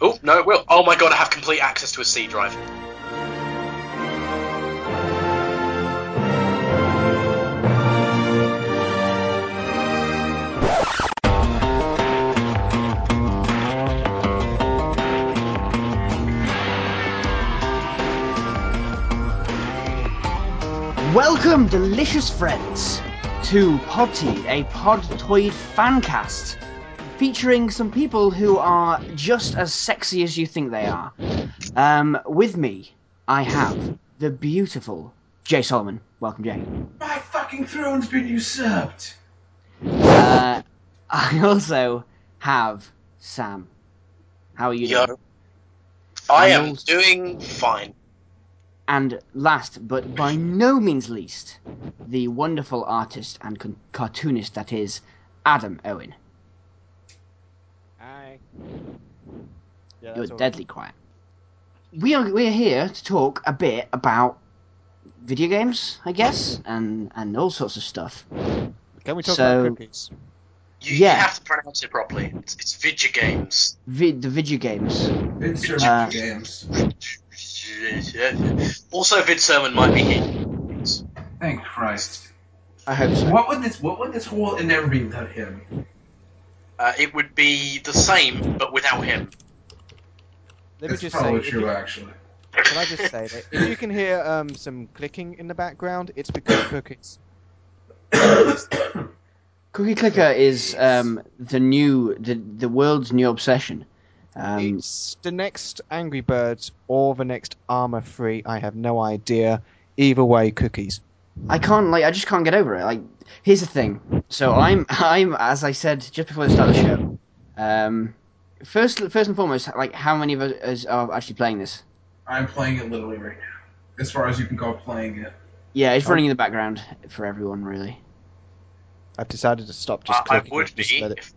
Oh no, it will. Oh my god, I have complete access to a C drive. Welcome, delicious friends, to Podty, a Podtoid fancast, featuring some people who are just as sexy as you think they are. Um, with me, I have the beautiful Jay Solomon. Welcome, Jay. My fucking throne's been usurped. Uh, I also have Sam. How are you doing? I And am also- doing fine. And last but by no means least, the wonderful artist and con- cartoonist that is Adam Owen. Hi. Yeah, You're that's deadly quiet. We are we're here to talk a bit about video games, I guess, and and all sorts of stuff. Can we talk So- about cookies? You, Yeah. you have to pronounce it properly. It's, it's video games. Vid, the video games. Insert Uh, games. Also, Vid Sermon might be here. Thank Christ. I hope so. What would this what would this whole endeavor be without him? Uh, it would be the same, but without him. Let me That's just probably if true you- actually. can I just say that if you can hear um, some clicking in the background, it's because cookies. Cookie Clicker is um, the new the the world's new obsession. Um, it's the next Angry Birds or the next Armor Free. I have no idea. Either way, cookies. I can't like I just can't get over it. Like here's the thing. So I'm I'm as I said just before the start of the show. Um, first first and foremost, like how many of us are actually playing this? I'm playing it literally right now. As far as you can go playing it. Yeah, it's Oh. running in the background for everyone really. I've decided to stop just I, I would be, let it- if,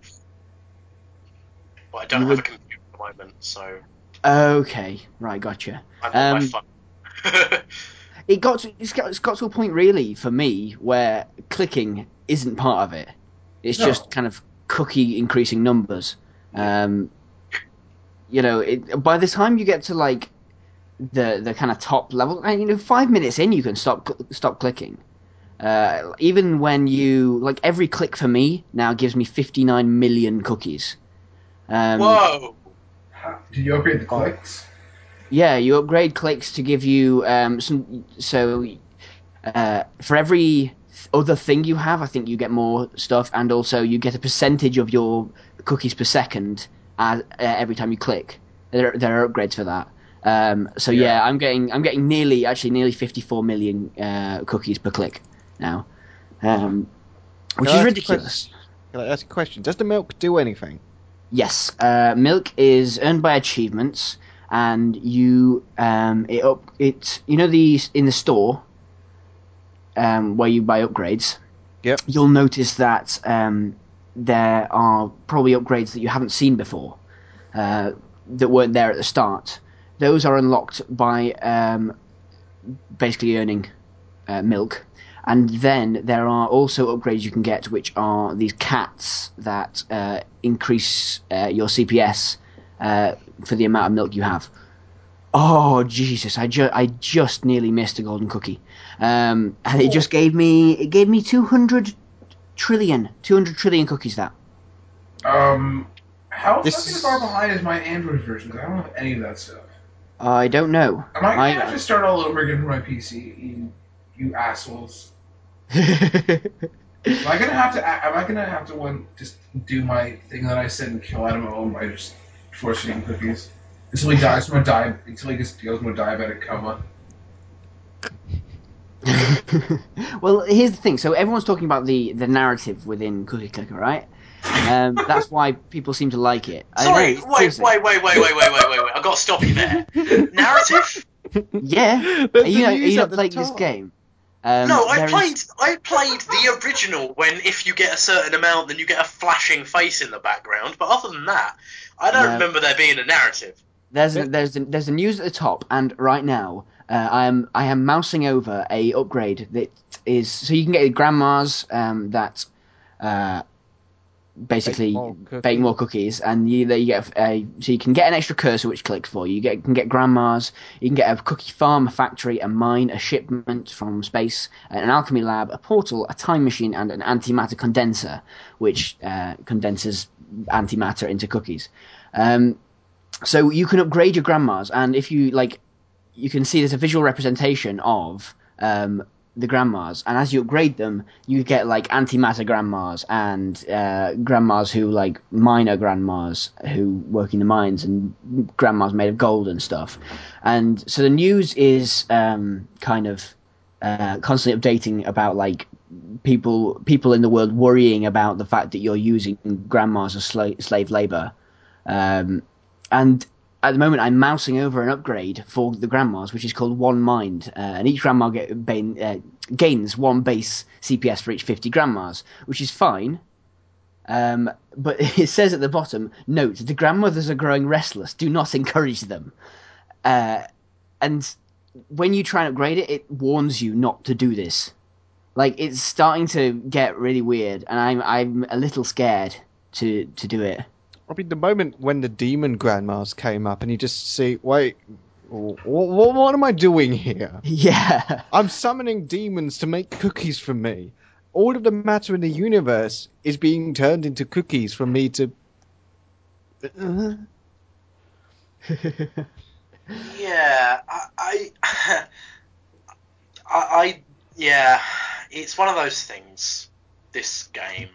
but I don't You have would- a computer at the moment, so Okay, right, gotcha. I'm on my Um, phone. It got to, it's got it's got to a point really for me where clicking isn't part of it. It's No. just kind of cookie increasing numbers. Um, you know, it, by the time you get to like the the kind of top level, and you know, five minutes in, you can stop stop clicking. Uh, even when you like every click for me now gives me 59 million cookies. Um, Whoa! How, did you upgrade the clicks? Yeah, you upgrade clicks to give you um, some. So uh, for every other thing you have, I think you get more stuff, and also you get a percentage of your cookies per second as, uh, every time you click. There, there are upgrades for that. Um, so yeah. Yeah. I'm getting I'm getting nearly actually nearly 54 million uh, cookies per click now, um, which is ridiculous. Can I ask a question? Does the milk do anything? Yes, uh, milk is earned by achievements, and you um, it up it you know the in the store um, where you buy upgrades. Yep. You'll notice that um, there are probably upgrades that you haven't seen before uh, that weren't there at the start. Those are unlocked by um, basically earning uh, milk. And then there are also upgrades you can get, which are these cats that uh, increase uh, your CPS uh, for the amount of milk you have. Oh Jesus! I just I just nearly missed a golden cookie, um, and it just gave me it gave me 200 trillion 200 trillion cookies. That Um how This fucking is- far behind is my Android version? 'Cause I don't have any of that stuff. I don't know. Am I gonna I- have to start all over again for my PC? You, you assholes. Am I gonna have to? Am I gonna have to one just do my thing that I said and kill Adam Owen by just forcing him cookies until he dies from a di- until he just goes from a diabetic coma? well, here's the thing. So everyone's talking about the the narrative within Cookie Clicker, right? Um, that's why people seem to like it. I Sorry, know, wait, wait, wait, wait, wait, wait, wait, wait, wait. I've got to stop you there. Narrative? Yeah. There's Are you, are you not the playing this game? Um, no, I there is- played. I played the original. When if you get a certain amount, then you get a flashing face in the background. But other than that, I don't No. remember there being a narrative. There's a, there's a, there's a news at the top, and right now uh, I am I am mousing over a upgrade that is so you can get grandmas um, that uh, basically Bake more cookies. bake more cookies, and you there you get a so you can get an extra cursor which clicks for you. You get can get grandmas, you can get a cookie farm, a factory, a mine, a shipment from space, an alchemy lab, a portal, a time machine, and an antimatter condenser, which uh, condenses antimatter into cookies. Um, so you can upgrade your grandmas, and if you like, you can see there's a visual representation of um, the grandmas, and as you upgrade them, you get like antimatter grandmas and uh, grandmas who like minor grandmas who work in the mines, and grandmas made of gold and stuff. And so the news is um, kind of uh, constantly updating about like people people in the world worrying about the fact that you're using grandmas as sla- slave labor. Um, and at the moment, I'm mousing over an upgrade for the grandmas, which is called One Mind, uh, and each grandma get, bain, uh, gains one base CPS for each 50 grandmas, which is fine. Um, but it says at the bottom, note the grandmothers are growing restless. Do not encourage them. Uh, and when you try and upgrade it, it warns you not to do this. Like it's starting to get really weird, and I'm I'm a little scared to to do it. I mean, the moment when the demon grandmas came up, and you just see, wait, what, what, what am I doing here? Yeah. I'm summoning demons to make cookies for me. All of the matter in the universe is being turned into cookies for me to. Uh, Yeah, I, I, I, I- yeah, it's one of those things. This game.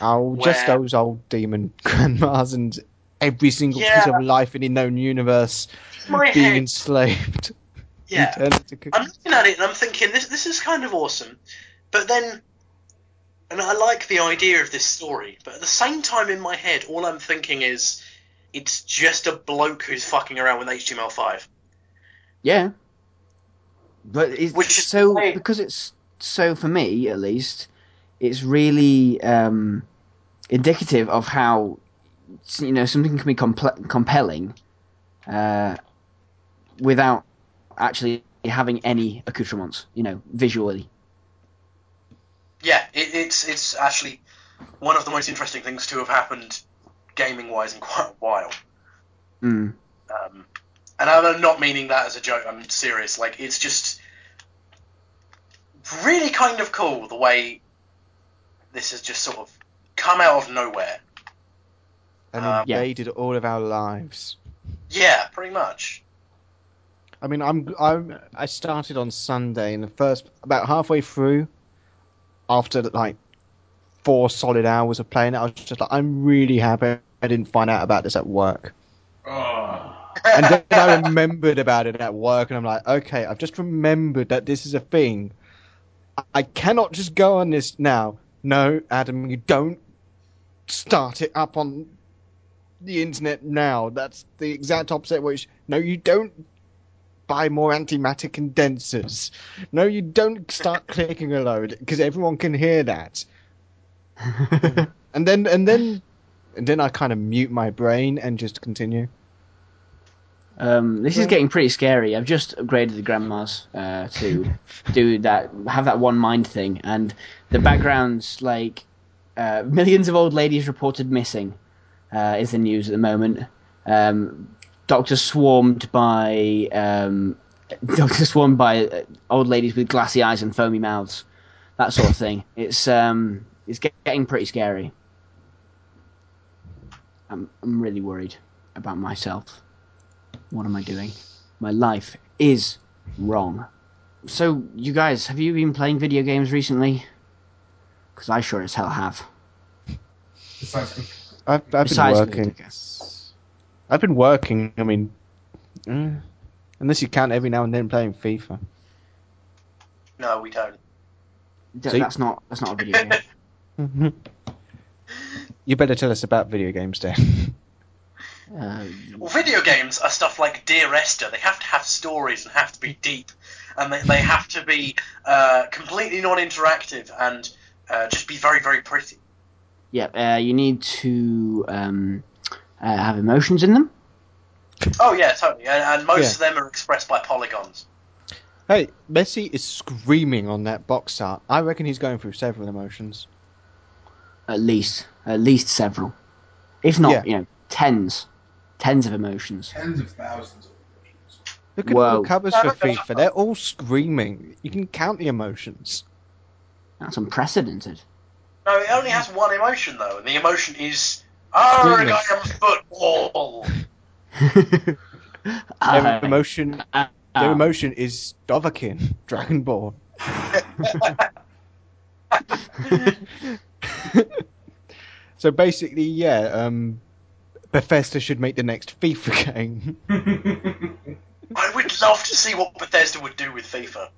Oh, just those old demon grandmas and every single piece of life in the known universe My being head, enslaved. yeah. and turned into cookies. I'm looking at it and I'm thinking this this is kind of awesome, but then, and I like the idea of this story, but at the same time in my head, all I'm thinking is, it's just a bloke who's fucking around with HTML5. Yeah. But it's Which is so because it's so for me at least, it's really um, indicative of how you know something can be comple- compelling uh, without actually having any accoutrements. You know, visually. Yeah, it, it's it's actually one of the most interesting things to have happened gaming wise in quite a while. Mm. Um, and I'm not meaning that as a joke. I'm serious. Like it's just really kind of cool the way this has just sort of come out of nowhere. and Um, Yeah. invaded all of our lives. Yeah, pretty much. I mean, I'm I'm I started on Sunday, and the first about halfway through, after like four solid hours of playing it, I was just like, I'm really happy I didn't find out about this at work. Oh. And then I remembered about it at work, and I'm like, okay, I've just remembered that this is a thing. I- I cannot just go on this now. No, Adam, you don't start it up on the internet now. That's the exact opposite. Which no, you don't buy more antimatter condensers. No, you don't start clicking a load because everyone can hear that. And then and then and then I kind of mute my brain and just continue. Um, this is getting pretty scary. I've just upgraded the grandmas uh, to do that, have that one mind thing, and the backgrounds like uh, millions of old ladies reported missing uh, is the news at the moment. Um, doctors swarmed by um, doctors swarmed by uh, old ladies with glassy eyes and foamy mouths, that sort of thing. It's um, it's get- getting pretty scary. I'm I'm really worried about myself. What am I doing? My life is wrong. So, you guys, have you been playing video games recently? Because I sure as hell have. Besides, I've, I've been Besides working. Cookie, I guess. I've been working. I mean, eh, unless you count every now and then playing FIFA. No, we don't. Th- See? That's not that's not a video game. you better tell us about video games, Dan. Uh, Well, video games are stuff like Dear Esther. They have to have stories and have to be deep, and they, they have to be uh, completely non-interactive and uh, just be very, very pretty. yeah, uh, you need to um, uh, have emotions in them. Oh yeah, totally. And, and most Yeah. of them are expressed by polygons. hey, Messi is screaming on that box art. I reckon he's going through several emotions. At least, at least several, if not, Yeah. you know, tens, tens of emotions. Tens of thousands of emotions. Look at all Whoa. the covers for FIFA. They're all screaming. You can count the emotions. That's unprecedented. No, it only has one emotion though, and the emotion is "Arg, Screaming. I am football." Their Uh, emotion, uh, their uh, emotion is Dovahkiin, Dragonborn. so basically, yeah, um, Bethesda should make the next FIFA game. I would love to see what Bethesda would do with FIFA.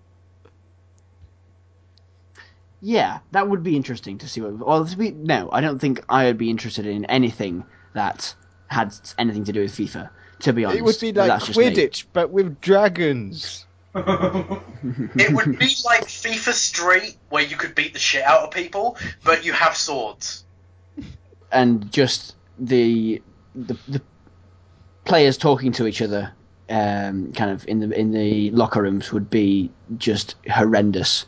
Yeah, that would be interesting to see what. Well, to be, no, I don't think I would be interested in anything that had anything to do with FIFA. To be honest, it would be like that's just me. Quidditch, but with dragons. It would be like FIFA Street, where you could beat the shit out of people, but you have swords. and just the the, the players talking to each other, um, kind of in the in the locker rooms would be just horrendous.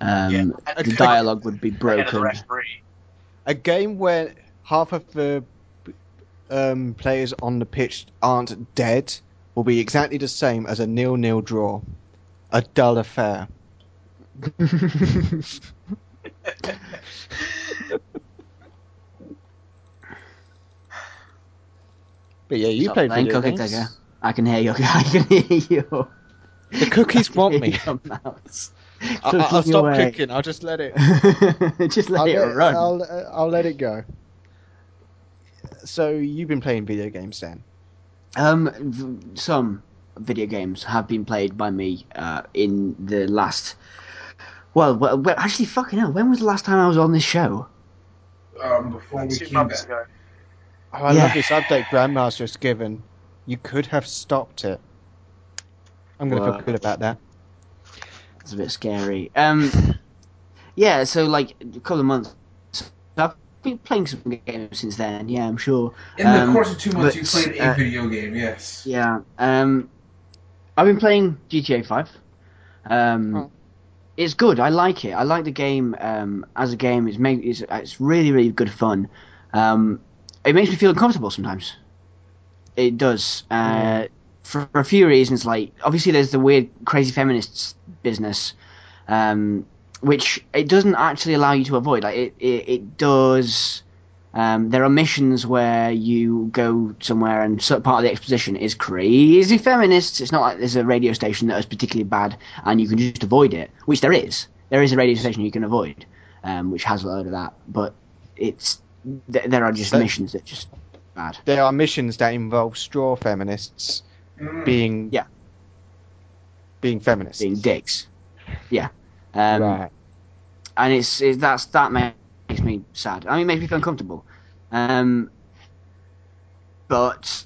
Um, Yeah. The dialogue would be Ahead of the broken. A game where half of the um, players on the pitch aren't dead will be exactly the same as a nil-nil draw. A dull affair. But yeah, you Stop played playing video Cookie games. Clicker. I can hear you. I can hear you. The cookies want me. Your mouse. I, I'll Clicking stop away. clicking. I'll just let it. Just let I'll it let, run. I'll, uh, I'll let it go. So you've been playing video games then? Um, v- some video games have been played by me uh, in the last. Well, well, well, actually, fucking hell. When was the last time I was on this show? um, before we Two came months back. ago. Oh, I Yeah. love this update Grandmaster's given. You could have stopped it. I'm going to Well- feel good about that. It's a bit scary. Um, yeah. So like a couple of months. I've been playing some games since then. Yeah, I'm sure. In the Um, course of two months, you played a uh, video game. Yes. Yeah. Um, I've been playing GTA Five. Um, Oh. it's good. I like it. I like the game um, as a game. It's make, it's, it's really really good fun. Um, it makes me feel uncomfortable sometimes. It does. Uh, for, for a few reasons. Like obviously, there's the weird crazy feminists business, um, which it doesn't actually allow you to avoid. Like it, it, it does. Um, there are missions where you go somewhere and part of the exposition is crazy feminists. It's not like there's a radio station that is particularly bad and you can just avoid it, which there is. There is a radio station you can avoid, um, which has a load of that. But it's th- there are just So- missions that just bad. There are missions that involve straw feminists Mm. being Yeah. being feminists. Being dicks. Yeah. Um, right. and it's it, that's that makes me sad. I mean, it makes me feel uncomfortable. Um, but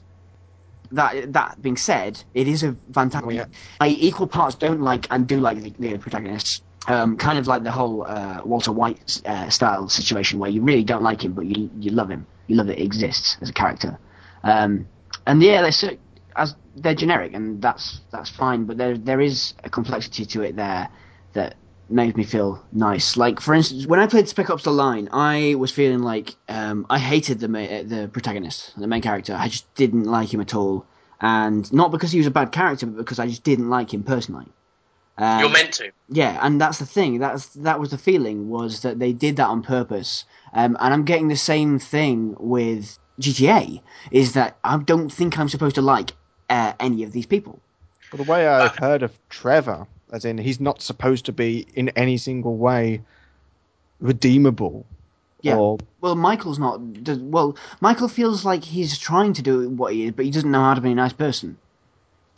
that that being said, it is a fantastic. Oh, yeah. I equal parts don't like and do like the, the protagonists. Um, kind of like the whole uh, Walter White uh, style situation where you really don't like him, but you you love him. You love that he exists as a character. Um, and yeah, they're so, as they're generic, and that's that's fine. But there there is a complexity to it there that made me feel nice. Like for instance, when I played Spec Ops: The Line, I was feeling like um, I hated the ma- the protagonist, the main character. I just didn't like him at all, and not because he was a bad character, but because I just didn't like him personally. Um, You're meant to. yeah, and that's the thing. That's that was the feeling was that they did that on purpose. Um, and I'm getting the same thing with GTA. Is that I don't think I'm supposed to like uh, any of these people. Well, the way I've heard of Trevor, as in he's not supposed to be in any single way redeemable. Yeah. Or Well, Michael's not. Well, Michael feels like he's trying to do what he is, but he doesn't know how to be a nice person.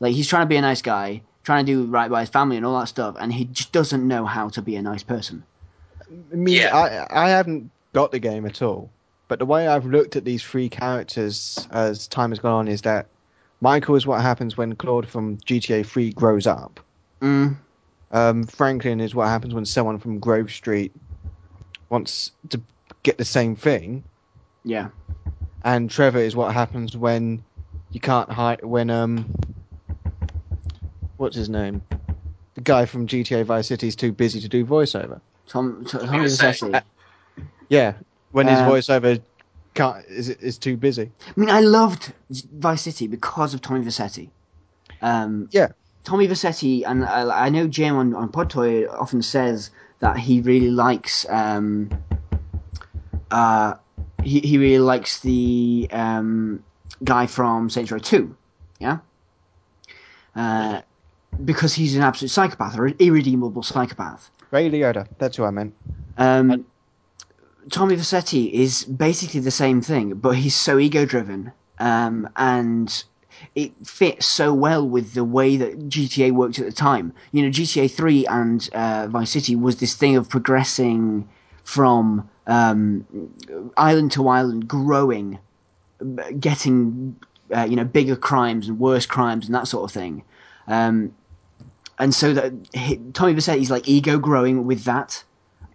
Like he's trying to be a nice guy, trying to do right by his family and all that stuff, and he just doesn't know how to be a nice person. I mean, Yeah. I I haven't got the game at all, but the way I've looked at these three characters as time has gone on is that Michael is what happens when Claude from GTA 3 grows up. Mm, Um, Franklin is what happens when someone from Grove Street wants to get the same thing, yeah. and Trevor is what happens when you can't hide when um, what's his name? The guy from GTA Vice City is too busy to do voiceover. Tom, Tom, Tom gonna say, Vercetti. Yeah, when his Um, voiceover can't, is is too busy. I mean, I loved Vice City because of Tommy Vercetti. Um, Yeah. Tommy Vercetti, and I, I know Jim on, on Podtoid often says that he really likes. Um, uh, he, he really likes the um, guy from Saints Row 2. Yeah? Uh, because he's an absolute psychopath, or an irredeemable psychopath. Ray Liotta, that's who I meant. Um, Tommy Vercetti is basically the same thing, but he's so ego driven, um, and it fits so well with the way that GTA worked at the time. You know, GTA Three and uh, Vice City was this thing of progressing from um, island to island, growing, getting uh, you know bigger crimes and worse crimes and that sort of thing. Um, and so that he, Tommy Vercetti's like ego growing with that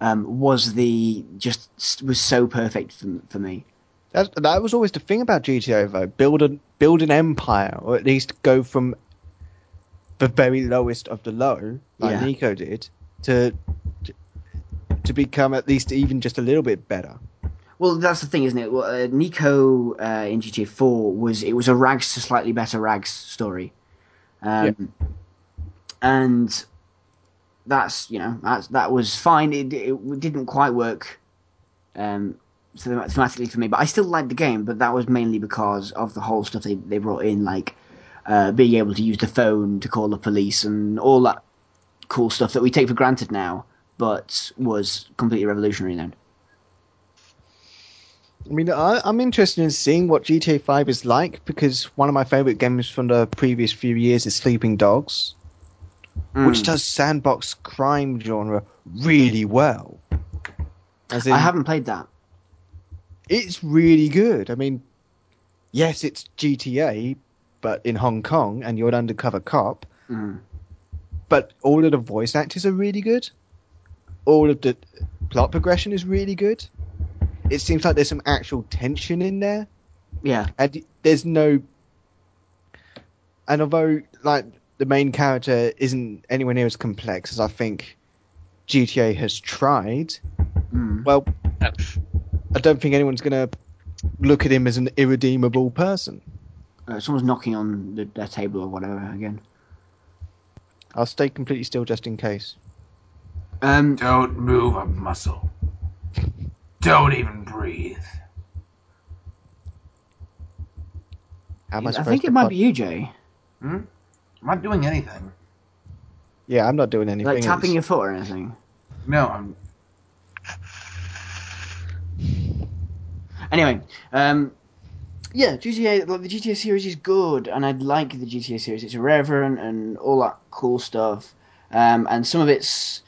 um, was the just was so perfect for, for me. That that was always the thing about GTA though. Build a build an empire, or at least go from the very lowest of the low, like Yeah. Nico did, to to become at least even just a little bit better. Well, that's the thing, isn't it? Well, uh, Nico uh, in GTA Four was it was a rags to slightly better rags story, um, and that's you know that's that was fine. It, it didn't quite work um, them- thematically for me, but I still liked the game. But that was mainly because of the whole stuff they they brought in, like uh, being able to use the phone to call the police and all that cool stuff that we take for granted now, but was completely revolutionary then. I mean, I, I'm interested in seeing what GTA 5 is like because one of my favorite games from the previous few years is Sleeping Dogs, which Mm. does sandbox crime genre really well. As in, I haven't played that. it's really good. I mean, yes, it's GTA, but in Hong Kong, and you're an undercover cop. Mm. But all of the voice actors are really good. All of the plot progression is really good. It seems like there's some actual tension in there, Yeah. and there's no. And although, like, the main character isn't anywhere near as complex as I think GTA has tried, Mm. well, And I don't think anyone's going to look at him as an irredeemable person. Uh, someone's knocking on the, their table or whatever again. I'll stay completely still just in case. Um, Don't move a muscle. Don't even breathe. How am I, I think it might pod- be you, Jay. Hmm? I'm not doing anything. Yeah, I'm not doing anything. Like tapping your foot or anything. No, I'm. Anyway, um, yeah, GTA, like the GTA series is good, and I like the GTA series. It's irreverent and all that cool stuff. Um, and some of it's,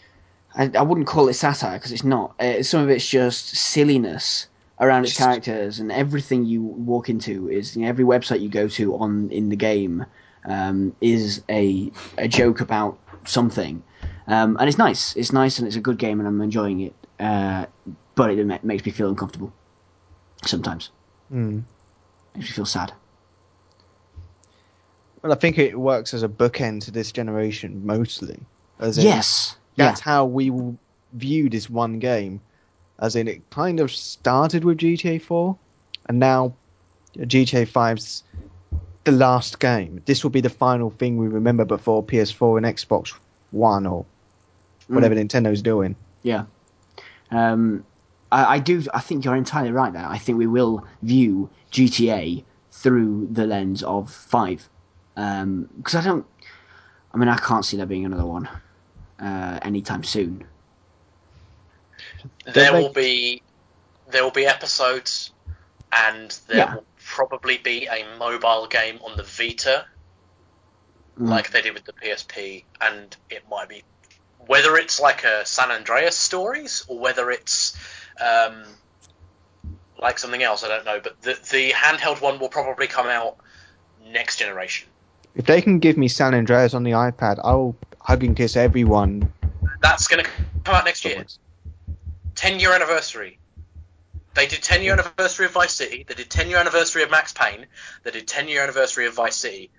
I, I wouldn't call it satire because it's not. Uh, some of it's just silliness around its Just- characters, and everything you walk into is you know, every website you go to on in the game um, is a a joke about something. Um, and it's nice. It's nice, and it's a good game, and I'm enjoying it. Uh, but it ma- makes me feel uncomfortable sometimes. Hmm. Makes me feel sad. Well, I think it works as a bookend to this generation mostly. As in, Yes. That's how we will view this one game. As in, it kind of started with GTA 4, and now GTA 5's the last game. This will be the final thing we remember before PS4 and Xbox One or Mm. whatever Nintendo's doing. Yeah. Um, I, I do. I think you're entirely right there. I think we will view GTA through the lens of five, because I don't. I mean, I can't see there being another one uh, anytime soon. there will be there will be episodes, and there Yeah. will probably be a mobile game on the Vita, Mm. like they did with the PSP, and it might be whether it's like a San Andreas stories or whether it's um, like something else. I don't know, but the the handheld one will probably come out next generation. If they can give me San Andreas on the iPad, I'll hug and kiss everyone. That's going to come out next year. 10 year anniversary. They did 10 year anniversary of Vice City. They did 10 year anniversary of Max Payne. They did 10 year anniversary of Vice City.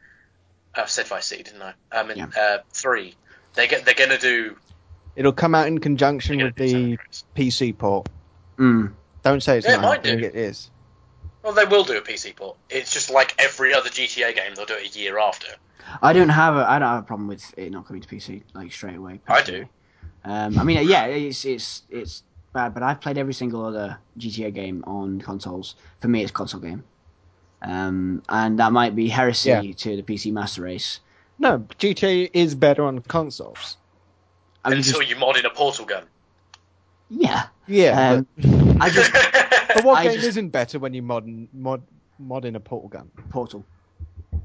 I said Vice City, didn't I? Um, in, Yeah. uh, three. They get they're gonna do. It'll come out in conjunction with gonna do San the PC port. Mm. Don't say it's Yeah, it not might happening. do. It is. Well, they will do a PC port. It's just like every other GTA game; they'll do it a year after. I don't have a I don't have a problem with it not coming to PC like straight away. I do. Um, I mean, yeah, it's it's it's bad, but I've played every single other GTA game on consoles. For me, it's a console game, um, and that might be heresy Yeah. to the PC Master Race. No, GTA is better on consoles. I mean, until just, you mod in a portal gun. yeah, Yeah, um, I just but what I game just- isn't better when you mod mod mod in a portal gun? Portal.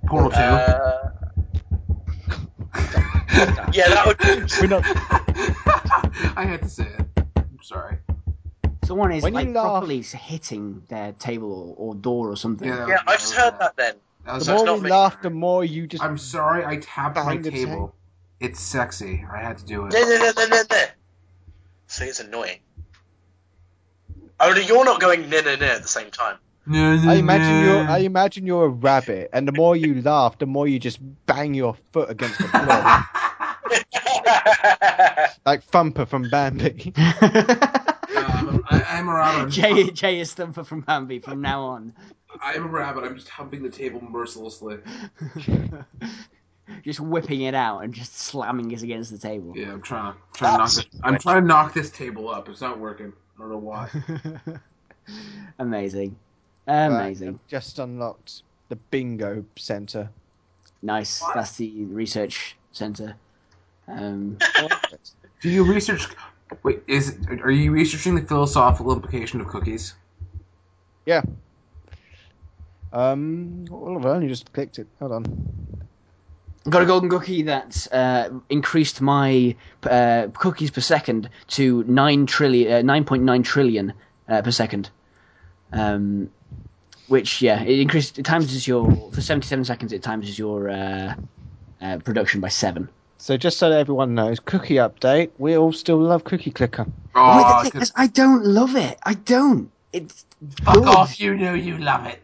Portal 2. Uh, yeah, that would. We're not. I had to say it. I'm sorry. So one is When you like laugh- properly hitting their table or, or door or something. Yeah. Yeah, I just heard that then. That was The That's more not we me. laugh, the more you just. I'm sorry, I tapped my Bang the table. It's sexy. I had to do it. No, no, no, no, no, no. See, it's annoying. Oh, Only you're not going no, no, no at the same time. No, no, I imagine no. you're. I imagine you're a rabbit, and the more you laugh, the more you just bang your foot against the floor, like Thumper from Bambi. Um, I, I'm a rabbit. I'm Jay just, Jay is Thumper from Bambi from now on. I'm a rabbit. I'm just humping the table mercilessly. just whipping it out and just slamming it against the table. Yeah, I'm trying to trying to knock this. I'm trying to knock this table up. It's not working. I don't know why. Amazing. Amazing. I've just unlocked the bingo center. Nice. What? That's the research center. Um, Do you research? Wait, is are you researching the philosophical implication of cookies? Yeah. Um, well, I've only just clicked it. Hold on. got a golden cookie that uh, increased my uh, cookies per second to nine trillion, uh, nine point nine trillion uh, per second. Um, which yeah, it increased. It times your for seventy seven seconds. It times your uh, uh, production by seven. So just so that everyone knows, cookie update. We all still love Cookie Clicker. Wait, Oh, the thing is, I don't love it. I don't. It's fuck good, off! You know you love it.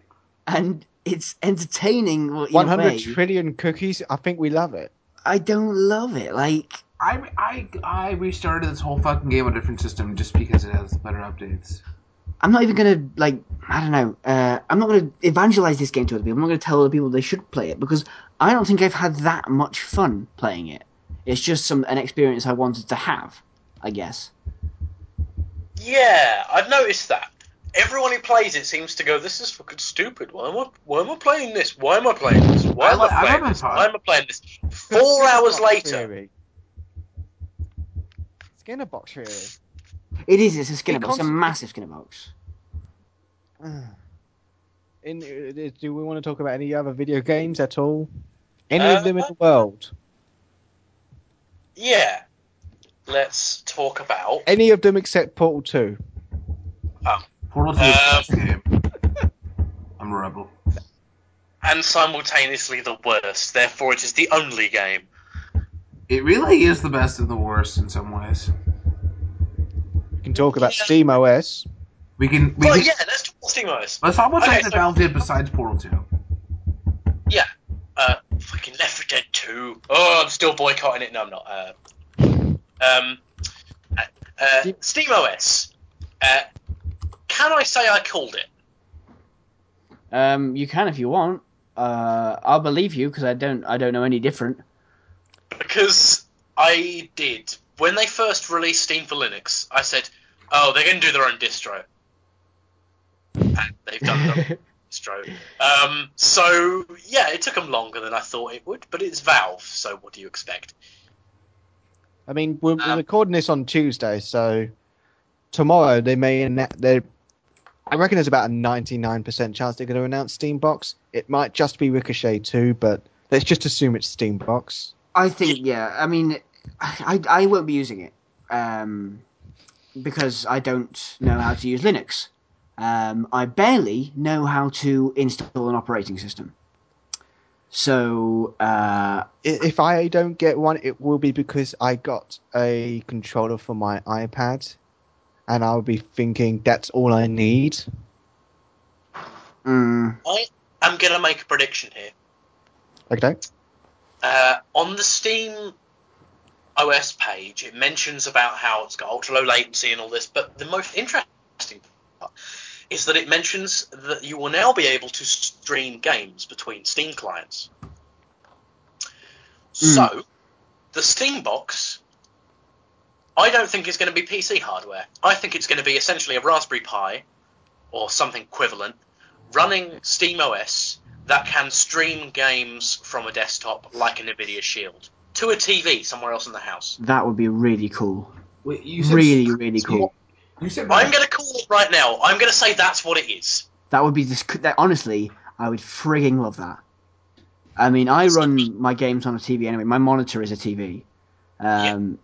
and it's entertaining. well, in a One hundred trillion cookies. I think we love it. I don't love it. Like I I I restarted this whole fucking game on a different system just because it has better updates. I'm not even gonna like I don't know. Uh, I'm not gonna evangelize this game to other people. I'm not gonna tell other people they should play it because I don't think I've had that much fun playing it. It's just some an experience I wanted to have, I guess. Yeah, I've noticed that. Everyone who plays it seems to go, "This is fucking stupid. Why am I? Why am I playing this? Why am I playing this? Why am I li- I'm playing this? Why am I playing this?" Four hours later, Theory. Skinner box theory. It is. It's a Skinner It box. It's a massive Skinner box. In, uh, do we want to talk about any other video games at all? Any Uh, of them in the world? yeah. Let's talk about. Any of them except Portal Two? Portal Two is the Um, best game. I'm a rebel. and simultaneously the worst. Therefore, it is the only game. It really is the best of the worst in some ways. We can talk about Yeah. Steam OS. We can. We Well, can yeah, let's talk about SteamOS. Let's talk about Okay, something that Valve did besides Portal Two. Yeah. Uh, fucking Left 4 Dead 2. Oh, I'm still boycotting it. No, I'm not. Uh, um, uh, uh, SteamOS. Uh, can I say I called it? Um, you can if you want. Uh, I'll believe you because I don't. I don't know any different. Because I did. When they first released Steam for Linux, I said, oh, they're going to do their own distro. And they've done their own distro. Um, so, yeah, it took them longer than I thought it would, but it's Valve, so what do you expect? I mean, we're, we're Um, recording this on Tuesday, so tomorrow they may. anna- They, I reckon there's about a 99% chance they're going to announce Steambox. It might just be Ricochet too, but let's just assume it's Steambox. I think yeah. I mean, I I won't be using it um, because I don't know how to use Linux. Um, I barely know how to install an operating system. So uh, If I don't get one, it will be because I got a controller for my iPad, and I'll be thinking that's all I need. mm, I am going to make a prediction here. Okay. Uh, on the Steam OS page, it mentions about how it's got ultra low latency and all this, but the most interesting part is that it mentions that you will now be able to stream games between Steam clients. Hmm. So, the Steam box, I don't think is going to be PC hardware. I think it's going to be essentially a Raspberry Pi or something equivalent running Steam OS that can stream games from a desktop like a Nvidia Shield to a TV somewhere else in the house. That would be really cool. Wait, you said Really, really cool. You said I'm going to call it right now. I'm going to say that's what it is. That would be just That, honestly, I would frigging love that. I mean, I run my games on a TV anyway. My monitor is a TV, um,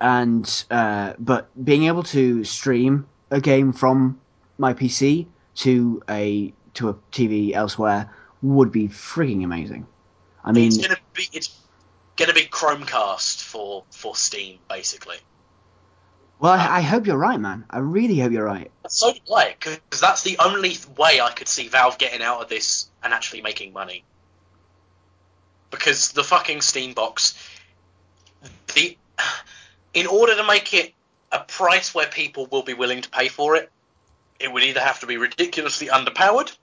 and uh, but being able to stream a game from my PC to a to a TV elsewhere would be frigging amazing. I mean, it's going to be it's going to be Chromecast for for Steam basically. well, I, I hope you're right, man. I really hope you're right. So do I, because that's the only way I could see Valve getting out of this and actually making money. Because the fucking Steam box, the in order to make it a price where people will be willing to pay for it, it would either have to be ridiculously underpowered,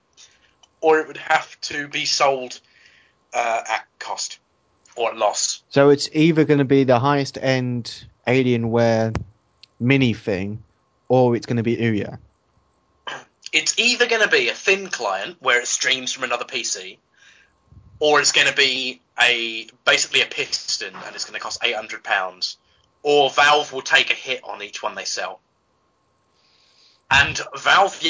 or it would have to be sold uh, at cost or at loss. So it's either going to be the highest end Alienware mini thing, or it's going to be Ouya. it's either going to be a thin client where it streams from another PC, or it's going to be a basically a piston and it's going to cost eight hundred pounds, or Valve will take a hit on each one they sell. And Valve,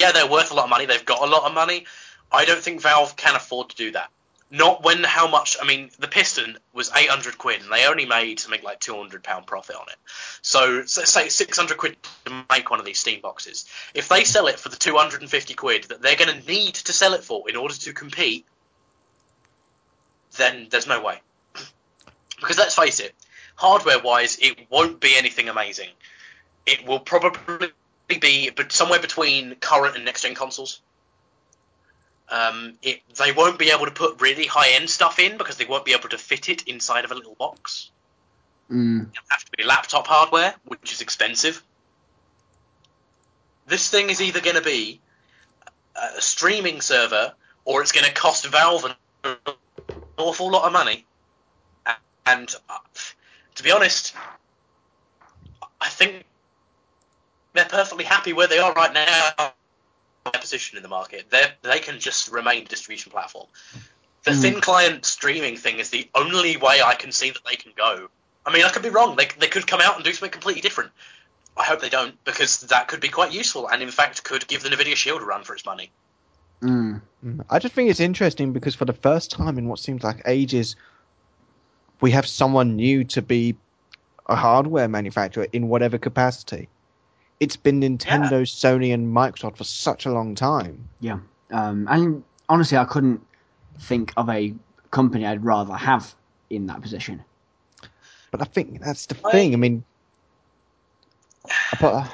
yeah, they're worth a lot of money. They've got a lot of money. I don't think Valve can afford to do that. Not when how much? I mean, the piston was eight hundred quid, and they only made something like two hundred pound profit on it. So, so say six hundred quid to make one of these Steam boxes. If they sell it for the two hundred and fifty quid that they're going to need to sell it for in order to compete, then there's no way. Because let's face it, hardware wise, it won't be anything amazing. It will probably be somewhere between current and next gen consoles. Um, it, they won't be able to put really high end stuff in because they won't be able to fit it inside of a little box. Mm. It'll have to be laptop hardware, which is expensive. This thing is either going to be a streaming server or it's going to cost Valve an awful lot of money. And uh, to be honest, I think they're perfectly happy where they are right now. Their position in the market, they they can just remain a distribution platform. The Mm. thin client streaming thing is the only way I can see that they can go. I mean, I could be wrong. They they could come out and do something completely different. I hope they don't, because that could be quite useful, and in fact could give the Nvidia Shield a run for its money. Mm. Mm. I just think it's interesting because for the first time in what seems like ages, we have someone new to be a hardware manufacturer in whatever capacity. It's been Nintendo, Sony, and Microsoft for such a long time. Um, and honestly, I couldn't think of a company I'd rather have in that position. But I think that's the I- thing. I mean, uh,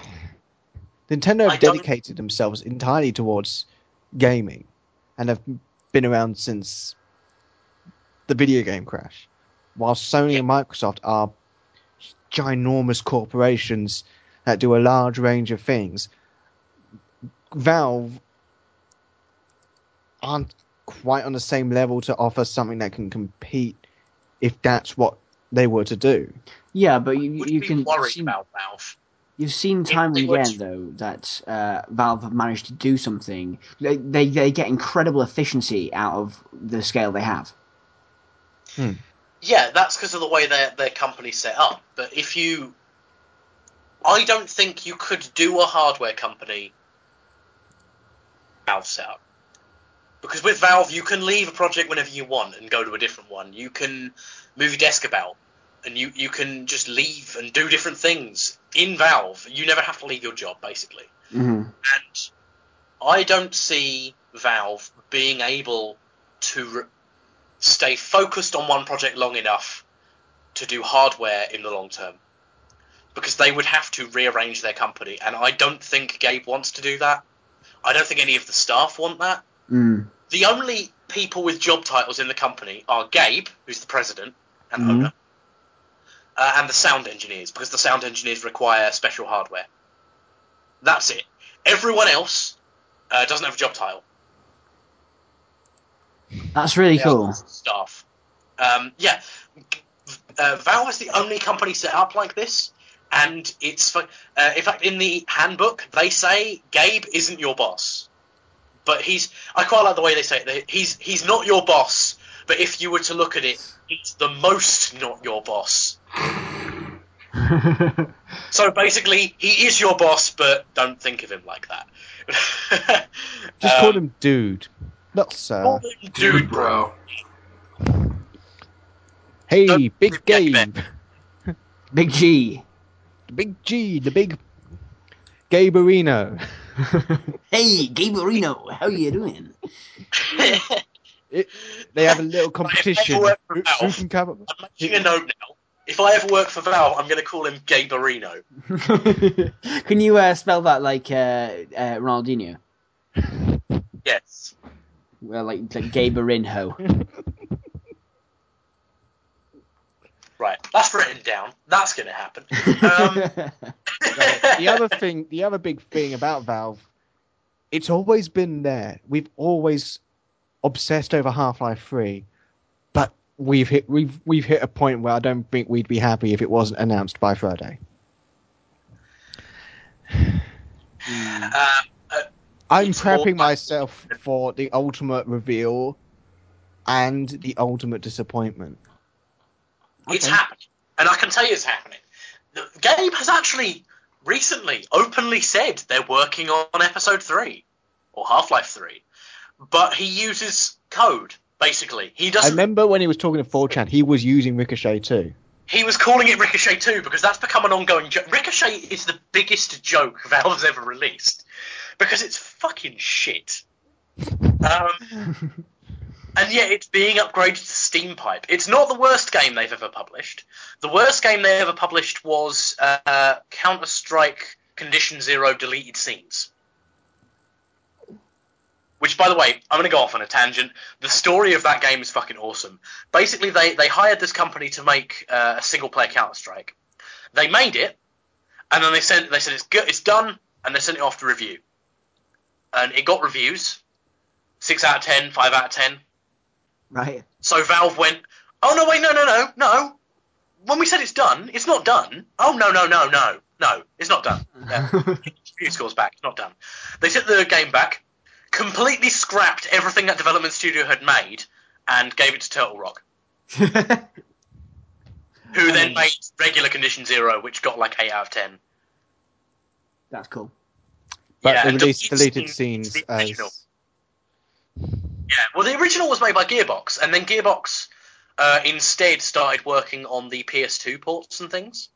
Nintendo I have don't- dedicated themselves entirely towards gaming, and have been around since the video game crash. While Sony and Microsoft are ginormous corporations that do a large range of things, Valve aren't quite on the same level to offer something that can compete if that's what they were to do. Yeah, but you, you can worried see, about Valve. you've seen time and again though that uh, Valve have managed to do something. They, they they get incredible efficiency out of the scale they have. Yeah, that's because of the way their their company's set up. But if you, I don't think you could do a hardware company Valve setup. Because with Valve, you can leave a project whenever you want and go to a different one. You can move your desk about, and you you can just leave and do different things in Valve. You never have to leave your job, basically. hmm And I don't see Valve being able to re- stay focused on one project long enough to do hardware in the long term. Because they would have to rearrange their company, and I don't think Gabe wants to do that. I don't think any of the staff want that. Mm. The only people with job titles in the company are Gabe, who's the president and Mhm. owner, uh, and the sound engineers, because the sound engineers require special hardware. That's it. Everyone else uh, doesn't have a job title. That's really They cool. Staff. Um, yeah, uh, Valve is the only company set up like this, and it's fu- uh, in fact in the handbook they say Gabe isn't your boss, but he's. I quite like the way they say it. He's he's not your boss, but if you were to look at it, he's the most not your boss. So basically, he is your boss, but don't think of him like that. Just Um, call him dude, not sir. call him Dude, bro. Hey, Don't- Big Gabe. Gabe, Big G. the Big G, the Big Gaberino. hey, Gaberino, how you doing? They have a little Right, if they competition. work for Who, who can come up? I'm making a note now. If I ever work for Valve, I'm going to call him Gaberino. Can you uh, spell that like uh, uh, Ronaldinho? Yes. Well, like, like Gaberino. Right. That's written down. That's going to happen. Um, the other thing, the other big thing about Valve, it's always been there. We've always obsessed over Half Life Three, but we've hit we've we've hit a point where I don't think we'd be happy if it wasn't announced by Friday. uh, uh, I'm It's more- prepping myself for the ultimate reveal and the ultimate disappointment. It's Okay. happening. And I can tell you it's happening. The- Gabe has actually recently openly said they're working on episode 3 or Half-Life 3. But he uses code basically. He I doesn't remember when he was talking to 4chan, he was using Ricochet too. he was calling it Ricochet 2 because that's become an ongoing joke. Ricochet is the biggest joke Valve's ever released because it's fucking shit. Um, and yet it's being upgraded to Steam Pipe. It's not the worst game they've ever published. The worst game they ever published was uh, Counter Strike Condition Zero Deleted Scenes. Which, by the way, I'm going to go off on a tangent. The story of that game is fucking awesome. Basically, they, they hired this company to make uh, a single player Counter Strike. They made it, and then they sent they said it's good, it's done, and they sent it off to review. And it got reviews, six out of ten, five out of ten. Right. So Valve went, oh no, wait, no, no, no, no. When we said it's done, it's not done. Oh no, no, no, no, no, it's not done. Yeah. Review scores back, it's not done. They took the game back, completely scrapped everything that development studio had made, and gave it to Turtle Rock, who then Um, made regular Condition Zero, which got like eight out of ten. That's cool. But Yeah, they released deleted deleted scenes, scenes as Yeah, well, the original was made by Gearbox, and then Gearbox uh, instead started working on the PS2 ports and things.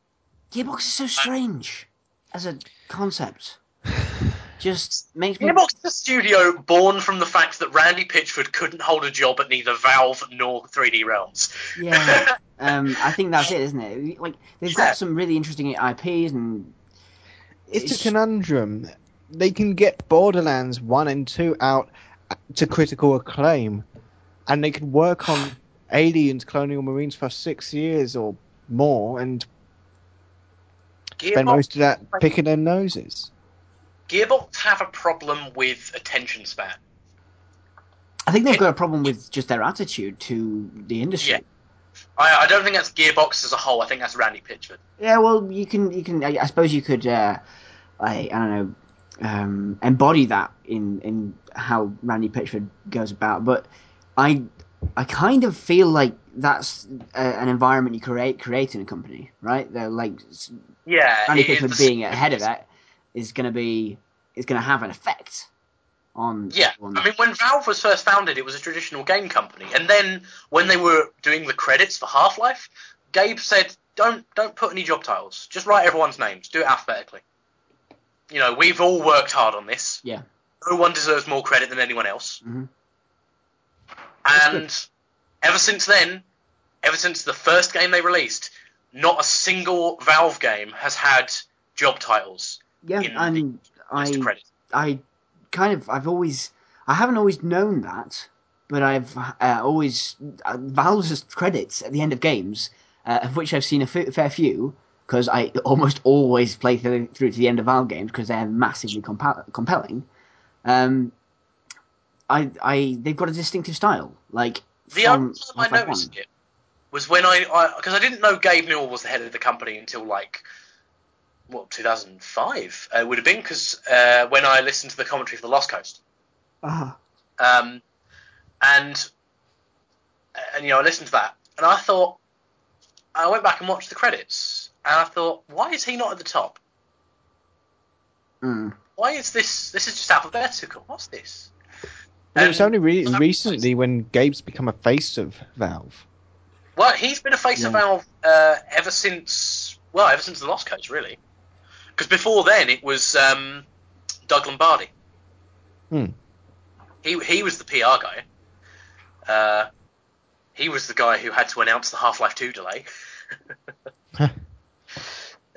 Gearbox is so strange as a concept. Just makes me. Gearbox is a studio born from the fact that Randy Pitchford couldn't hold a job at neither Valve nor 3D Realms. Yeah. Um, I think that's it, isn't it? Like they've Yeah. got some really interesting IPs and it's a conundrum. They can get Borderlands one and two out to critical acclaim, and they can work on Aliens, Colonial Marines for six years or more, and spend most of that picking their noses. Gearbox have a problem with attention span. I think they've got a problem with just their attitude to the industry. Yeah. I, I don't think that's Gearbox as a whole. I think that's Randy Pitchford. Yeah, well, you can, you can. I, I suppose you could, uh, I, I don't know, um, embody that in in how Randy Pitchford goes about. But I, I kind of feel like that's a, an environment you create create in a company, right? They're like Yeah, Randy Pitchford being ahead of it is going to be is going to have an effect on Yeah, on I mean, when Valve was first founded, it was a traditional game company, and then when they were doing the credits for Half Life, Gabe said, "Don't don't put any job titles. Just write everyone's names. Do it alphabetically. You know, we've all worked hard on this. Yeah. No one deserves more credit than anyone else. Mhm. And ever since then, ever since the first game they released, not a single Valve game has had job titles yeah, in and I credit. I kind of I've always I haven't always known that, but I've uh, always uh, Valve's credits at the end of games, uh, of which I've seen a f- fair few, because I almost always play through, through to the end of Valve games because they're massively compa- compelling. Um, I, I, they've got a distinctive style. Like The only time I noticed 1. it was when I because I, didn't know Gabe Newell was the head of the company until like what 2005 uh, it would have been because uh, when I listened to the commentary for the Lost Coast. Ah, Um, and and you know I listened to that and I thought I went back and watched the credits and I thought why is he not at the top? mm. Why is this? This is just alphabetical. What's this? And it's only re- Um, recently when Gabe's become a face of Valve. Well, he's been a face of Valve uh, ever since well, ever since the Lost Coast, really. Because before then, it was um, Doug Lombardi. Hmm. He he was the PR guy. Uh, he was the guy who had to announce the Half Life Two delay.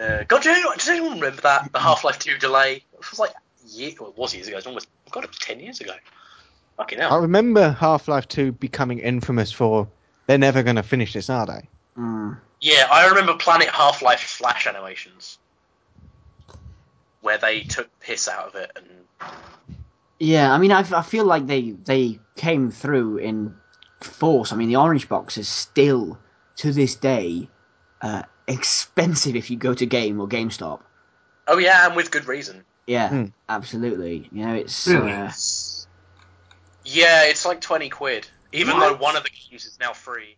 uh, God, do anyone, does anyone remember that the Half Life Two delay? It was like year, well, it was years ago. It's almost God, it was ten years ago. Fucking hell. I remember Half Life 2 becoming infamous for they're never going to finish this, are they? Mm. Yeah, I remember Planet Half Life Flash animations, where they took piss out of it, and Yeah, I mean, I, I feel like they they came through in force. I mean, the orange box is still to this day uh, expensive if you go to Game or GameStop. oh yeah, and with good reason. Yeah, Hmm. absolutely. You know, it's Really? uh, Yeah, it's like twenty quid, even What? though one of the games is now free.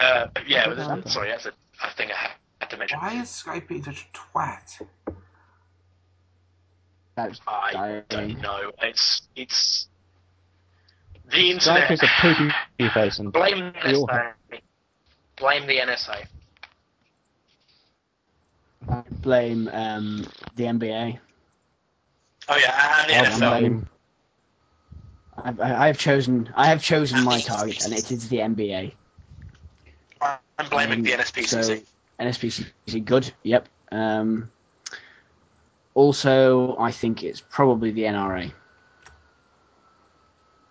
Uh, yeah, but Okay. there's- sorry, that's a, a thing I had to mention. Why is Skype being such a twat? that's I dying. don't know. It's it's the Skype internet. is a poopy face and Blame the We all NSA. Blame the NSA. I blame um, the NBA. Oh yeah, and the I'll NFL. I've, I- I've chosen I have chosen my target, and it is the NBA. I'm blaming the Um, NSPCC. So NSPCC, good. Yep. Um, also, I think it's probably the NRA.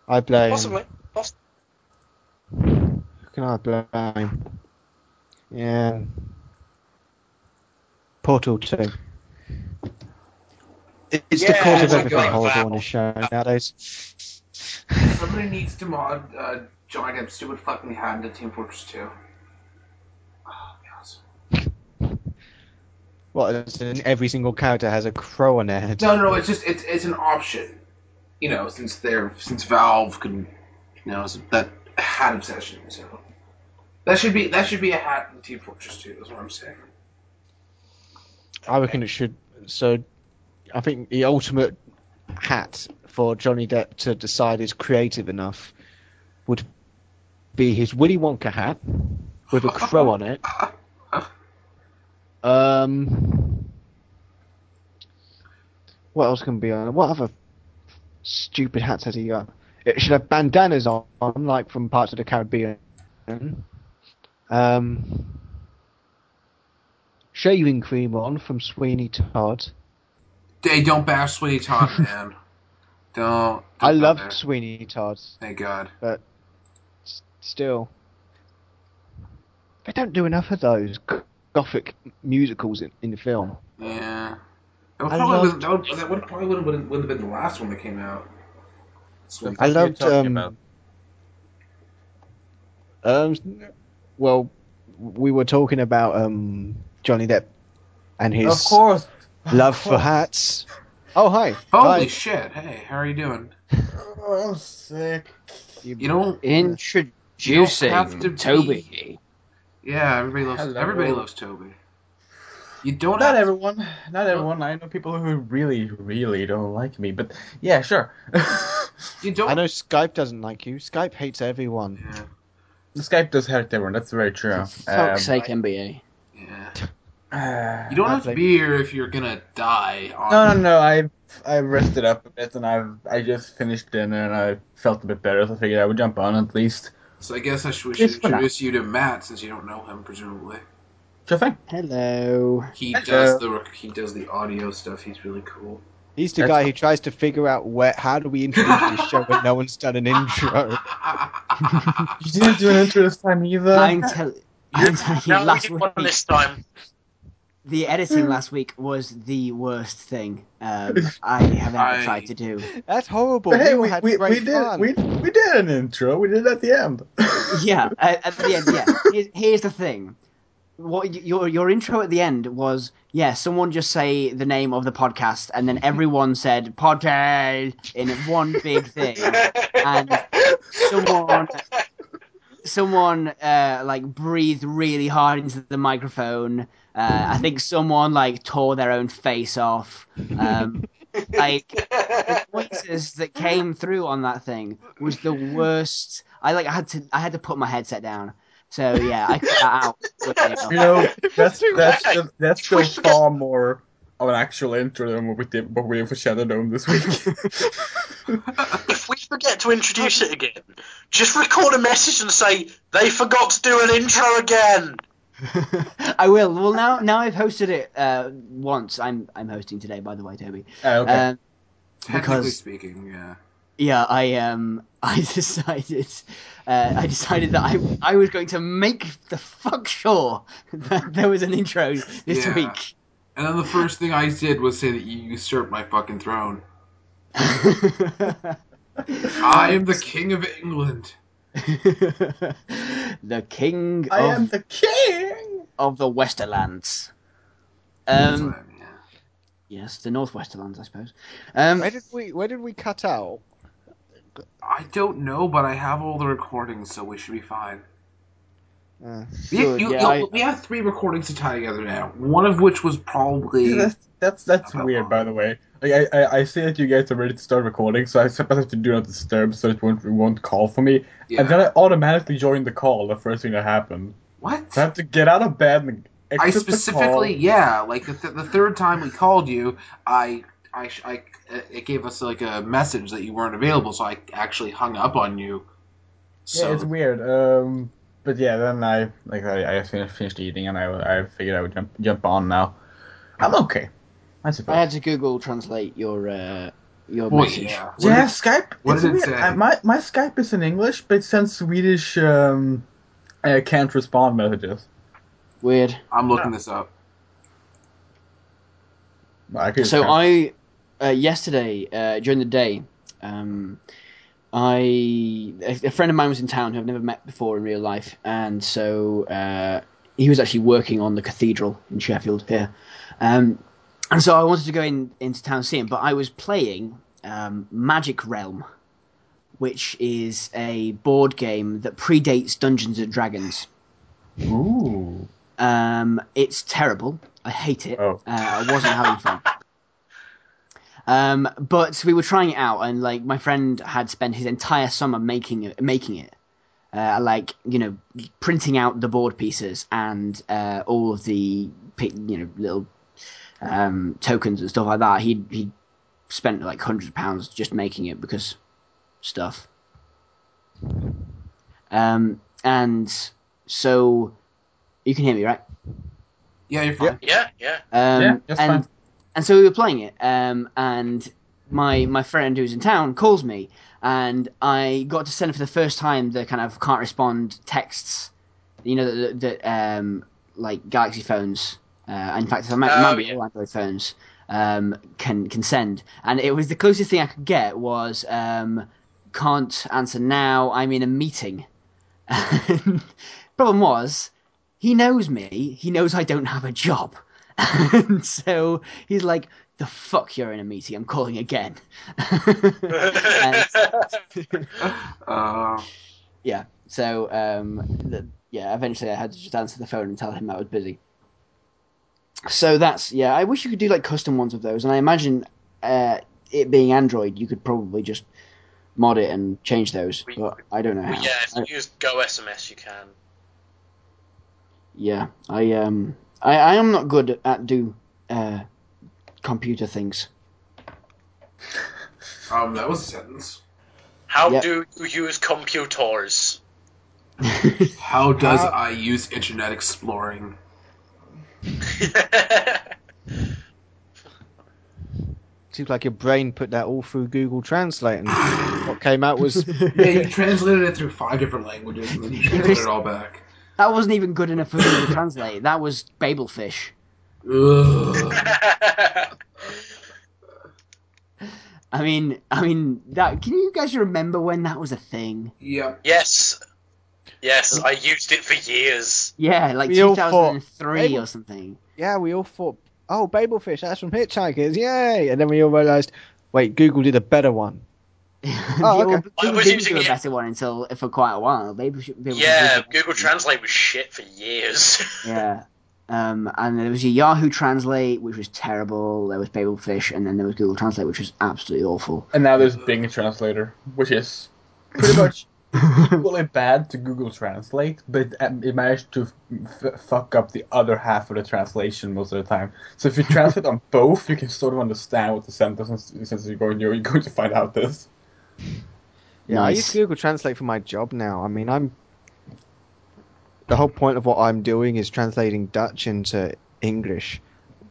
I blame. Possibly. Poss- Who can I blame? Yeah. Portal 2. It- It's the Yeah, cause of my everything horrible on this show nowadays. Somebody needs to mod uh, John Depp stupid fucking hat into Team Fortress 2. Oh, yes. What, in every single character has a crow on their head? No, no, no. It's just it's it's an option. You know, since they're since Valve can, you know, that hat obsession. So that should be that should be a hat in Team Fortress 2. Is what I'm saying. I reckon it should. So, I think the ultimate hat for Johnny Depp to decide is creative enough would be his Willy Wonka hat with a crow on it. Um, what else can be on? What other stupid hats has he got? It should have bandanas on, like from parts of the Caribbean. Um, shaving cream on from Sweeney Todd. They don't bash Sweeney Todd, man. don't. don't I go love. Sweeney Todd, Thank God. but still, they don't do enough of those gothic musicals in, in the film. Yeah. That would I probably, loved- that would, that would probably wouldn't, wouldn't, wouldn't have been the last one that came out. Sweeney I What are you loved, um, about? Um, well, we were talking about um Johnny Depp and his Of course. love for hats. Oh hi, Holy hi. shit! Hey, how are you doing? Oh, I'm sick. You don't. Introducing have to be- Toby. Yeah, everybody loves. Hello. Everybody loves Toby. You don't. Not have everyone. Not everyone. I know people who really, really don't like me. But yeah, sure. You don't. I know Skype doesn't like you. Skype hates everyone. Yeah. Skype does hurt everyone. That's very true. For fuck's sake, NBA. Yeah. uh, You don't have to be here if you're gonna die. On... No, no, no. I I rested up a bit and I've I just finished dinner and I felt a bit better, so I figured I would jump on at least. So I guess I should, should introduce you to Matt since you don't know him, presumably. Sure thing. Hello. He Hello. does the he does the audio stuff. He's really cool. He's the That's- guy who tries to figure out where how do we introduce this show when no one's done an intro. You didn't do an intro this time either. I'm tell- I'm telling you, No, last did week, this time. the editing last week was the worst thing um, I have ever I- tried to do. That's horrible. But hey, we, we, had we, we did we, we did an intro. We did it at the end. yeah, at, at the end, yeah. Here's, here's the thing. What your your intro at the end was? Yeah, someone just say the name of the podcast, and then everyone said podcast in one big thing. And someone someone uh, like breathed really hard into the microphone. Uh, I think someone like tore their own face off. Um, like the noises that came through on that thing was the worst. I like I had to I had to put my headset down. So yeah, I cut that out. You know, that's Too that's bad. still, that's still forget- far more of an actual intro than what we did what we did for Shadow Dome this week. if we forget to introduce it again, just record a message and say they forgot to do an intro again. I will. Well, now now I've hosted it uh, once. I'm I'm hosting today, by the way, Toby. Ah, okay. Um, Technically Because- speaking, yeah. Yeah, I um I decided uh, I decided that I I was going to make the fuck sure that there was an intro this Yeah. week. And then the first thing I did was say that you usurped my fucking throne. I am the king of England. the king I of, am the king. of the Westerlands. Um, what I mean, yeah. yes, the Northwesterlands, I suppose. Um, Where did we Where did we cut out? I don't know, but I have all the recordings, so we should be fine. Uh, We, Good, you- yeah, I- we have three recordings to tie together now. One of which was probably. Yeah, that's that's that's weird, what? by the way. Like, I, I I see that you guys are ready to start recording, so I suppose I have to do not disturb so it won't it won't call for me. yeah. And then I automatically joined the call. The first thing that happened, what? so I have to get out of bed and I exit the specifically, call. yeah, like the, th- the third time we called you, I, I, I, it gave us like a message that you weren't available, so I actually hung up on you. So Yeah, it's weird. Um, but yeah, then I like I, I finished, finished eating and I I figured I would jump jump on now. I'm okay. I suppose. I had to Google translate your uh, your Well, message. yeah. What yeah, did- Skype. what it's did it weird. say? I, my my Skype is in English, but it sends Swedish um, uh, can't respond messages. Weird. I'm looking this up. I So just- I uh, yesterday uh, during the day, um, I a, a friend of mine was in town who I've never met before in real life, and so uh, he was actually working on the cathedral in Sheffield here, um, and so I wanted to go in into town and see him, but I was playing um, Magic Realm, which is a board game that predates Dungeons and Dragons. Ooh. Um, it's terrible. I hate it. Oh. Uh, I wasn't having fun. Um, but we were trying it out, and like my friend had spent his entire summer making it, making it, uh, like you know, printing out the board pieces and uh, all of the you know little um, tokens and stuff like that. He he spent like hundreds of pounds just making it because stuff. Um, and so you can hear me, right? Yeah, you're fine. Yeah, yeah. Um, Yeah, that's and fine. And so we were playing it, um, and my my friend who's in town calls me, and I got to send for the first time the kind of can't respond texts, you know, that, that um, like Galaxy phones. Uh, in fact, it might, Oh, be yeah. all Android phones um, can can send, and it was the closest thing I could get was um, can't answer now. I'm in a meeting. Problem was, he knows me. He knows I don't have a job. and so he's like, the fuck you're in a meeting. I'm calling again. And- Uh, yeah. So um, the, yeah, eventually I had to just answer the phone and tell him I was busy. So that's yeah. I wish you could do like custom ones of those, and I imagine uh, it being Android, you could probably just mod it and change those. We- But I don't know how. But yeah, if I- you use Go SMS, you can. Yeah, I um, I, I am not good at do uh, computer things. um, that was a sentence. How Yep. do you use computers? How does How- I use Internet Exploring? seems like your brain put that all through Google Translate, and what came out was Yeah, you translated it through five different languages, and then you translated it all back. That wasn't even good enough for me to Translate. That was Babelfish. Ugh. I mean, I mean, that. Can you guys remember when that was a thing? Yep. yes. Yes, I used it for years. Yeah, like We all thought- 2003 Babel- or something. Yeah, we all thought, oh, Babelfish, that's from Hitchhikers, yay! And then we all realised, wait, Google did a better one. yeah, okay. I Google was didn't using do a it- better one until for quite a while. Babelfish, Babelfish Yeah, did the Google best one. Translate was shit for years. Yeah. Um, and there was a Yahoo Translate, which was terrible. There was Babelfish, and then there was Google Translate, which was absolutely awful. And now there's Bing Translator, which is pretty much equally bad to Google Translate, but um, it managed to f- fuck up the other half of the translation most of the time. So if you translate on both, you can sort of understand what the sentence is since you're going, you're going to find out this. Yeah, I use Google Translate for my job now. I mean, I'm. The whole point of what I'm doing is translating Dutch into English,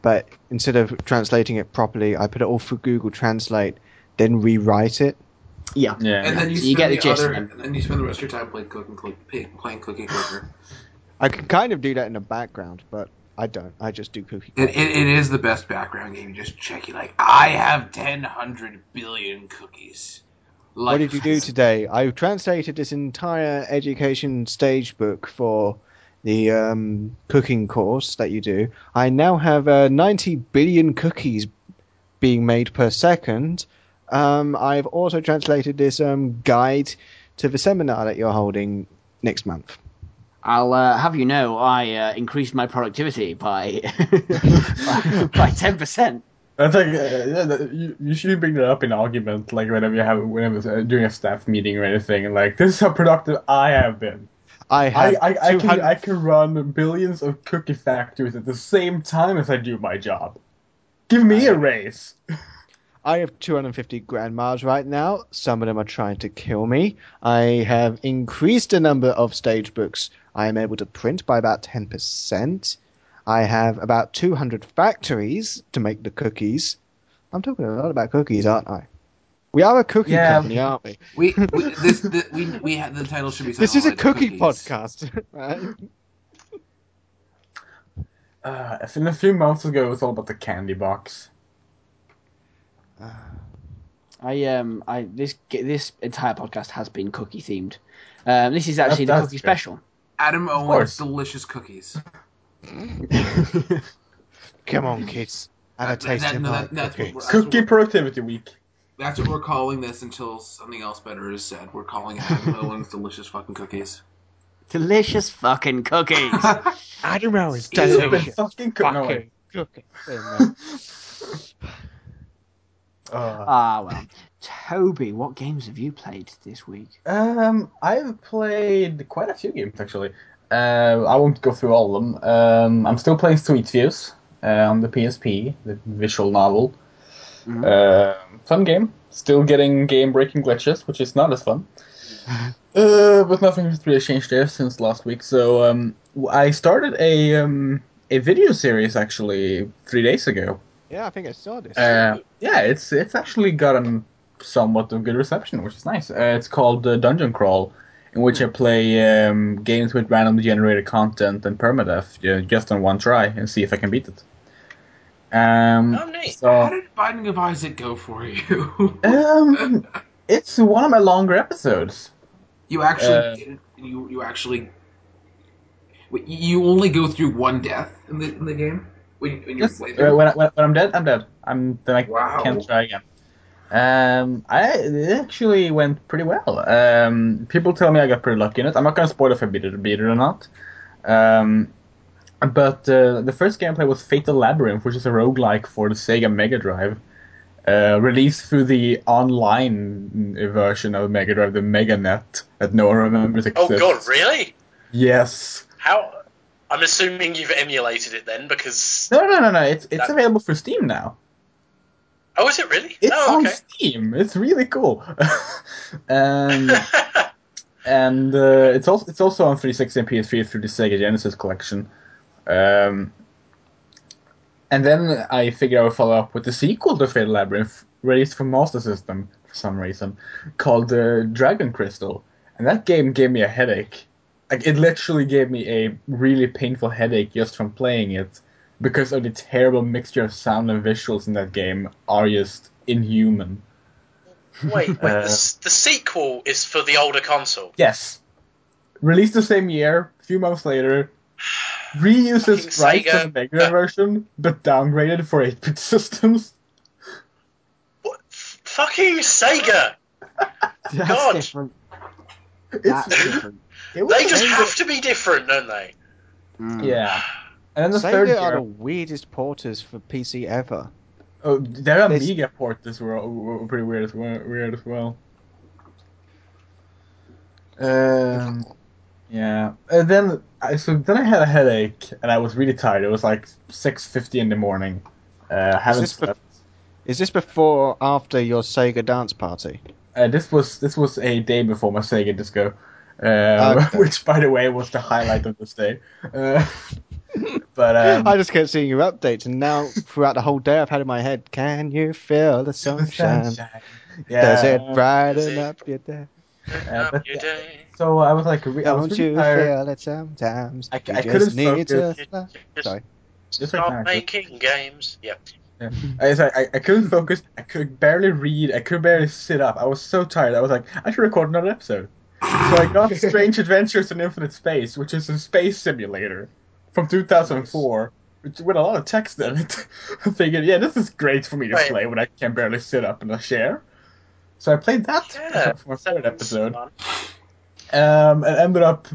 but instead of translating it properly, I put it all through Google Translate, then rewrite it. Yeah. Yeah. And then you, you spend get the the gist other, and then you spend the rest of your time playing cooking, click, pay- playing cookie clicker. I can kind of do that in the background, but I don't. I just do cookie. It, it, it is the best background game. You just check it like I have ten hundred billion cookies. Like, What did you do today? I translated this entire education stage book for the um, cooking course that you do. I now have uh, 90 billion cookies being made per second. Um, I've also translated this um, guide to the seminar that you're holding next month. I'll uh, have you know, I uh, increased my productivity by by ten percent. I think uh, you, you should bring that up in argument, like whenever you have whenever uh, during a staff meeting or anything, and like this is how productive I have been. I I, have I, I, can, 200 I can run billions of cookie factories at the same time as I do my job. Give me a raise. I have 250 grand miles right now. Some of them are trying to kill me. I have increased the number of stage books I am able to print by about 10%. I have about 200 factories to make the cookies. I'm talking a lot about cookies, aren't I? We are a cookie Yeah. company, aren't we? We, we this the, we we had the title should be. This is a Satellite cookie Cookies. podcast, right? Uh, in a few months ago, it was all about the candy box. I um I this this entire podcast has been cookie themed. Um, this is actually That's- the cookie that's special. Adam Owens course. delicious cookies. Come on, kids. Have a That- taste that- of no, my that- that's what cookies. we're- Cookie Productivity Week. That's what we're calling this until something else better is said. We're calling it Adam Owens delicious fucking cookies. Delicious fucking cookies. Adam don't know, it's Stupid delicious. fucking co- no, Fucking wait. cookie. Uh, Ah well. Toby, what games have you played this week? Um, I've played quite a few games actually. Uh, I won't go through all of them. Um, I'm still playing Sweet Fuse uh, on the PSP, the visual novel. Mhm. Uh, fun game. Still getting game-breaking glitches, which is not as fun. uh, but nothing has really changed there since last week. So um, I started a um, a video series actually three days ago. Yeah, I think I saw this. Uh, yeah, it's it's actually gotten somewhat of good reception, which is nice. Uh, it's called Dungeon Crawl, in which I play um, games with randomly generated content and permadeath uh, just on one try and see if I can beat it. Um, Oh, neat. How did Binding of Isaac go for you? um, it's one of my longer episodes. you actually uh, you you actually you only go through one death in the in the game when, when you're Yes, uh, playing. when, I, when I'm dead, I'm dead. I'm then I Wow. can't try again. Um, I it actually went pretty well. Um, people tell me I got pretty lucky in it. I'm not gonna spoil if I beat it, beat it or not. Um, but uh, the first gameplay was Fatal Labyrinth, which is a roguelike for the Sega Mega Drive, uh, released through the online version of Mega Drive, the MegaNet, that no one remembers Oh god, really? Yes. How? I'm assuming you've emulated it then, because No, no, no, no. It's it's That- available for Steam now. Oh, is it really? It's oh, on okay. Steam. It's really cool. and and uh, it's also it's also on 360 and PS3 through the Sega Genesis collection. Um, and then I figured I would follow up with the sequel to Fatal Labyrinth, released for Master System for some reason, called uh, Dragon Crystal. And that game gave me a headache. Like it literally gave me a really painful headache just from playing it because of the terrible mixture of sound and visuals in that game are just inhuman. Wait, wait. Uh, the, s- the sequel is for the older console. Yes. Released the same year, a few months later. Reuses Fucking sprites Sega. from the Mega Drive version, but downgraded for 8-bit systems. What? F- fucking Sega! That's God. different. It's, That's different. it was They just have to be different, don't they? Mm. Yeah. And then the third Sega are the weirdest porters for PC ever. oh, their There's- Amiga ports were, were pretty weird as well. Weird as well. Um, yeah. And then I so then I had a headache and I was really tired. It was like six fifty in the morning. Uh, haven't this bef- slept. Is this before or after your Sega dance party? Uh, this was this was a day before my Sega Disco, uh, Okay. which by the way was the highlight of this day. Uh, but um, I just kept seeing your updates, and now throughout the whole day, I've had in my head, "Can you feel the sunshine? Yeah. Does it Does brighten it- up your day? Uh, but- Your. So I was like, re- I was Don't really you tired. feel it sometimes? I- You I couldn't need to focus. fly. Just Sorry. Just stop that. making games. Yep. I, I, I couldn't focus. I could barely read. I could barely sit up. I was so tired. I was like, I should record another episode. So I got Strange Adventures in Infinite Space, which is a space simulator from 2004, which, with a lot of text in it. I figured, yeah, this is great for me to Right. play when I can barely sit up in a chair. So I played that Yeah. for my third episode. Um, and ended up.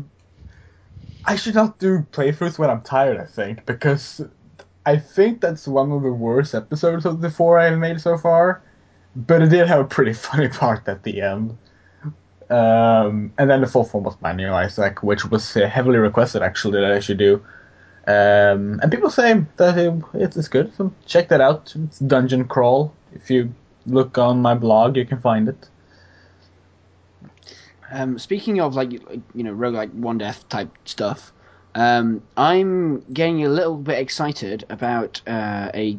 I should not do playthroughs when I'm tired. I think because I think that's one of the worst episodes of the four I've made so far. But it did have a pretty funny part at the end. Um, and then the full form was Manual Isaac, which was uh, heavily requested actually that I should do. Um, and people say that it, it's good, so check that out. It's Dungeon Crawl. If you look on my blog, you can find it. Um, speaking of like you know roguelike one death type stuff, um, I'm getting a little bit excited about uh, a.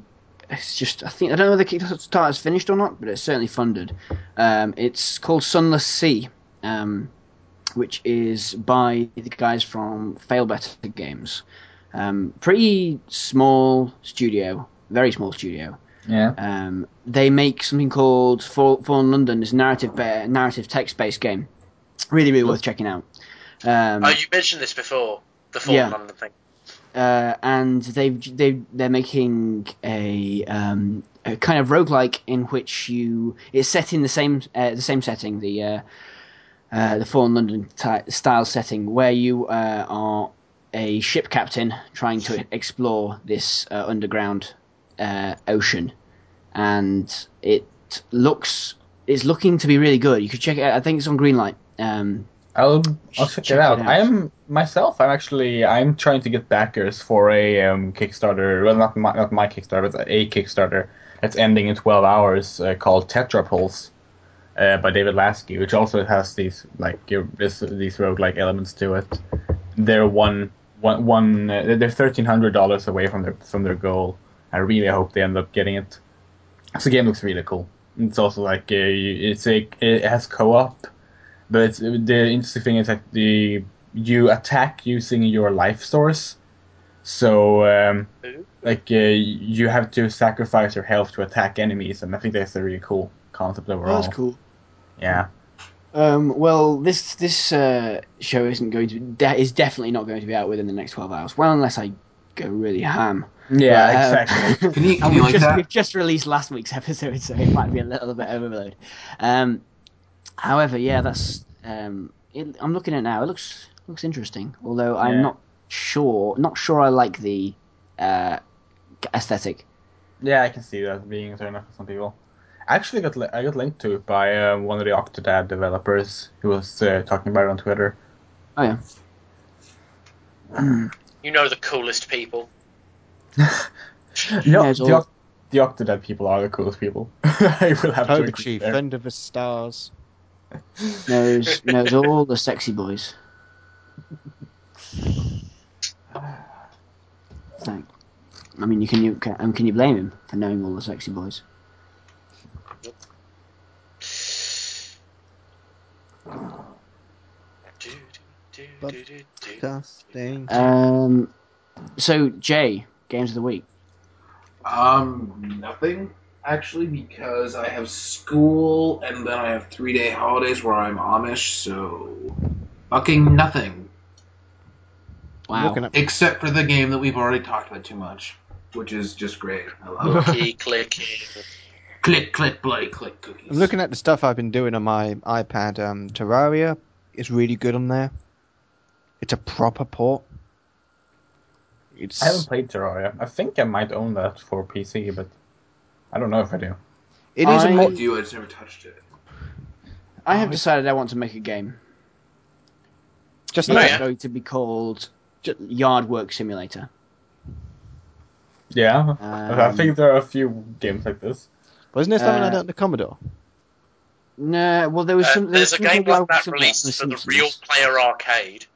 It's just I think I don't know whether the Kickstarter is finished or not, but it's certainly funded. Um, it's called Sunless Sea, um, which is by the guys from Failbetter Games. Um, pretty small studio, very small studio. Yeah. Um, they make something called Fall- Fallen London. It's a narrative ba- narrative text based game. Really, really worth checking out. Um, Oh, you mentioned this before. The Fallen Yeah. London thing. uh, and they've they they're making a, um, a kind of roguelike in which you it's set in the same uh, the same setting the uh, uh, the Fallen London ty style setting where you uh, are a ship captain trying to explore this uh, underground uh, ocean, and it looks it's looking to be really good. You could check it out. I think it's on Greenlight. Um, I'll I'll check, Check it out. it out. I am myself. I'm actually I'm trying to get backers for a um, Kickstarter. Well, not my not my Kickstarter, but a Kickstarter that's ending in 12 hours uh, called Tetra Pulse uh, by David Lasky, which also has these like this, these roguelike elements to it. They're one one one. Uh, they're thirteen hundred dollars away from their from their goal. I really hope they end up getting it. So the game looks really cool. It's also like uh, it's a it has co-op, but it's, the interesting thing is that the you attack using your life source. So um, like uh, you have to sacrifice your health to attack enemies, and I think that's a really cool concept overall. that's cool. Yeah. Um, well, this this uh, show isn't going to de- is definitely not going to be out within the next twelve hours. Well, unless I go really ham. Yeah, But, um, exactly. Can you- can you we've like just, that? We've just released last week's episode, so it might be a little bit overload. Um, however, yeah, that's um, it, I'm looking at it now. It looks looks interesting, although Yeah. I'm not sure not sure I like the uh, aesthetic. Yeah, I can see that being a turn off for some people. I actually got li- I got linked to it by uh, one of the Octodad developers who was uh, talking about it on Twitter. Oh yeah. You know the coolest people. Yeah, it's the, all- the Octodad people are the coolest people. I will have to agree Chief, there. friend of the stars. knows knows all the sexy boys. Thank. I mean, you can you can, um, can you blame him for knowing all the sexy boys? Disgusting. Um, so Jay, games of the week. Um, nothing actually because I have school and then I have three day holidays where I'm Amish, so fucking nothing Wow. Except for the game that we've already talked about too much, which is just great. I love it. Key click, click, play, click cookies. I'm looking at the stuff I've been doing on my iPad. Um, Terraria is really good on there. It's a proper port. It's I haven't played Terraria. I think I might own that for PC, but I don't know if I do. it is a I- I more do. I just never touched it. I have decided I want to make a game. just Oh, It's going to be called Yard Work Simulator. Yeah, I Um, think there are a few games like this. wasn't there something like Uh, that in the Commodore? No, well there was Uh, some. there there's was a game like like that released for the Real Player Arcade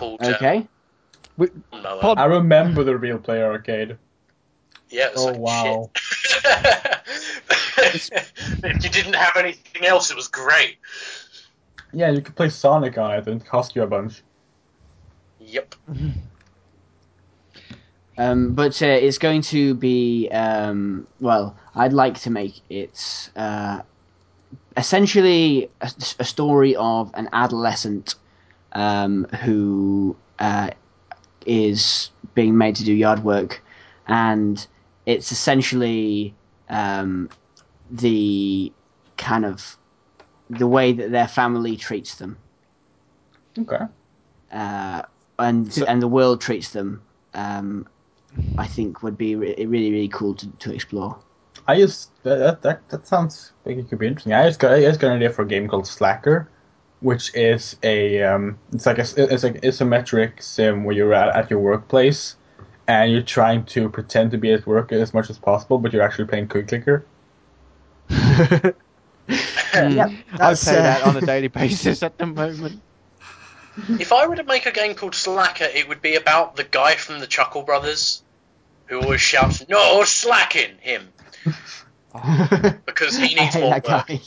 called uh, Okay. Noah. Pod- I remember the Real Player Arcade. Yeah, it was Oh like wow! shit. if you didn't have anything else, it was great. Yeah, you could play Sonic on it and it cost you a bunch. Yep. Um, but uh, it's going to be um, well. I'd like to make it uh, essentially a, a story of an adolescent um, who uh, is being made to do yard work, and it's essentially um, the kind of the way that their family treats them, Okay. uh, and So- and the world treats them. Um, I think would be re- really really cool to, to explore. I just that, that that sounds like it could be interesting. I just got I just got an idea for a game called Slacker, which is a um, it's like a it's like isometric sim where you're at, at your workplace, and you're trying to pretend to be at work as much as possible, but you're actually playing Quick Clicker. Yep, I that's, play uh, that on a daily basis at the moment. If I were to make a game called Slacker, it would be about the guy from the Chuckle Brothers who always shouts, "No slacking him," because he I needs hate more that work. guy.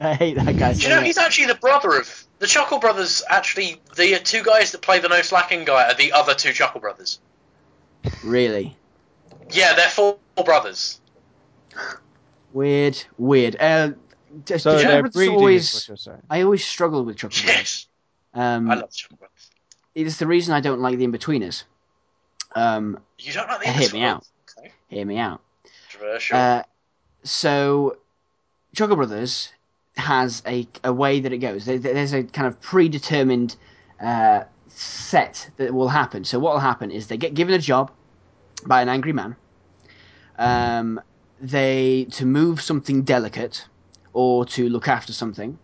I hate that guy. Do you know much. he's actually the brother of the Chuckle Brothers? Actually, the two guys that play the no slacking guy are the other two Chuckle Brothers. really Yeah, they're four brothers. weird, weird. Uh, just, So the Chuckle they're Brothers always. is what you're saying. I always struggle with Chuckle Brothers. Yes, Um, I love the Chuckle Brothers. it's the reason I don't like the In-Betweeners. Um, You don't like the Hear me out. Okay. hear me out. Controversial. Uh, so, Chuckle Brothers has a, a way that it goes. There's a kind of predetermined uh, set that will happen. So, what will happen is they get given a job by an angry man. Um, they to move something delicate or to look after something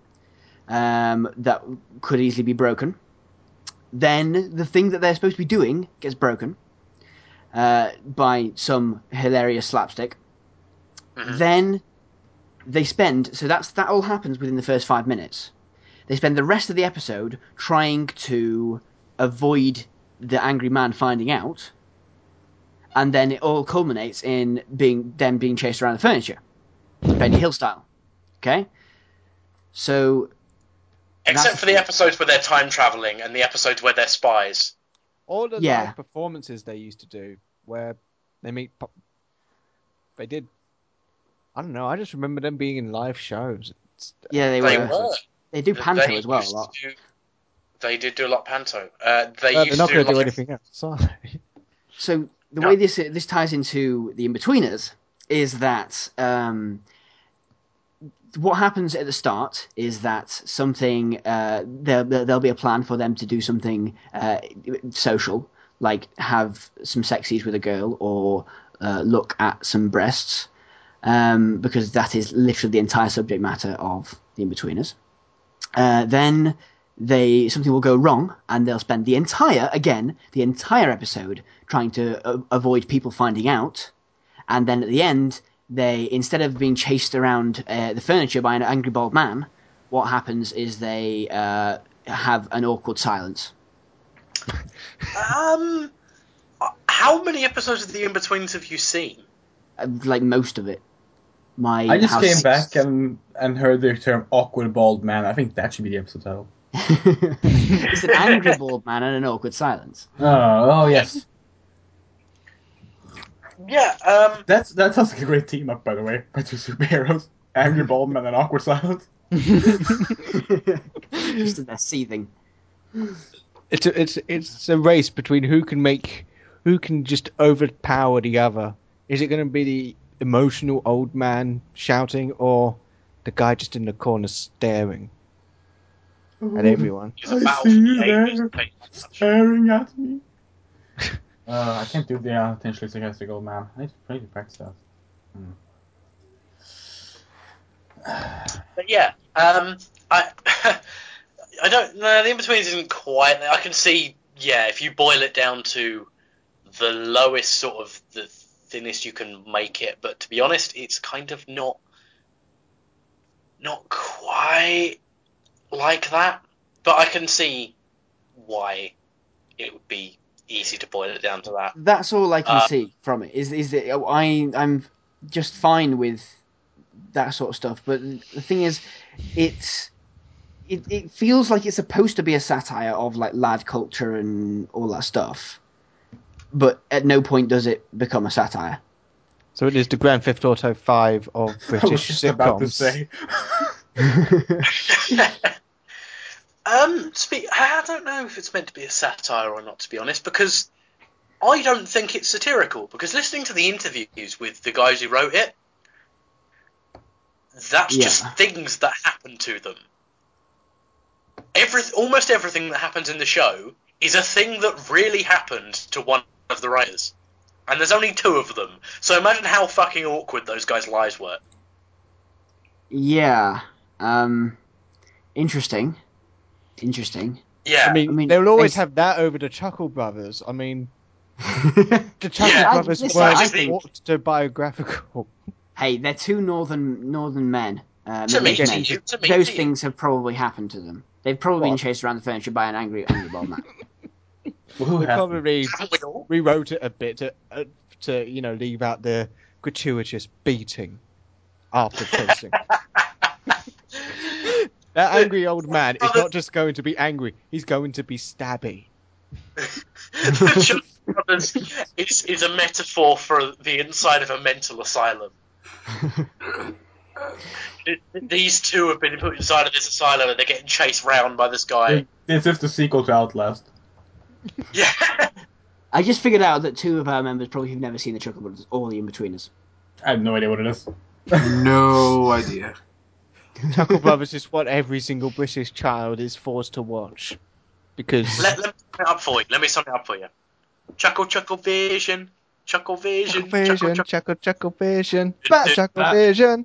um, that could easily be broken. Then the thing that they're supposed to be doing gets broken uh, by some hilarious slapstick. Mhm. Then they spend so that's that all happens within the first five minutes. They spend the rest of the episode trying to avoid the angry man finding out, and then it all culminates in being them being chased around the furniture, Benny Hill style. Okay, so Except for the episodes where they're time traveling and the episodes where they're spies. All the Yeah. live performances they used to do, where they meet, po- they did. I don't know. I just remember them being in live shows. It's- yeah, they, They were. were. They do panto They as well a lot. do- they did do a lot of panto. Uh, they Uh, used they're not going to do live- anything else. Sorry. So the No. way this this ties into the Inbetweeners is that um, what happens at the start is that something uh, there there- there'll be a plan for them to do something uh, social, like have some sexies with a girl or uh, look at some breasts, um, because that is literally the entire subject matter of the Inbetweeners. Uh, then they something will go wrong and they'll spend the entire again the entire episode trying to uh, avoid people finding out and then at the end they instead of being chased around uh, the furniture by an angry bald man what happens is they uh, have an awkward silence Um, how many episodes of the In-Betweens have you seen? Uh, like most of it my I just house- came back and and heard the term awkward bald man. I think that should be the episode title. it's an angry bald man and an awkward silence. Oh, oh yes. Yeah, um, That's that sounds like a great team up, by the way, by two superheroes, Angry bald man and Awkward Silence. Just in there seething. It's a, it's it's a race between who can make who can just overpower the other. Is it going to be the emotional old man shouting or the guy just in the corner staring at everyone? it's a I battle see you there. Staring at me. Uh, I can't do the uh, potentially sarcastic old man. I need to, I to practice that. But yeah, um, I I don't know. The in betweens isn't quite. I can see. Yeah, if you boil it down to the lowest sort of the thinnest you can make it, but to be honest, it's kind of not not quite like that. But I can see why it would be easy to boil it down to that. That's all I can Uh, see from it. Is is that I I'm just fine with that sort of stuff. But the thing is, it's it, it feels like it's supposed to be a satire of like lad culture and all that stuff. But at no point does it become a satire. So it is the Grand Theft Auto Five of I was British just about to sitcoms. say. Um, speak. I don't know if it's meant to be a satire or not, to be honest, because I don't think it's satirical. Because listening to the interviews with the guys who wrote it, that's Yeah. just things that happen to them. Every almost everything that happens in the show is a thing that really happened to one of the writers, and there's only two of them. So imagine how fucking awkward those guys' lives were. Yeah. Um. Interesting. Interesting. Yeah, I mean, I mean, they'll always they- have that over the Chuckle Brothers. I mean, the Chuckle Yeah, Brothers listen, weren't I think- autobiographical. hey, they're two northern northern men. Uh, to me, middle-aged to to me, Those to you. things have probably happened to them. They've probably been chased around the furniture by an angry angry bald man. Well, who They probably Haven't rewrote it a bit to, uh, to you know leave out the gratuitous beating after chasing. that angry old man is not just going to be angry; he's going to be stabby. the Jonas Brothers is, is a metaphor for the inside of a mental asylum. These two have been put inside of this asylum and they're getting chased round by this guy. This is the sequel to Outlast. Yeah. I just figured out that two of our members probably have never seen the Chuckle Brothers or the In-Betweeners. I have no idea what it is. No idea. Chuckle Brothers is what every single British child is forced to watch because Let, let me sum it up for you. Let me sum it up for you. Chuckle, chuckle, vision. Chuckle, vision. Chuckle Vision, Chuckle, chuckle. Chuckle Chuckle Vision, Bat Chuckle Vision.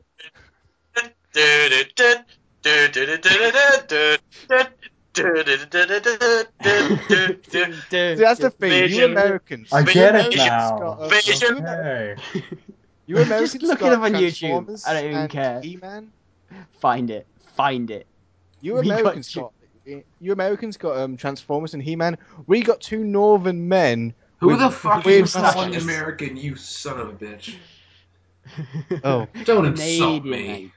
See, that's the thing. You Americans, I get it vision, now. vision. Okay. you Americans Just look it up on YouTube. I don't even and care. He-Man. Find it. Find it. You We Americans you. got, you Americans got um, Transformers and He-Man. We got two Northern men. Who with the fuck are weird you calling mustaches. American, you son of a bitch? Oh, Don't insult Canadian, me.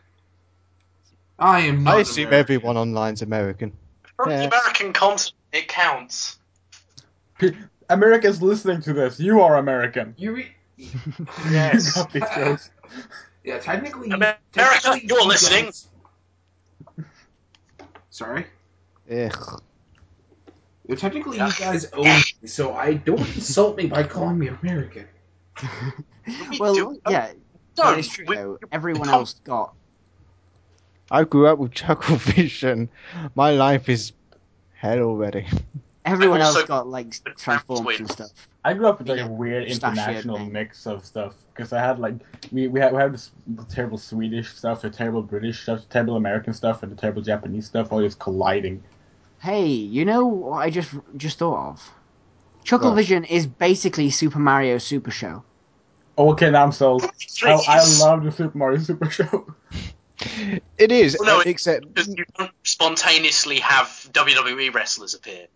I am not I assume American. everyone online's American. From the American continent, it counts. Americans listening to this, you are American. You re- Yes. Got these jokes. yeah, technically. America, technically you're you listening. guys- Sorry? Ugh. Yeah, technically, you guys own me, so I don't insult me by calling me American. Well, yeah, don't. true. Though. Everyone else got. I grew up with Chuckle Vision. My life is hell already. Everyone else got like Transformers and stuff. I grew up with like Yeah. a weird international man. mix of stuff because I had like we we had we had this terrible Swedish stuff, the terrible British stuff, the terrible American stuff, and the terrible Japanese stuff, all just colliding. Hey, you know what I just just thought of? Chuckle What? Vision is basically Super Mario Super Show. Oh, okay, now I'm sold. Oh, I, I love the Super Mario Super Show. It is, Well, no, uh, except you don't spontaneously have WWE wrestlers appear.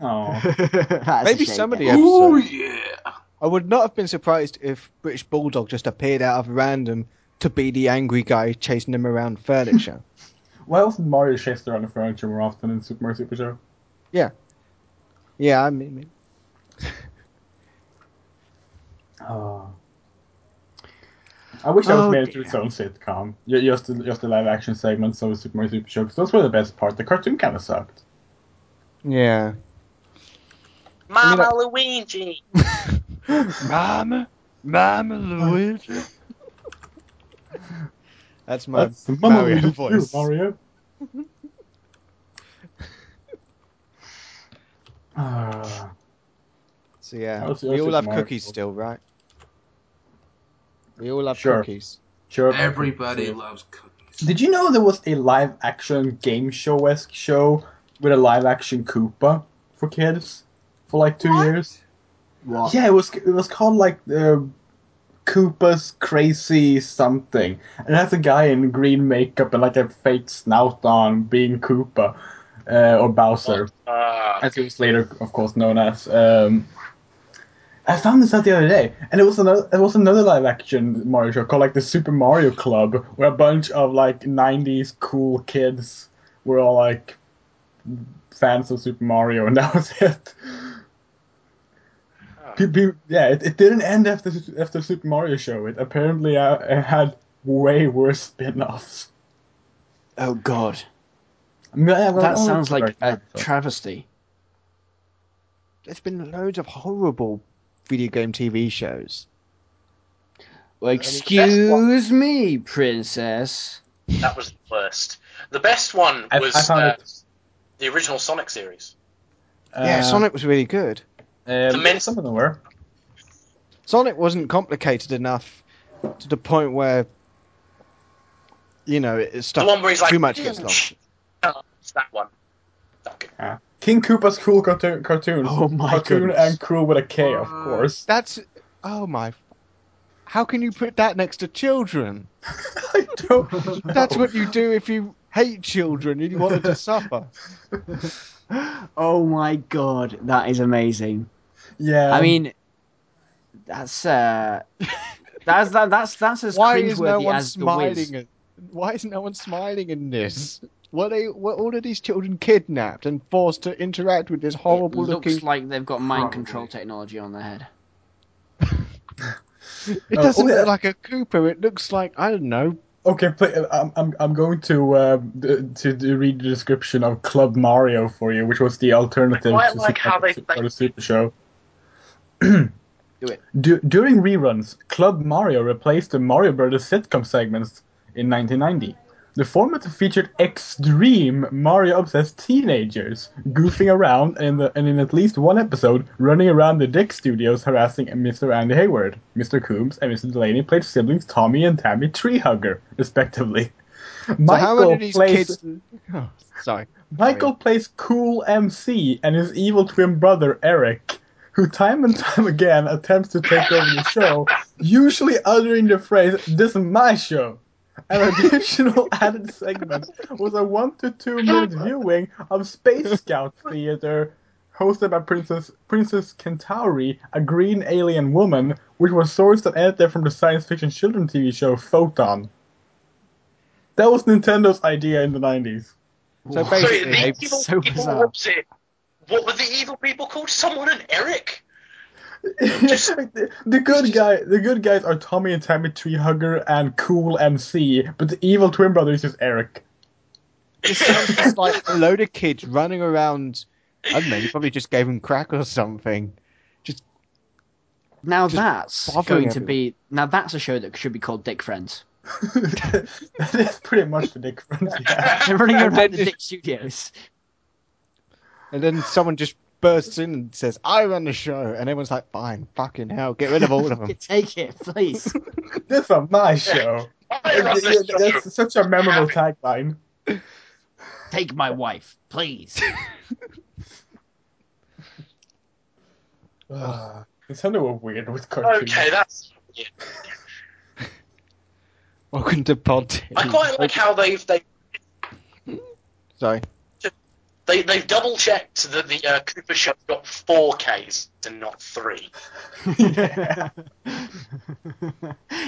Oh, maybe shame, some of the yeah. Oh yeah. I would not have been surprised if British Bulldog just appeared out of random to be the angry guy chasing him around furniture. Why wasn't Mario chased around the furniture more often in Super Mario Super Show? Yeah, Yeah, I mean, Oh. I wish I was Oh, made dear. into its own sitcom. Ju- Just the, just the live action segments of Super Mario Super Show, 'cause those were the best part. The cartoon kind of sucked. yeah. Mama Luigi. Mama, Mama Luigi. That's my That's the Mama Mario Luigi voice. Mario. Ah. So yeah, That was- that we all have Mario cookies still, right? We all love Sure. cookies. Sure. Everybody loves cookies. Did you know there was a live action game show esque show with a live action Koopa for kids for like two years? What? Yeah, it was it was called like uh, Koopa's Crazy Something, and it has a guy in green makeup and like a fake snout on being Koopa uh, or Bowser, Uh, as he was later, of course, known as. Um, I found this out the other day, and it was another it was another live action Mario show called like the Super Mario Club, where a bunch of like '90s cool kids were all like fans of Super Mario, and that was it. Pe- pe- yeah, it, it didn't end after after Super Mario show. It apparently uh, it had way worse spin-offs. Oh God, I mean, I- I- that sounds like a travesty. There's been loads of horrible video game TV shows. Well, excuse me, princess. that was the worst. The best one was I found uh, it- the original Sonic series. yeah, Uh, Sonic was really good. um, The men- some of them were. Sonic wasn't complicated enough to the point where, you know, it, The one where he's like, too much gets "Mm, lost. It's that one. Okay. King Koopa's cool cartoon, cartoons. Oh my cartoon goodness. and crew with a K, of What? course. That's oh my. How can you put that next to children? I don't. That's what you do if you hate children and you want them to suffer. Oh my God, that is amazing. Yeah. I mean, that's uh, that's that, that's that's as Why is no cringeworthy one as the Wiz. smiling? At, why is no one smiling in this? Were they were all of these children kidnapped and forced to interact with this horrible it looks looking? like they've got mind Probably. control technology on their head. It Oh, doesn't oh, yeah. look like a Koopa. It looks like I don't know. Okay, play, I'm, I'm, I'm going to uh, to, to read the description of Club Mario for you, which was the alternative I quite to like Super, how they- for the Super Show. Do it. During reruns, Club Mario replaced the Mario Brothers sitcom segments in 1990. The format featured extreme Mario-obsessed teenagers goofing around and in, the, and in at least one episode running around the DiC Studios harassing Mr. Andy Heyward. Mr. Coombs and Mr. Delaney played siblings Tommy and Tammy Treehugger, respectively. So many plays, kids? Oh, sorry. Michael plays Cool MC and his evil twin brother Eric, who time and time again attempts to take over the show, usually uttering the phrase, This is my show. An additional added segment was a one to two minute viewing of Space Scout Theater, hosted by Princess Princess Kentauri, a green alien woman, which was sourced and edited from the science fiction children TV show Photon. That was Nintendo's idea in the 90s. So So basically, the they- evil so people, bizarre. what was it? What were the evil people called? Someone and Eric? The, the good guy, the good guys are Tommy and Tammy Treehugger and Cool MC, but the evil twin brother is just Eric. it sounds just like a load of kids running around. I don't know. You probably just gave them crack or something. Just Now Just that's bothering going to everyone. be now that's a show that should be called Dick Friends. that is pretty much the Dick Friends. Yeah. They're running around the just- DiC Studios. And then someone just bursts in and says, "I run the show," and everyone's like, "Fine, fucking hell, get rid of all of them." Take it, please. this is my show. I run this show. That's such a memorable tagline. Take my wife, please. Uh, Nintendo were weird with cartoons. Okay, that's. Yeah. Welcome to Pod. I quite like how they've they Sorry. They they've double checked that the uh, Koopa show got four Ks and not three. yeah.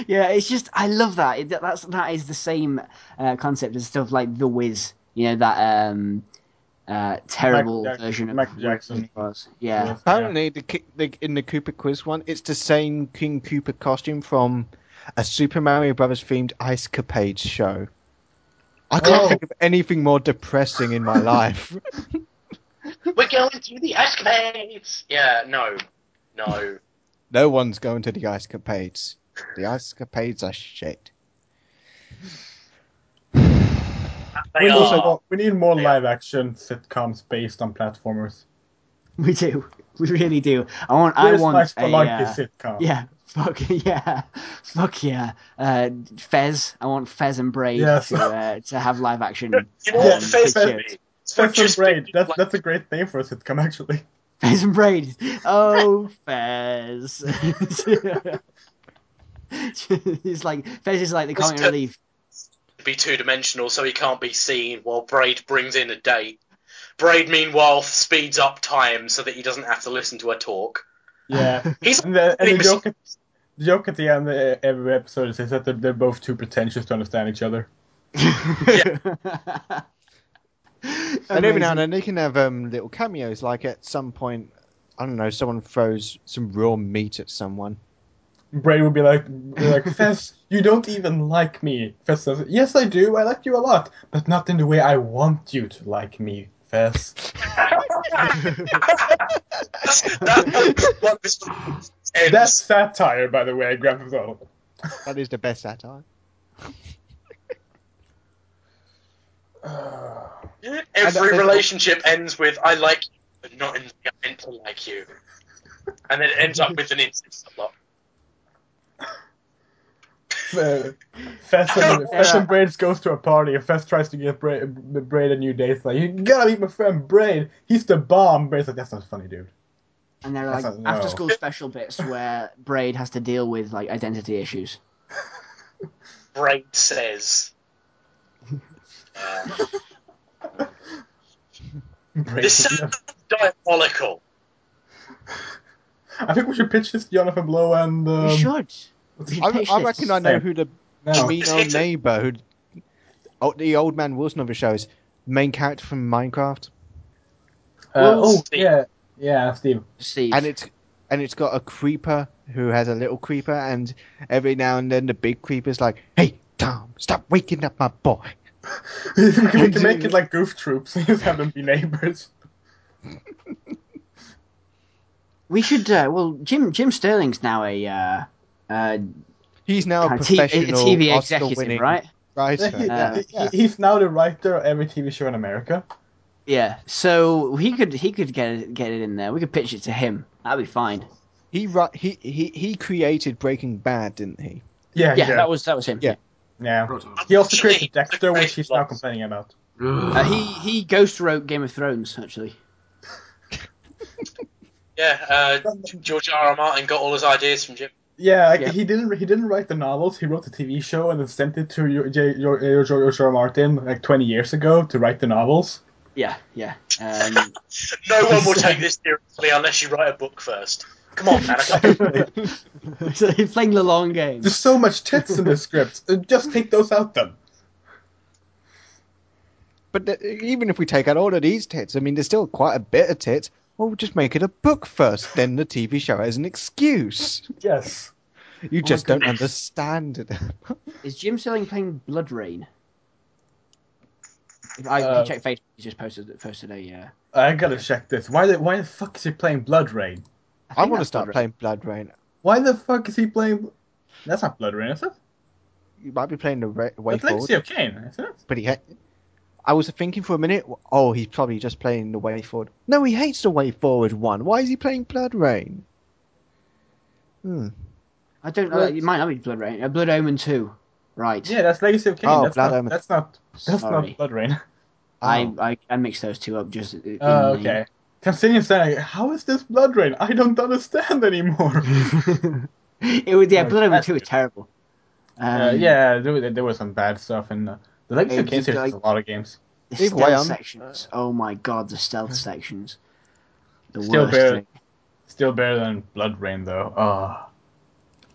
yeah, it's just I love that. It, that's that is the same uh, concept as stuff like The Wiz. You know that um, uh, terrible Michael Jackson- version of Michael Wiz Jackson. was. Yeah. Yeah. Apparently, the, the in the Koopa Quiz one, it's the same King Koopa costume from a Super Mario Brothers themed Ice Capades show. I can't Oh. think of anything more depressing in my life. We're going to the escapades. Yeah, no, no. no one's going to the Ice Capades. The Ice Capades are shit. They We, also are. want- we need more They live action sitcoms based on platformers. We do. We really do. I want. I want my a. Spelunky Uh, sitcom? yeah. Fuck yeah. Fuck yeah. Uh, Fez. I want Fez and Braid Yes. to uh, to have live action. You know um, what? Fez. Fez and just Braid. be That's like- that's a great name for a sitcom, actually. Fez and Braid. Oh, Fez. He's like Fez is like the comic Mr. relief. be two dimensional, so he can't be seen. While Braid brings in a date. Braid, meanwhile, speeds up time so that he doesn't have to listen to her talk. Yeah. He's And the, and the joke, at, the joke at the end of every episode is that they're, they're both too pretentious to understand each other. And every now and then they can have um, little cameos, like at some point, I don't know, someone throws some raw meat at someone. Bray would be like, be like Fez, you don't even like me. Fez says, Yes, I do. I like you a lot, but not in the way I want you to like me, Fez. that's, that's what this ends. That's satire, by the way, Grand Theft Auto. That is the best satire. Every relationship ends with "I like you, but not in the way I meant to like you," and then it ends up with an instant lot. Uh, Fez and, Fez and Braid goes to a party, and Fez tries to get Braid, Braid a new date. It's like, you gotta meet my friend Braid. He's the bomb. Braid's like, that's not funny, dude. and they're like That's not- after school special bits where Braid has to deal with like identity issues. Braid says. Braid, this sounds diabolical. I think we should pitch this to Jonathan Blow and. Um, we should. We should I, I reckon I know who the No. mean old neighbour, who oh, the old man Wilson of the show is main character from Minecraft, Uh, oh, Steve. yeah. Yeah, Steve. Steve. and it's and it's got a creeper who has a little creeper, and every now and then the big creeper's like, "Hey, Tom, stop waking up my boy." we can, we can make it like Goof Troops and just have them be neighbors. we should. Uh, well, Jim Jim Sterling's now a uh, uh, He's now a kind of t- a professional TV Oscar-winning executive, right? writer. He- Yeah. he's now the writer of every TV show in America. Yeah. So he could he could get it, get it in there. We could pitch it to him. That'd be fine. He he he he created Breaking Bad, didn't he? Yeah, Yeah, yeah. that was that was him. Yeah. yeah. He also created Dexter, which he's now complaining about. Uh, he he ghost wrote Game of Thrones actually. Yeah, uh, George R. R. Martin got all his ideas from Jim. Yeah, like, Yeah. he didn't he didn't write the novels. He wrote the TV show and then sent it to Yo- J- Yo- Yo- George R. R. Martin like 20 years ago to write the novels. Yeah, yeah. Um, No one will take this seriously unless you write a book first. Come on, man. I can't- so he's playing the long game. There's so much tits in the script. Uh, Just take those out then. But th- even if we take out all of these tits, I mean, there's still quite a bit of tits. Well, just make it a book first, then the TV show as an excuse. Yes. You my just don't understand it. Is Jim Sterling playing BloodRayne? If I Uh, can check Facebook. He just posted it posted a. Uh, I gotta check this. Why the why the fuck is he playing BloodRayne? I, think want to start BloodRayne. playing BloodRayne. Why the fuck is he playing? That's not BloodRayne, is it? You might be playing the Ra- Way That's Forward, Legacy of Kain, isn't it? but he. Ha- I was thinking for a minute. Oh, he's probably just playing the WayForward. No, he hates the WayForward one. Why is he playing BloodRayne? Hmm. I don't know. Well- It might not be BloodRayne. Uh, Blood Omen two. Right. Yeah, that's Legacy of Kain. Oh, that's, Blood not, Omen. that's not that's Sorry. not BloodRayne. I, Oh. I I mixed those two up just. Oh, the- okay. Continue saying, how is this BloodRayne? I don't understand anymore. it was yeah. Oh, Blood Omen two is terrible. Um, uh, yeah, there, there was some bad stuff in the, the Legacy It of Kain series. like- has a lot of games. The Either stealth way, sections. Oh my god, the stealth sections. The Still worst better- thing. Still better than BloodRayne, though. Oh.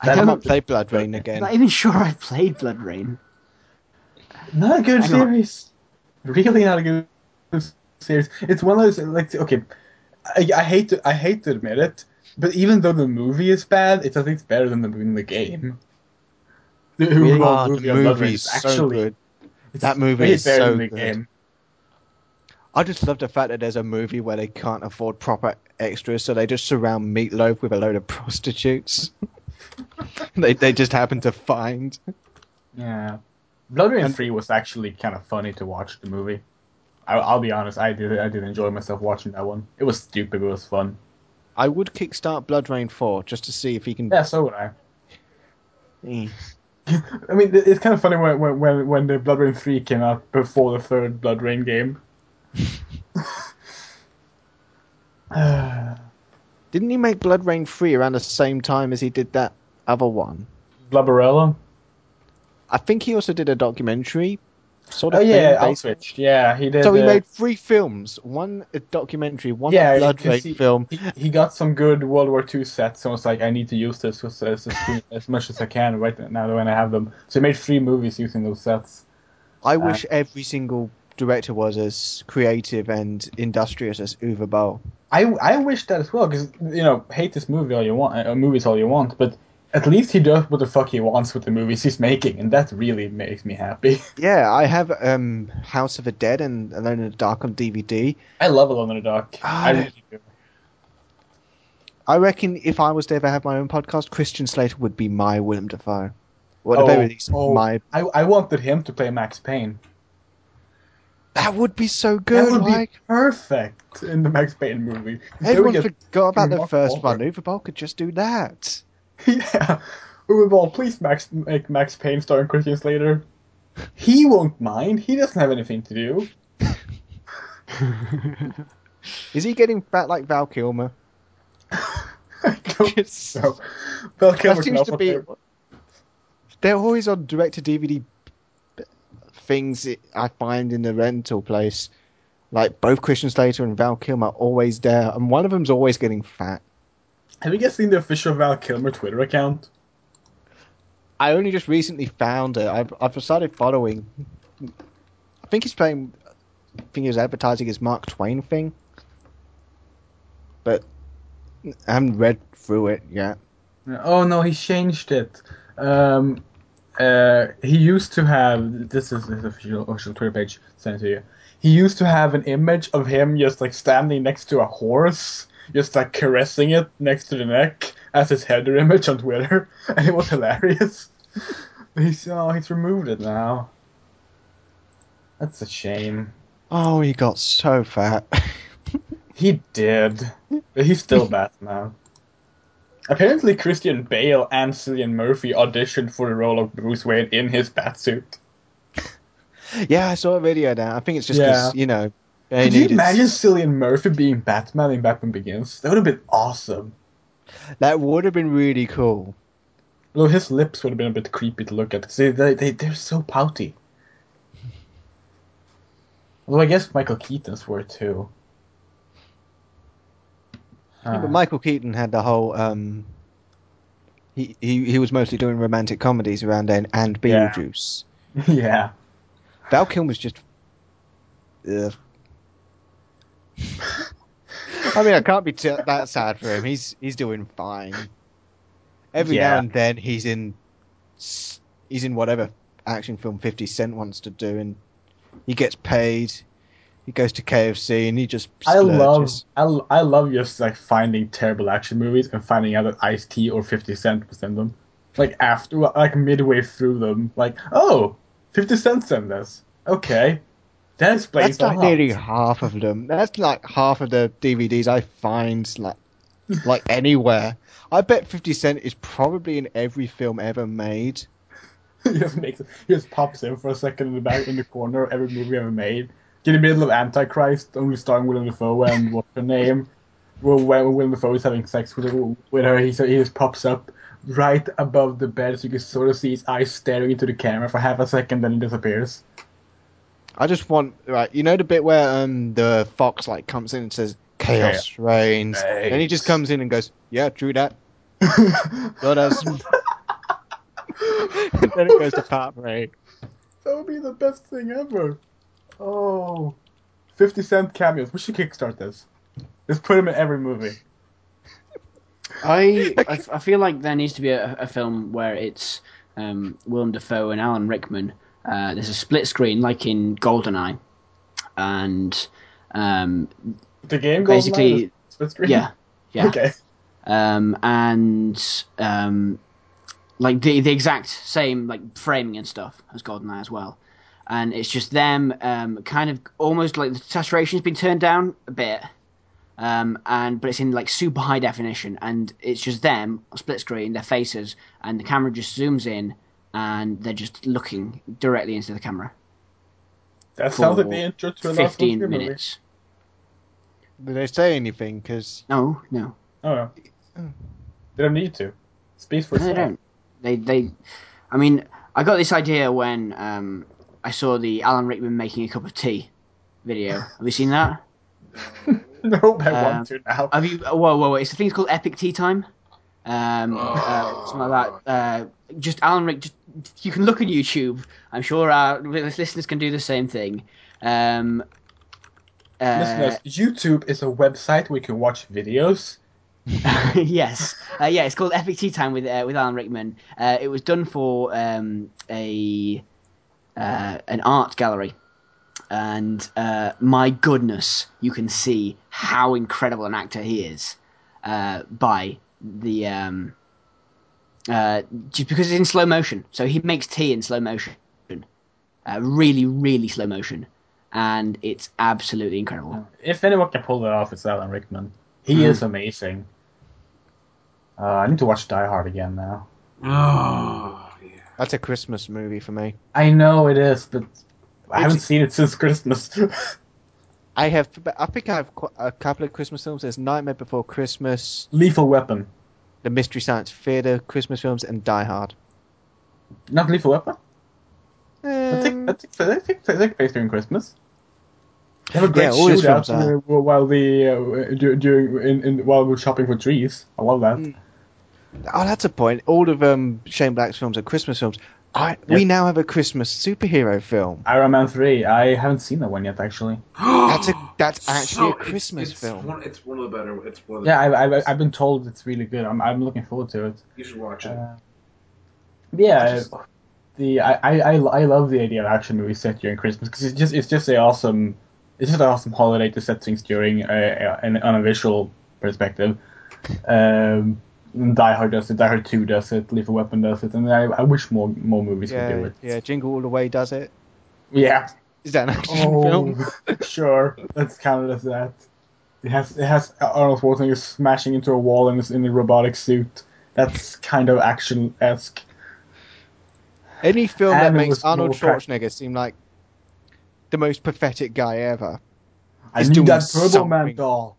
I I don't, might play BloodRayne again. I'm again. not even sure I've played BloodRayne. Not a good Hang on. series. Really not a good series. It's one of those like okay, I, I hate to I hate to admit it, but even though the movie is bad, it's I think it's better than the in the game. The Really? overall Ah, the movie of BloodRayne movie's is so actually good. That movie is so good. game. I just love the fact that there's a movie where they can't afford proper extras, so they just surround Meatloaf with a load of prostitutes. they they just happen to find. Yeah, BloodRayne And- Three was actually kind of funny to watch the movie. I, I'll be honest, I did I did enjoy myself watching that one. It was stupid, but it was fun. I would kickstart BloodRayne 4 just to see if he can. Yeah, so would I. I mean, it's kind of funny when when when, when the BloodRayne three came out before the third BloodRayne game. Didn't he make BloodRayne 3 around the same time as he did that other one? Blubberella. I think he also did a documentary sort Oh yeah, thing. based- Outraged. Yeah, he did. So he uh, made three films: one a documentary, one Yeah, a BloodRayne film. He, he got some good World War II sets and was like, I need to use this as, as, as, as much as I can right now when I have them. So he made three movies using those sets. I Uh, wish every single director was as creative and industrious as Uwe Boll. I, I wish that as well because you know hate this movie all you want, uh, movies all you want, but at least he does what the fuck he wants with the movies he's making, and that really makes me happy. Yeah, I have um, House of the Dead and Alone in the Dark on DVD. I love Alone in the Dark. Ah, I really do. I reckon if I was to ever have my own podcast, Christian Slater would be my Willem Dafoe. Or at Oh, very least, oh. my. I, I wanted him to play Max Payne. That would be so good. that would like, be perfect in the Max Payne movie. everyone forgot about the first one. Uwe Boll could just do that. yeah. Uwe please Max make Max Payne starring Christian Slater. He won't mind. He doesn't have anything to do. Is he getting fat like Val Kilmer? I don't know. Val That seems to be. okay. They're always on direct to DVD things I find in the rental place. Like both Christian Slater and Val Kilmer are always there, and one of them's always getting fat. Have you guys seen the official Val Kilmer Twitter account? I only just recently found it. I've I've started following. I think he's playing. I think he was advertising his Mark Twain thing, but I haven't read through it yet. Oh no, he changed it. Um, uh, he used to have this is his official official Twitter page. Send it to you. He used to have an image of him just like standing next to a horse, just like caressing it next to the neck as his header image on Twitter, and it was hilarious. He's oh he's removed it now. That's a shame. Oh, he got so fat. He did, but he's still Batman. Apparently, Christian Bale and Cillian Murphy auditioned for the role of Bruce Wayne in his batsuit. yeah, I saw a video that. I think it's just because Yeah. you know. They Could you imagine Cillian Murphy being Batman in Batman Begins? That would have been awesome. That would have been really cool. Although his lips would have been a bit creepy to look at. 'cause They, they, they, they're so pouty. Although I guess Michael Keaton's were too. Yeah, Uh, but Michael Keaton had the whole. Um, he, he he was mostly doing romantic comedies around then, and Yeah. Beetlejuice. yeah. Val Kilmer's just. Ugh. I mean, I can't be t- that sad for him. He's he's doing fine. Every Yeah. now and then, he's in he's in whatever action film Fifty Cent wants to do, and he gets paid. He goes to KFC and he just. I love, splurges. I, I love just like finding terrible action movies and finding out that Ice T or Fifty Cent was in them. Like after, like midway through them, like oh, 50 Cent's in this. Okay, that explains That's like lot. nearly half of them. That's like half of the DVDs I find like like anywhere. I bet Fifty Cent is probably in every film ever made. he just makes, he just pops in for a second in the back in the corner of every movie ever made. In the middle of Antichrist, only starring Willem Dafoe and what's her name? Well, when Willem Dafoe is having sex with her, with her he, so he just pops up right above the bed, so you can sort of see his eyes staring into the camera for half a second, then he disappears. I just want right. You know the bit where um the fox like comes in and says chaos reigns, and he just comes in and goes, "Yeah, true that." God has then it goes to Pat Ray. That would be the best thing ever. Oh. 50 cent cameos. We should kickstart this. Just put him in every movie. I, I, I feel like there needs to be a, a film where it's um, Willem Dafoe and Alan Rickman. Uh, there's a split screen like in Goldeneye, and um, The game basically, split screen? yeah, yeah, Okay. um, and um, like the the exact same like framing and stuff as Goldeneye as well. And it's just them, um, kind of almost like the saturation's been turned down a bit, um, and but it's in like super high definition, and it's just them split screen, their faces, and the camera just zooms in, and they're just looking directly into the camera. That sounds like For the intro to a Lars von Fifteen Trier movie. minutes. Did they say anything? Because No, no, Oh, yeah. They don't need to. Speaks for no, they don't. They they, I mean, I got this idea when um, I saw the Alan Rickman making a cup of tea video. Have you seen that? no, I Um, want to now. Have you? Whoa, whoa, whoa! It's a thing called Epic Tea Time. Um, uh, something like that. Uh, just Alan Rick. Just, you can look on YouTube. I'm sure our listeners can do the same thing. Um, uh, Listeners, YouTube is a website where you can watch videos. yes, uh, yeah, it's called Epic Tea Time with uh, with Alan Rickman. Uh, it was done for um, a uh, an art gallery, and uh, my goodness, you can see how incredible an actor he is uh, by the um, uh, just because it's in slow motion. So he makes tea in slow motion, uh, really, really slow motion, and it's absolutely incredible. If anyone can pull that off, it's Alan Rickman. He Mhm. is amazing. Uh, I need to watch Die Hard again now. Oh, yeah. that's a Christmas movie for me. I know it is, but I haven't It's- seen it since Christmas. I have. I think I have a couple of Christmas films. There's Nightmare Before Christmas, Lethal Weapon. the Mystery Science Theater Christmas films, and Die Hard. Not Lethal Weapon? I Um, think, I think, I think, I think based during Christmas. They have a great Yeah, shootout uh, while the uh, during in, in while we're shopping for trees. I love that. Mm. Oh, that's a point. All of um, Shane Black's films are Christmas films. I, We now have a Christmas superhero film. Iron Man three. I haven't seen that one yet, actually. That's a that's actually So, a Christmas it's film. One, it's one of the better. It's one of the. Yeah, I, I, I've been told it's really good. I'm, I'm looking forward to it. You should watch it. Uh, yeah, Just- the I, I, I I love the idea of action movies set during Christmas because it's just it's just a awesome it's just an awesome holiday to set things during uh, uh, on a visual perspective. Um, Die Hard does it, Die Hard Two does it, Lethal Weapon does it, and I, I wish more more movies would do Yeah, it. yeah. Jingle All the Way does it. Yeah. Is that an action Oh, film? sure, that's counted as that. It has it has Arnold Schwarzenegger smashing into a wall in, his, in a robotic suit. That's kind of action esque. Any film that And it makes Arnold Schwarzenegger seem like the most pathetic guy ever. I need that Turbo Man doll.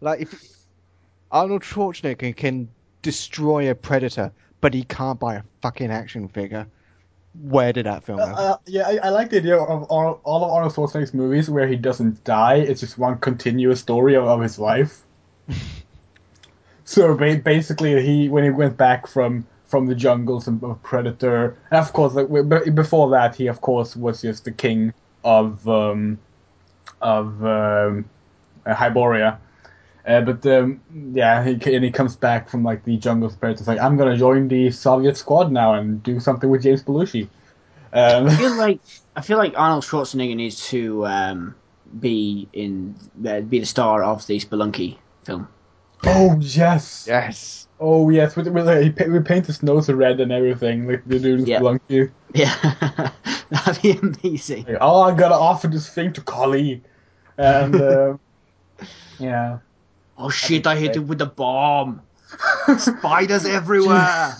Like if Arnold Schwarzenegger can destroy a predator, but he can't buy a fucking action figure. Where did that film Uh, go? uh, yeah, I, I like the idea of all, all of Arnold Schwarzenegger's movies where he doesn't die. It's just one continuous story of, of his life. so ba- basically, he when he went back from from the jungles of, of Predator, and of course, like, be- before that, he of course was just the king of um, of um, Hyboria. Uh, but um, yeah, he, and he comes back from like the jungle spirits. It's like I'm gonna join the Soviet squad now and do something with James Belushi. Um, I feel like I feel like Arnold Schwarzenegger needs to um, be in uh, be the star of the Spelunky film. oh yes, yes. oh yes. With, with, like, he we paint his nose red and everything, like the dude in Yeah. Spelunky. Yeah, that'd be amazing. Like, oh, I gotta offer this thing to Kali, and uh, yeah. Oh shit! I hit it with a bomb. Spiders everywhere.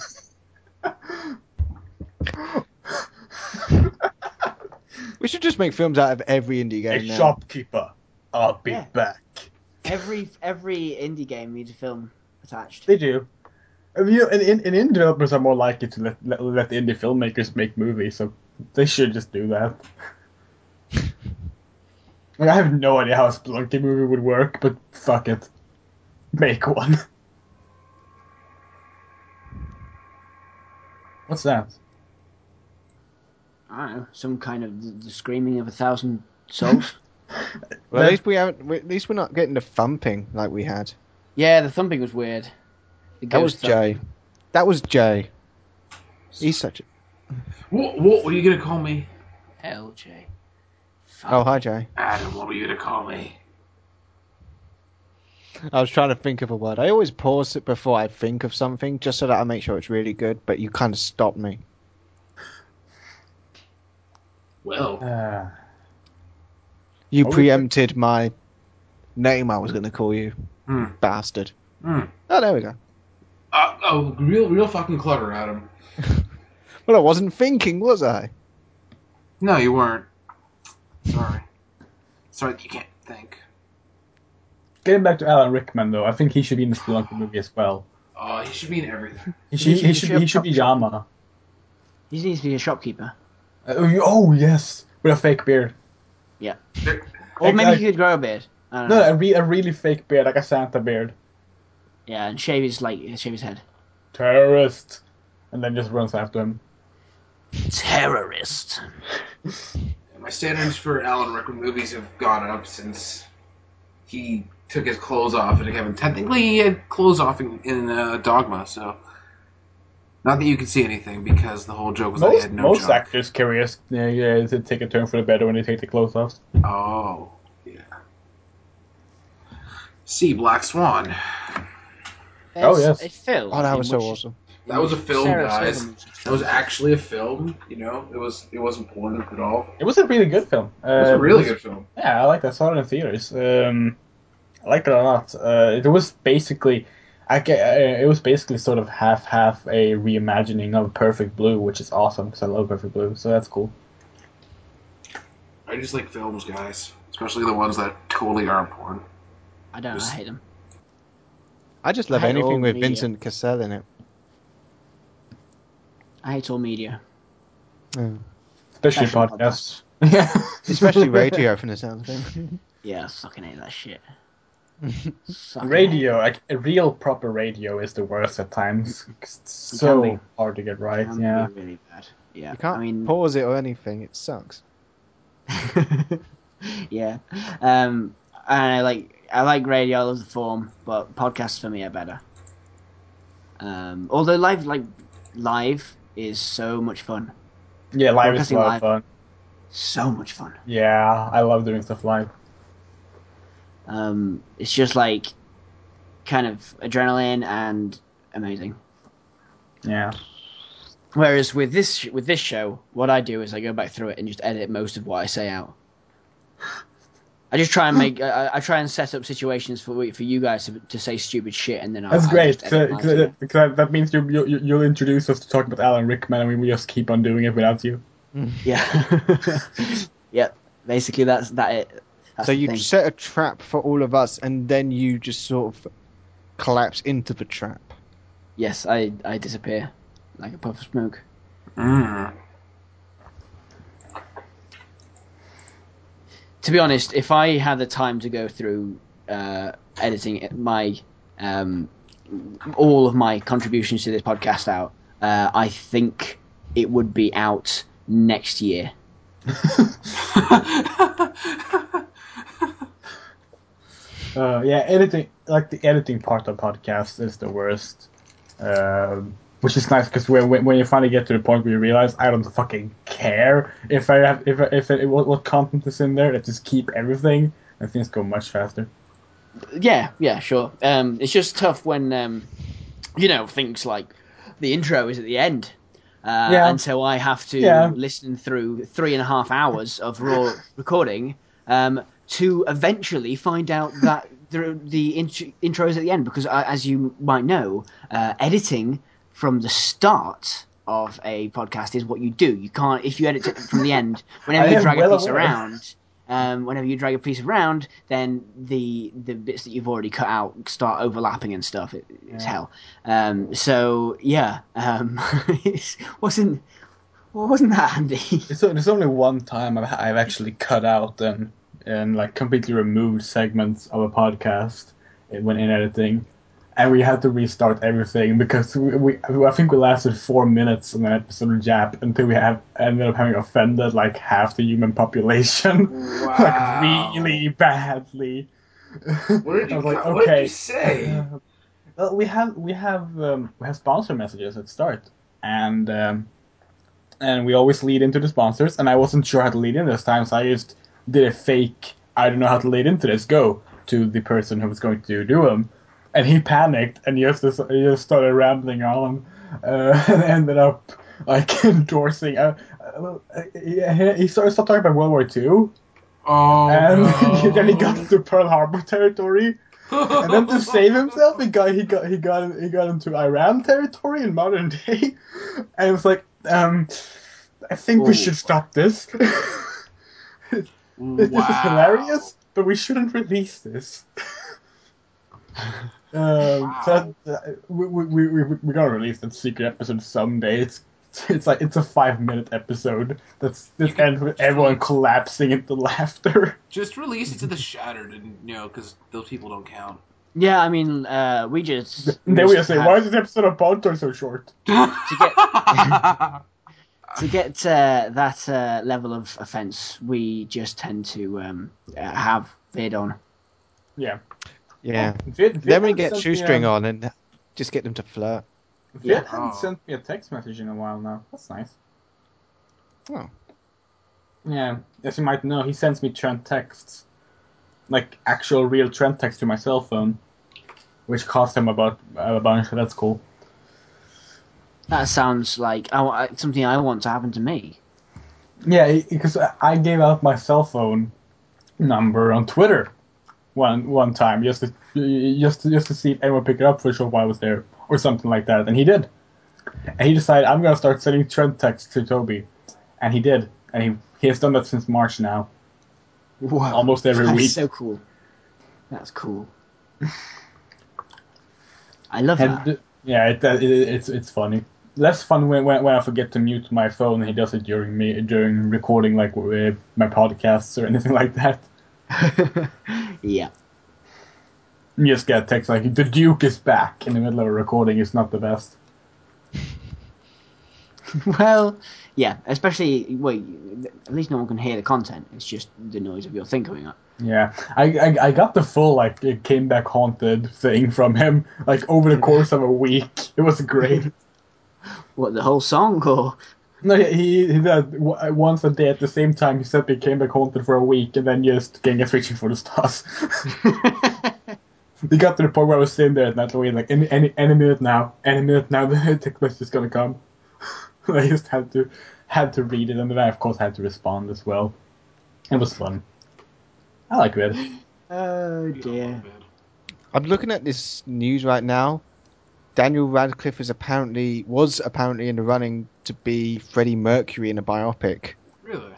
We should just make films out of every indie Hey, game now. shopkeeper, I'll be Yeah. back. every every indie game needs a film attached. They do. I mean, you know, and, and, and indie developers are more likely to let, let, let the indie filmmakers make movies, so they should just do that. like, I have no idea how a Spelunky movie would work, but fuck it. Make one. What's that? I don't know, some kind of the, the screaming of a thousand souls. Well, at least we haven't. At least we're not getting the thumping like we had. yeah, the thumping was weird. The That was ghost thump. Jay. That was Jay. He's such a. What, what were you gonna call me? LJ. Oh, hi, Jay. Adam, what were you gonna call me? I was trying to think of a word. I always pause it before I think of something, just so that I make sure it's really good. But you kind of stopped me. Well, Uh, You we- preempted my name. I was going to call you, Hmm. bastard. hmm. Oh, there we go. Uh, oh, real, real fucking clever, Adam. Well, I wasn't thinking, was I? No, you weren't. Sorry. Sorry, you can't think. Getting back to Alan Rickman though, I think he should be in the Spelunky movie as well. Oh, he should be in everything. He should. should- He should. he should He should be have Yama. He needs to be a shopkeeper. Uh, oh, you- oh yes, with a fake beard. Yeah. or maybe like- he could grow a beard. No, know. a, re- a really fake beard, like a Santa beard. Yeah, and shave his like shave his head. Terrorist, and then just runs after him. Terrorist. My standards for Alan Rickman movies have gone up since he took his clothes off in Kevin. Technically, he had clothes off in, in uh, Dogma, so not that you could see anything because the whole joke was that he Most, had no most junk. actors' careers yeah, yeah, to take a turn for the better when they take the clothes off. Oh, yeah. See Black Swan. Oh, There's yes. A film. Oh, that was so which- awesome. That was a film, Sarah guys. Silverman- That was actually a film. You know, it was it wasn't porn at all. It was a really good film. It was a Uh, really good film. Yeah, I like that. I saw it in theaters. Um, I liked it a lot. Uh, it was basically, I get, uh, it was basically sort of half half a reimagining of Perfect Blue, which is awesome because I love Perfect Blue. So that's cool. I just like films, guys, especially the ones that totally aren't porn. I don't. know, I hate them. I just love I anything with media. Vincent Cassel in it. I hate all media. Especially Especially podcasts. Yeah, Especially radio from the sound of it. Yeah, I fucking hate that shit. Sucking radio, like a real proper radio, is the worst at times. It's so be. hard to get right. It can Yeah. be really bad. Yeah, You can't I mean, pause it or anything. It sucks. yeah. Um, and I like I like radio. as a form, but podcasts for me are better. Um, although live like live is so much fun, Yeah, live is a lot of live. fun. so much fun. Yeah, I love doing stuff live. Um, it's just like kind of adrenaline and amazing. Yeah. Whereas with this with this show, what I do is I go back through it and just edit most of what I say out. I just try and make I, I try and set up situations for for you guys to, to say stupid shit and then I, That's I great. just edit Cause, cause, that means you, you you'll introduce us to talk about Alan Rickman, and we will just keep on doing it without you. Yeah. yeah. Basically, that's that. It. That's so you thing. set a trap for all of us, and then you just sort of collapse into the trap. Yes, I I disappear like a puff of smoke. Mm. To be honest, if I had the time to go through uh, editing my um, all of my contributions to this podcast out, uh, I think it would be out next year. Uh, yeah, editing like the editing part of podcasts is the worst. Um, which is nice because when, when when you finally get to the point where you realize I don't fucking care if I have if if it, what, what content is in there, I just keep everything and things go much faster. Yeah, yeah, sure. Um, it's just tough when um, you know things like the intro is at the end. Uh, Yeah. And so I have to Yeah. listen through three and a half hours of raw recording um, to eventually find out that the, the int- intro is at the end. Because, uh, as you might know, uh, editing from the start of a podcast is what you do. You can't, if you edit it from the end, whenever you drag a piece aware. around, um, whenever you drag a piece around, then the the bits that you've already cut out start overlapping and stuff. It, it's Yeah. hell. Um, so yeah, um, it wasn't wasn't that handy. It's, there's only one time I've, I've actually cut out and and like completely removed segments of a podcast it when in editing, and we had to restart everything because we, we I think we lasted four minutes on an episode of Jap until we have ended up having offended like half the human population, Wow. like really badly. What did I you, was like, what did okay. you say? Uh, well, we have we have um, we have sponsor messages at start, and um, and we always lead into the sponsors. And I wasn't sure how to lead in this time, so I just did a fake. I don't know how to lead into this. Go to the person who was going to do them, and he panicked and just he just started rambling on, uh, and ended up like endorsing. Uh, uh, he, he started talking about World War Two, Oh, and no. then he got to Pearl Harbor territory. And then to save himself, he got he got he got he got into Iran territory in modern day, and it was like, um, I think we should stop this. This is hilarious, but we shouldn't release this. um, so uh, we, we, we, we, we're gonna release that secret episode someday. It's it's like it's a five minute episode that's You that ends with everyone collapsing into laughter. Just release it to the Shattered, and you know, because those people don't count. Yeah, I mean, uh, we just. And then we just say, have- why is this episode of Podtoid so short? to get uh, that uh, level of offence, we just tend to um, uh, have vid on. Yeah. Yeah. Vid, Vid Then we get sent shoestring a- on and just get them to flirt. Vid Yeah. hadn't Oh. sent me a text message in a while now. That's nice. Oh. Yeah, as you might know, he sends me trend texts, like actual real trend text to my cell phone, which cost him about a bunch. That's cool. That sounds like I, something I want to happen to me. Yeah, because I gave out my cell phone number on Twitter one one time just to just to, just to see if anyone picked it up for a short while I was there or something like that, and he did. And he decided I'm gonna start sending trend texts to Toby, and he did, and he he has done that since March now, Wow. almost every That's week. so cool. That's cool. I love that. And, yeah, it, it, it's it's funny. Less fun when, when when I forget to mute my phone and he does it during me during recording like uh, my podcasts or anything like that. yeah. You just get text like the Duke is back in the middle of a recording. It's not the best. Well, yeah. Especially, well, at least no one can hear the content. It's just the noise of your thing coming up. Yeah, I, I I got the full like it came back haunted thing from him like over the course of a week. It was great. What the whole song, or No, he he did w- once a day at the same time. He said they came back haunted for a week and then just getting us reaching for the stars. They got to the point where I was sitting there at Natalie like any any any minute now, any minute now the text message is gonna come. I just had to had to read it and then I of course had to respond as well. It was fun. I like it. oh You dear. I'm looking at this news right now. Daniel Radcliffe is apparently was apparently in the running to be Freddie Mercury in a biopic, Really?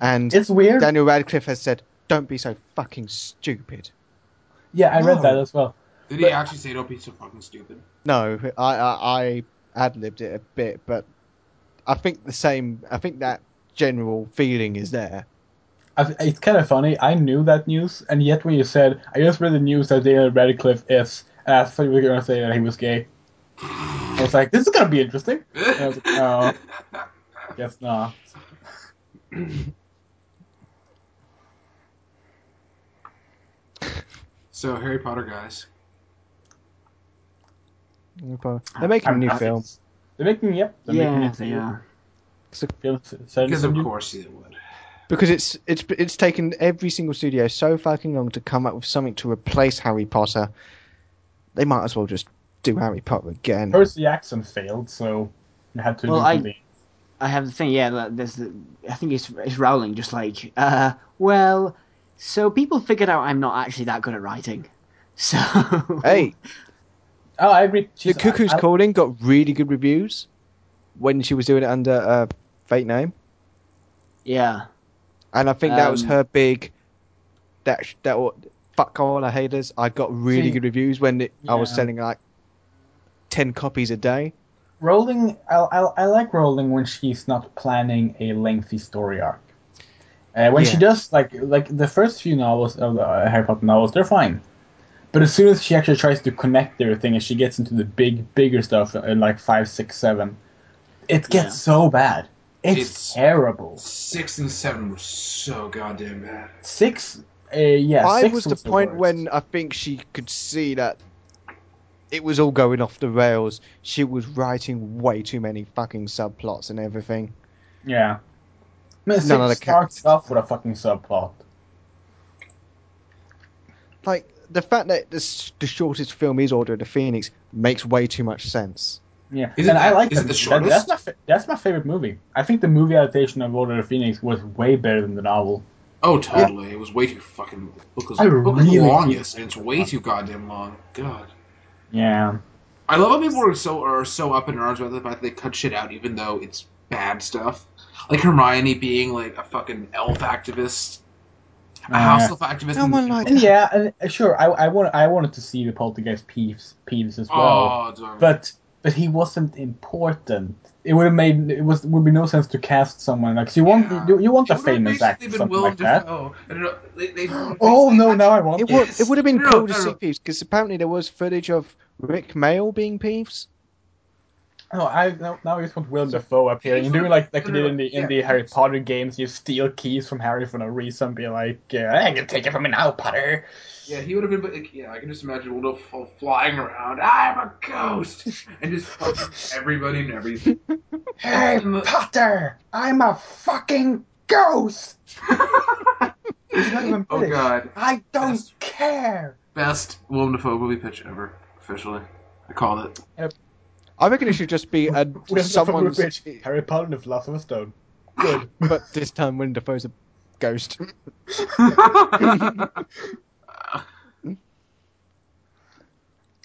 and It's weird. Daniel Radcliffe has said, "Don't be so fucking stupid." yeah, I read oh. that as well. Did he actually say don't be so fucking stupid? No, I I, I ad libbed it a bit, but I think the same. I think that general feeling is there. I, it's kind of funny. I knew that news, and yet when you said, I just read the news that Daniel Radcliffe is, and I thought you were going to say that he was gay. I was like, this is going to be interesting. And I was like, no, guess not. so Harry Potter guys. They're making a I'm new happy. film. They're making, yep. They're Yeah, making it they are. Film, so Because of new- course they would. because it's it's it's taken every single studio so fucking long to come up with something to replace Harry Potter. They might as well just do Harry Potter again. Percy Jackson failed, so you had to Well, do I- something. I have the thing, yeah. There's the. I think it's it's Rowling just like, uh, well, so people figured out I'm not actually that good at writing, so Hey, Oh, I agree. The Cuckoo's I- I- Calling got really good reviews when she was doing it under a fake name, yeah, and I think that was Um, her big. That sh- that wa- fuck all our haters. I got really See, good reviews when it, I was selling like ten copies a day. Rowling, I, I, I like Rowling when she's not planning a lengthy story arc. Uh, when she does, like like the first few novels of the uh, Harry Potter novels, they're fine. But as soon as she actually tries to connect everything and she gets into the big, bigger stuff in like five, six, seven, it gets Yeah. so bad. It's, It's- terrible. Six and seven were so goddamn bad. Six, uh, yeah. Five six was the point worst. when I think she could see that it was all going off the rails. She was writing way too many fucking subplots and everything. Yeah. Man, six None of the starts off with a fucking subplot. Like the fact that this, the shortest film is Order of the Phoenix makes way too much sense. Yeah, Is it I like is that. it the That- shortest? that's my that's my favorite movie. I think the movie adaptation of Order of the Phoenix was way better than the novel. Oh, totally. It was way too fucking. Book was, I book was really- longest, and it's way too goddamn long. God. Yeah, I love how people are so are so up in arms about the fact that they cut shit out, even though it's bad stuff. Like Hermione being like a fucking elf activist, a Uh, house elf activist. No and- one likes yeah, uh, sure, I I want I wanted to see the poltergeist Peeves Peeves as well, Oh, darn. but but he wasn't important. It would have made it was would be no sense to cast someone like you want Yeah. you, you want It a famous actor something Willem like that. Dafoe. Oh, know, they- they- Oh they- no, now I want It it. would it would have been No, cool no, to no, see no. Peeves because apparently there was footage of Rik Mayall being Peeves. No, I now, now I just want Willem Dafoe appearing and doing like like they did in the in the Harry Potter games. You steal keys from Harry for no reason, be like, yeah, I can take it from me now, Potter. Yeah, he would have been. Like, yeah, I can just imagine Willem Dafoe flying around. I'm a ghost, and just fucking everybody and everything. Hey, Potter, I'm a fucking ghost. He's not even Oh god, I don't Best. care. best Willem Dafoe movie pitch ever. Officially, I called it. I reckon it should just be a someone's. Harry Potter and the Philosopher's Stone. Good. but this time Willem Dafoe's a ghost.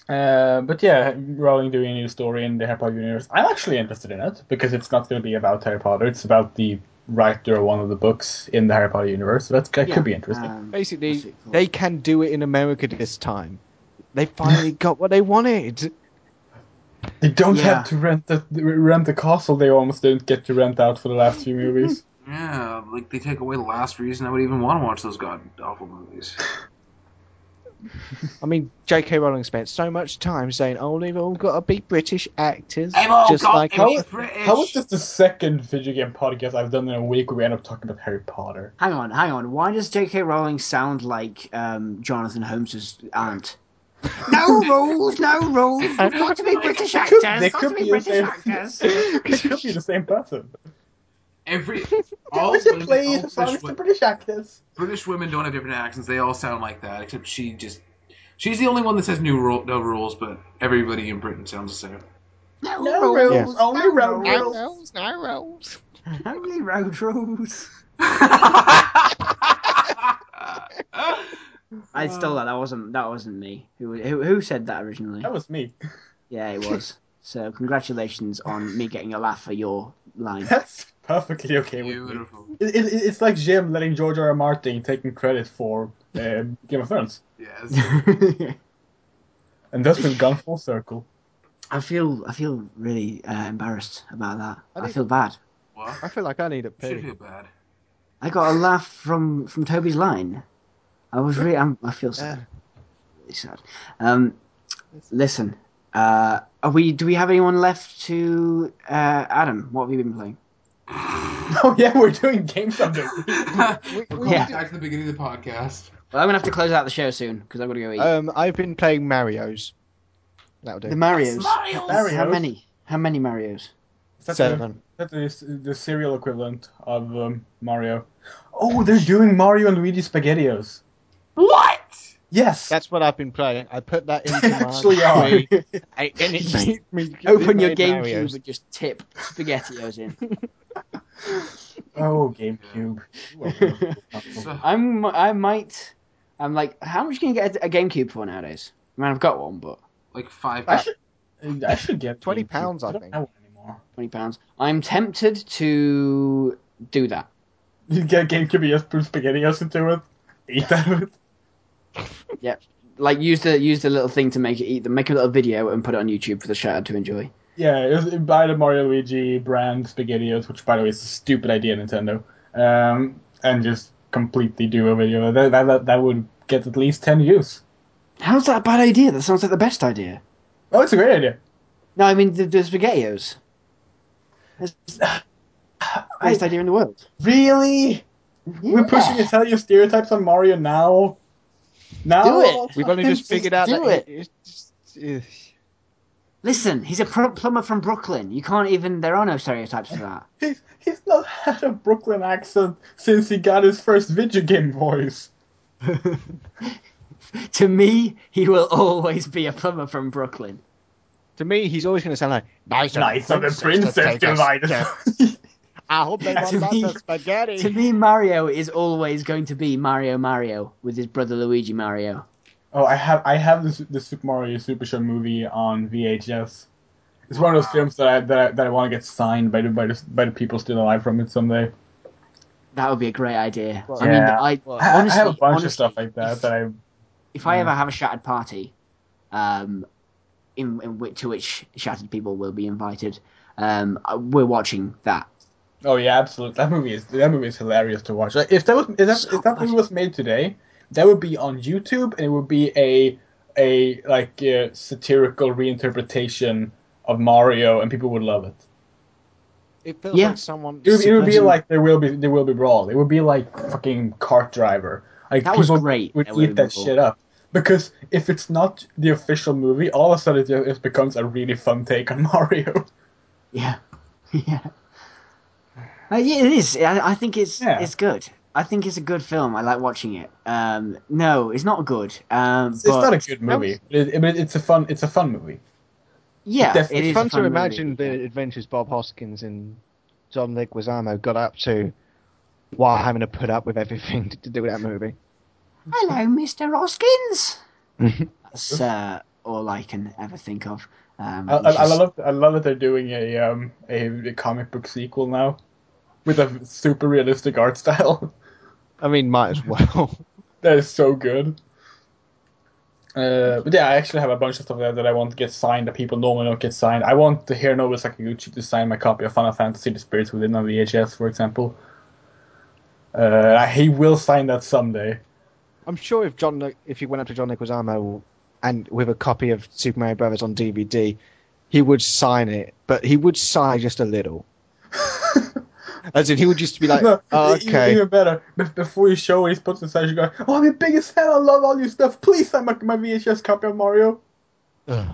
Uh, but yeah, Rowling doing a new story in the Harry Potter universe. I'm actually interested in it because it's not going to be about Harry Potter. It's about the writer of one of the books in the Harry Potter universe. So that's, that Yeah, could be interesting. um, Basically, what's it called? they can do it in America this time. They finally got what they wanted. They don't yeah. have to rent the rent the castle they almost didn't get to rent out for the last few movies. Yeah, like they take away the last reason I would even want to watch those god awful movies. I mean, J.K. Rowling spent so much time saying, "Oh, they've all got to be British actors," They've all just got like to be how, British. How is this the second video game podcast I've done in a week where we end up talking about Harry Potter? Hang on, hang on. Why does J.K. Rowling sound like um, Jonathan Holmes's aunt? No rules, no rules. We've got to be British They actors. could- they got could to be be British same- actors. It could be the same person. Every all Listen, women, please, all British, as the wo- British actors. British women don't have different accents. They all sound like that, except she just. She's the only one that says new rule, no rules, but everybody in Britain sounds the same. No, No rules, rules, only no road rules. rules. no rules. Only road rules. I stole that. That wasn't that wasn't me. Who who, who said that originally? That was me. Yeah, it was. So congratulations on me getting a laugh for your line. That's perfectly okay with me. Beautiful. It, it, it's like Jim letting George R. R. Martin taking credit for um, Game of Thrones, Yes. and that's been gone full circle. I feel I feel really uh, embarrassed about that. I I, feel bad. What? I feel like I need a pee. Should pee. feel bad. I got a laugh from from Toby's line. I was really I'm, I feel sad. Really sad. Um, listen. Uh, are we? Do we have anyone left to uh, Adam? What have you been playing? Oh yeah, we're doing games of the week. We- we Yeah. did- Back to the beginning of the podcast. Well, I'm gonna have to close out the show soon because I've got to go eat. Um, I've been playing Mario's. That'll do. the Mario's. Mario's. Mario's. How many? How many Mario's? Is that Seven. The, that is the serial equivalent of um, Mario. Oh, they're doing Mario and Luigi SpaghettiOs. What? Yes. That's what I've been playing. I put that into my actually are. I- and it made me Open it your GameCube Mario's. and just tip SpaghettiOs in. oh, GameCube. I'm. I might. I'm like, how much can you get a, a GameCube for nowadays? I mean, I've got one, but like five. I should, I should get 20 GameCube. pounds, I don't think. have one anymore. twenty pounds. I'm tempted to do that. You get GameCube, you just put SpaghettiOs into it, eat out it. Like, use the use the little thing to make it eat. them, Make a little video and put it on YouTube for the shout to enjoy. Yeah, it was, buy the Mario Luigi brand SpaghettiOs, which by the way is a stupid idea, Nintendo. Um, and just completely do a video. That, that, that would get at least 10 views. How's that a bad idea? That sounds like the best idea. Oh, it's a great idea. No, I mean the, the SpaghettiOs. The best idea in the world. Really? We're pushing Italian stereotypes on Mario now. Now Do it. We've only just Just figured out do that it. it's just- ugh. Listen, he's a pr- plumber from Brooklyn. You can't even. There are no stereotypes for that. He's, he's not had a Brooklyn accent since he got his first video game voice. to me, he will always be a plumber from Brooklyn. to me, he's always going to sound like nice of Nice of the princess take us divided. to- I hope they To want lots me- of spaghetti. To me, Mario is always going to be Mario Mario with his brother Luigi Mario. Oh, I have I have the, the Super Mario Super Show movie on VHS. It's one of those films that I that I, that I want to get signed by the by the by the people still alive from it someday. That would be a great idea. Well, I mean, yeah. I Well, honestly, I have a bunch honestly, of stuff like that if, that I if I yeah. ever have a shattered party, um, in, in which, to which shattered people will be invited, um, we're watching that. Oh yeah, absolutely. That movie is that movie is hilarious to watch. Like, if that was if that, So if that movie was made today, that would be on YouTube and it would be a a like uh, satirical reinterpretation of Mario, and people would love it. It feels Yeah. like someone. It would, it would be like there will be there will be brawl. It would be like fucking cart driver. Like That was people great. would There will eat that brawl. shit up. Because if it's not the official movie, all of a sudden it just it becomes a really fun take on Mario. Yeah, yeah. Uh, yeah, it is. I, I think it's Yeah. it's good. I think it's a good film. I like watching it. Um, no, it's not good. Um, It's, but it's not a good movie. It, it, it's a fun it's a fun movie. yeah, def- it It's is fun a to movie, imagine yeah. the adventures Bob Hoskins and John Leguizamo got up to while having to put up with everything to, to do that movie. Hello, Mr. Hoskins. That's uh, all I can ever think of. Um, I, I, it's I love I love that they're doing a um a, a comic book sequel now, with a super realistic art style. I mean, might as well. that is so good. Uh, but yeah, I actually have a bunch of stuff there that I want to get signed that people normally don't get signed. I want to hear Hironobu Sakaguchi to sign my copy of Final Fantasy: The Spirits Within on VHS, for example. Uh, he will sign that someday. I'm sure if John, if you went up to John Leguizamo and with a copy of Super Mario Brothers on DVD, he would sign it, but he would sigh just a little. As in, he would just be like, no, "Oh, "Okay." Even better, before you show it, he puts inside you go, "Oh, I'm your biggest fan. I love all your stuff. Please sign my, my VHS copy of Mario." Ugh.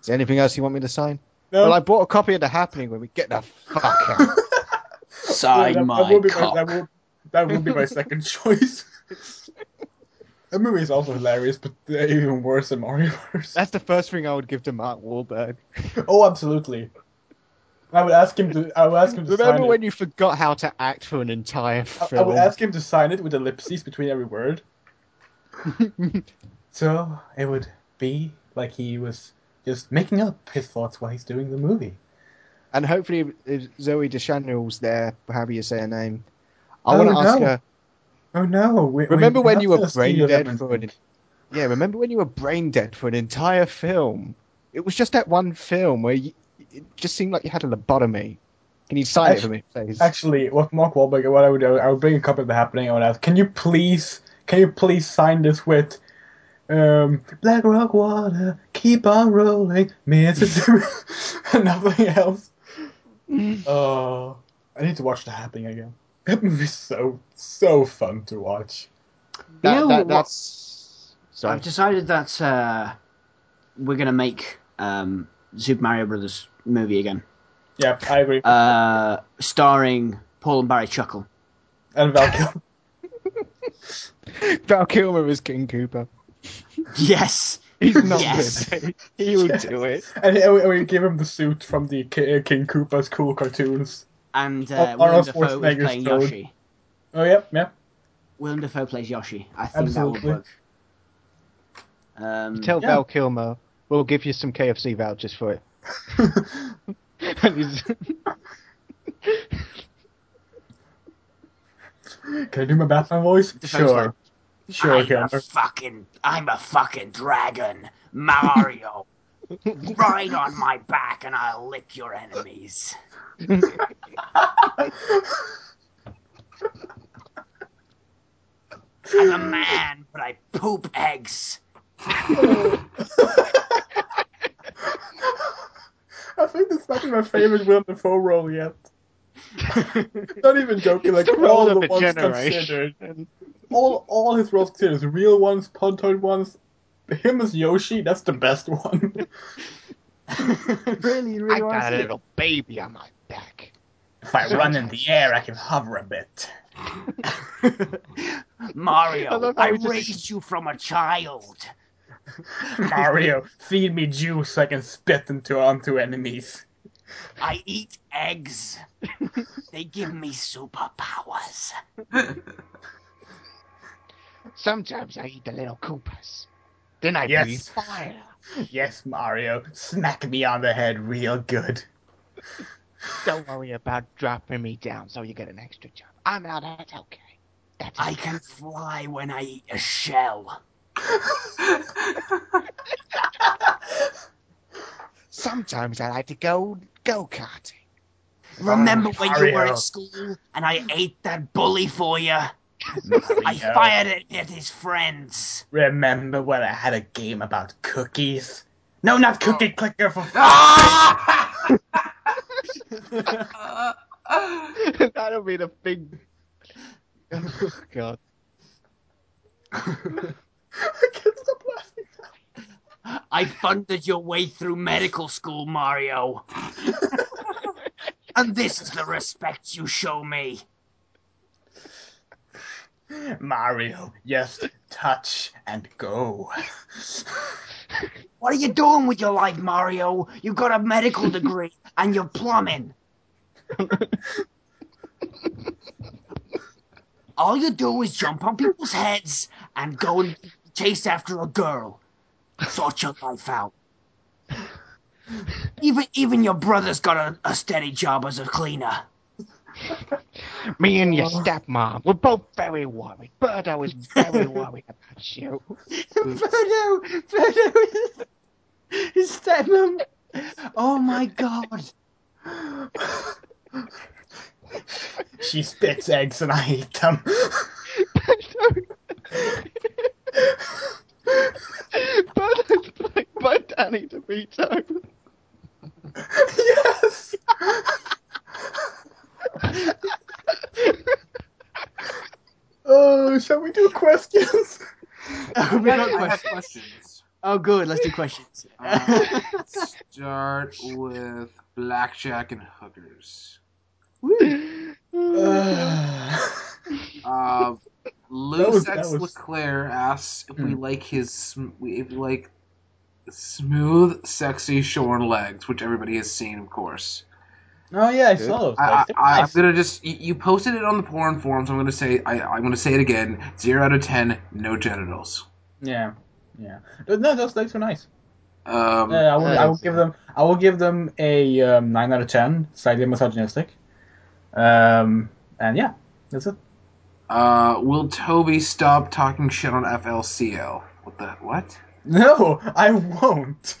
Is there anything else you want me to sign? No, Well, I bought a copy of The Happening when we get the fuck out. Sign that, my that will be cock. my that will, that will be my second choice. that movie is also hilarious, but even worse than Mario That's the first thing I would give to Mark Wahlberg. Oh, absolutely. I would ask him to. I would ask him to Remember sign when it. you forgot how to act for an entire I, I would ask him to sign it with ellipses between every word. So it would be like he was just making up his thoughts while he's doing the movie. and hopefully, Zooey Deschanel's there, however you say her name, I Oh, want to ask her. Oh no! We, Remember we when you were brain dead for an? Yeah, remember when you were brain dead for an entire film? It was just that one film where you, it just seemed like you had a lobotomy. Can you sign it for me, please? Actually, what Mark Wahlberg, what I would do, I would bring a copy of the happening. I would ask, can you please, can you please sign this with, um, Black Rock Water, keep on rolling, Mississippi, and nothing else. Oh, I need to watch the happening again. That movie's so so fun to watch. That- You know that- that's. Sorry. I've decided that uh, we're gonna make um, Super Mario Brothers movie again, Yeah, I agree. uh, starring Paul and Barry Chuckle. and Val Kilmer. Val Kilmer is King Koopa. Yes, He's not Yes. good. He would do it. and, and we, and we give him the suit from the uh, King Koopa's Kool Kartoons. and uh, Willem Arnold Dafoe is Schwarzenegger's playing Toad. Yoshi. Oh yeah, yeah. Willem Dafoe plays Yoshi. I think Absolutely. that would work. Um, Tell Yeah. Val Kilmer, we'll give you some KFC vouchers for it. And he's- Can I do my Batman voice? Sure. Sure, I'm Kilmer. a fucking, I'm a fucking dragon, Mario. Ride on my back and I'll lick your enemies. I'm a man, but I poop eggs. I think this might be my favorite Willem Dafoe role yet. Not even joking, like the all role the of ones generation. considered. All all his roles considered, his real ones, Podtoid ones. Him as Yoshi, that's the best one. really, really I really got to a little baby on my back. if I run in the air, I can hover a bit. Mario, love how I he just- raised you from a child. Mario, feed me juice so I can spit into onto enemies. I eat eggs. they give me superpowers. Sometimes I eat the little Koopas. Then I Yes. breathe fire. Yes, Mario, smack me on the head real good. Don't worry about dropping me down so you get an extra jump. I'm not, that's okay. That's I can fly when I eat a shell. Sometimes I like to go go-karting. Oh, Remember when you were at school and I ate that bully for you? I fired it at his friends. Remember when I had a game about cookies? No, not oh. cookie clicker for That'll be the big. Oh God. I can't stop laughing. I funded your way through medical school, Mario. and this is the respect you show me. Mario, just touch and go. What are you doing with your life, Mario? You got a medical degree and you're plumbing. All you do is jump on people's heads and go and chase after a girl. Sort your life out. Even even your brother's got a, a steady job as a cleaner. Me and your stepmom, we're both very worried. Birdo is very worried about you. Birdo, Birdo is his stepmom. Oh my god. She spits eggs and I eat them. Birdo's played by Danny DeVito. yes! oh, shall we do questions? Oh, we got questions. questions. Oh, good. Let's do questions. Uh, start with blackjack and hookers. Uh, Lou was- Sex was- Leclaire asks if we Hmm. like his if we like smooth, sexy, shorn legs, which everybody has seen, of course. oh yeah, I Good. saw those. I, legs. They're I, I'm nice. gonna just you, you posted it on the porn forums. I'm gonna say I, I'm gonna say it again. Zero out of ten, no genitals. Yeah, yeah. No, those legs were nice. Um, Uh, I will. I will give them. I will give them a um, nine out of ten. Slightly misogynistic. Um, and yeah, that's it. Uh, will Toby stop talking shit on FLCL? What the what? No, I won't.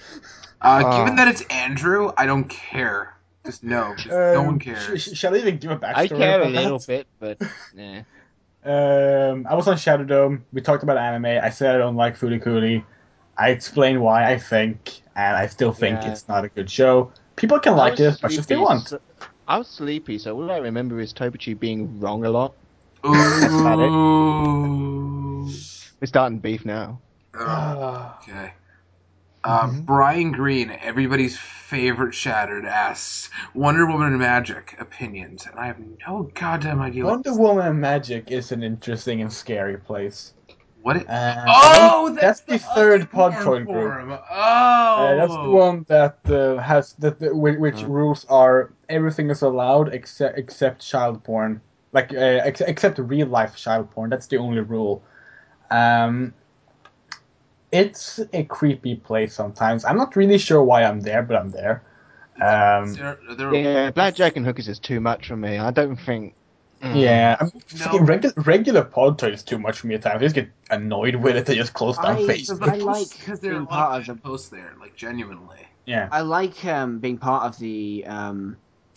Uh, Oh. given that it's Andrew, I don't care. Just no, just no Um, one cares. sh- shall I even give a backstory? I care a little that? bit, but yeah. Um, I was on Shadow Dome. We talked about anime. I said I don't like Fooly Cooly. I explained why I think, and I still think Yeah. it's not a good show. People can like I it was as much as they want. so- I was sleepy, so all I remember is Tobichi being wrong a lot. About it. Ooh. We're starting beef now. Oh, okay. Uh, Mm-hmm. Brian Green, everybody's favorite Shattered, asks Wonder Woman Magic opinions, and I have no goddamn idea. What, Wonder Woman Magic is an interesting and scary place. what it, Uh, oh, that's the third other porn Podtoid group. Oh, Uh, that's the one that uh, has that which, which Uh. rules are everything is allowed except except child porn, like uh, ex- except real life child porn. That's the only rule. Um, it's a creepy place sometimes. I'm not really sure why I'm there, but I'm there. Um, There- there- Yeah, Blackjack and Hookers is too much for me. I don't think. Mm. yeah, I'm, No. regular regular Podtoid is too much for me at times. I just get annoyed with it. I just close down I- Facebook. I like because there are a being part of of the- posts there, like genuinely. Yeah. I like um, being part of the um,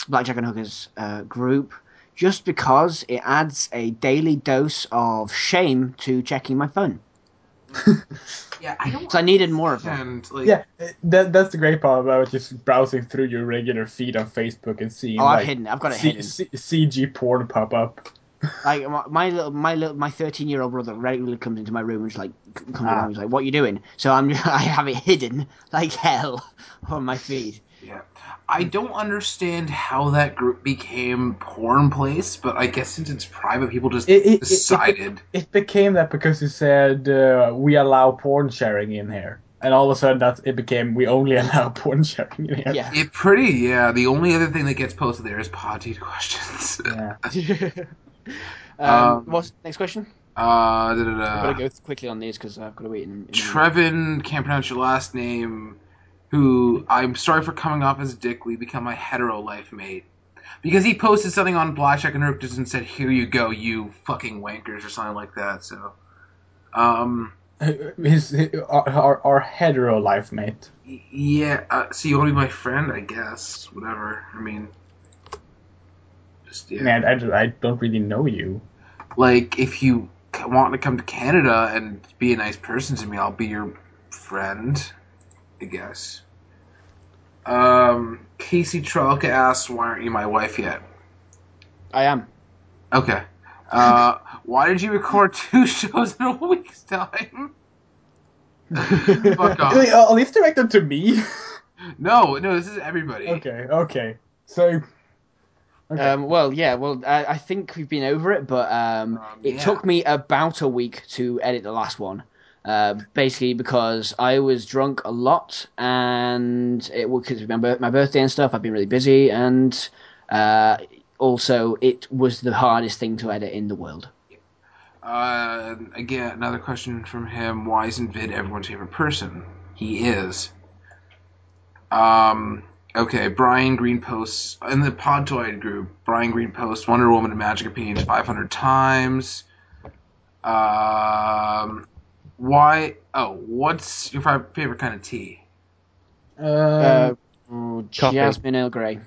Blackjack and Hookers uh, group just because it adds a daily dose of shame to checking my phone. Yeah, I don't. So I needed more of them. understand, Like, Yeah, that, that's the great part about just browsing through your regular feed on Facebook and seeing Oh, I've like hidden. I've got it C- hidden. C- CG porn pop up. Like my, my little, my little, my thirteen-year-old brother regularly comes into my room and just like c- comes Ah. around. He's like, "What are you doing?" So I'm, I have it hidden like hell on my feed. Yeah. I don't understand how that group became porn place, but I guess since it's private, people just It- it- it- decided. It became that because you said uh, we allow porn sharing in here, and all of a sudden that it became we only allow porn sharing in here. Yeah. It pretty, yeah. The only other thing that gets posted there is potty questions. Yeah. um, Um, what's next question? uh, da, da, I've got to go quickly on these because I've got to wait. In, in Trevin, can't pronounce your last name. Who I'm sorry for coming off as dick. We become my hetero life mate because he posted something on Blackjack and Hookers and said, "Here you go, you fucking wankers" or something like that. So, um, His, his our, our, our hetero life mate. yeah. Uh, so you want to be my friend? I guess. Whatever. I mean, just yeah. Man, I, I don't really know you. like if you want to come to Canada and be a nice person to me, I'll be your friend, I guess. Um, Casey Trelka asks, "Why aren't you my wife yet?" I am. Okay. Uh, why did you record two shows in a week's time? Fuck off. Wait, At least direct them to me. No, no, this is everybody. okay, okay. So. Okay. Um, well, yeah. Well, I, I think we've been over it, but um, Um, it yeah. took me about a week to edit the last one. Uh, basically because I was drunk a lot, and it was because my, my birthday and stuff. I've been really busy, and uh, also it was the hardest thing to edit in the world. Uh, again, another question from him. Why isn't Vid everyone's favorite person? He is. Um, okay, Brian Green posts in the Podtoid group. Brian Green posts Wonder Woman and Magic Opinions 500 times. Um, why? Oh, what's your favorite kind of tea? Um, Uh, oh, Coffee. Jasmine Earl Grey.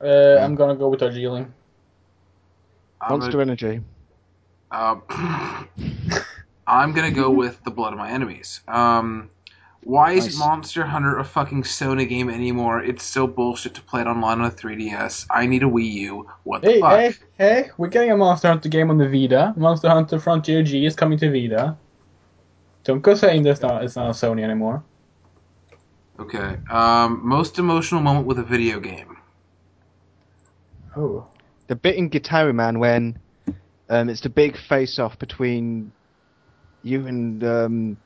uh, I'm gonna go with Darjeeling. I'm Monster Energy. Uh, I'm gonna go with the blood of my enemies. Um, why is Monster Hunter a fucking Sony game anymore? It's so bullshit to play it online on a 3DS. I need a Wii U. What the Hey, fuck? hey, hey! We're getting a Monster Hunter game on the Vita. Monster Hunter Frontier G is coming to Vita. Don't go saying this not it's not a Sony anymore. Okay. Um, most emotional moment with a video game. Oh. The bit in Gitaroo Man when um, it's the big face-off between you and um,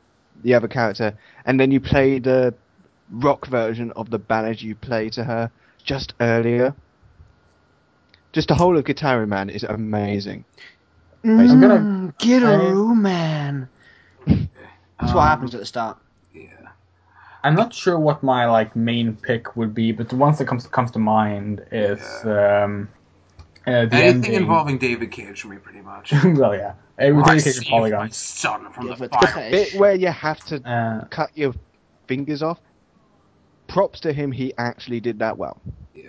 the other character, and then you play the rock version of the ballad you played to her just earlier. Just the whole of Gitaroo Man is amazing. I'm gonna- Mm, get a I- room, man. That's what Um, happens at the start. Yeah. I'm not sure what my like main pick would be, but the ones that comes comes to mind is um, uh, the Anything ending. involving David Cage for me, pretty much. well, yeah, it would I take a my polygon. son from Yeah, the fire. it's- Bit where you have to Uh, cut your fingers off. Props to him, he actually did that well.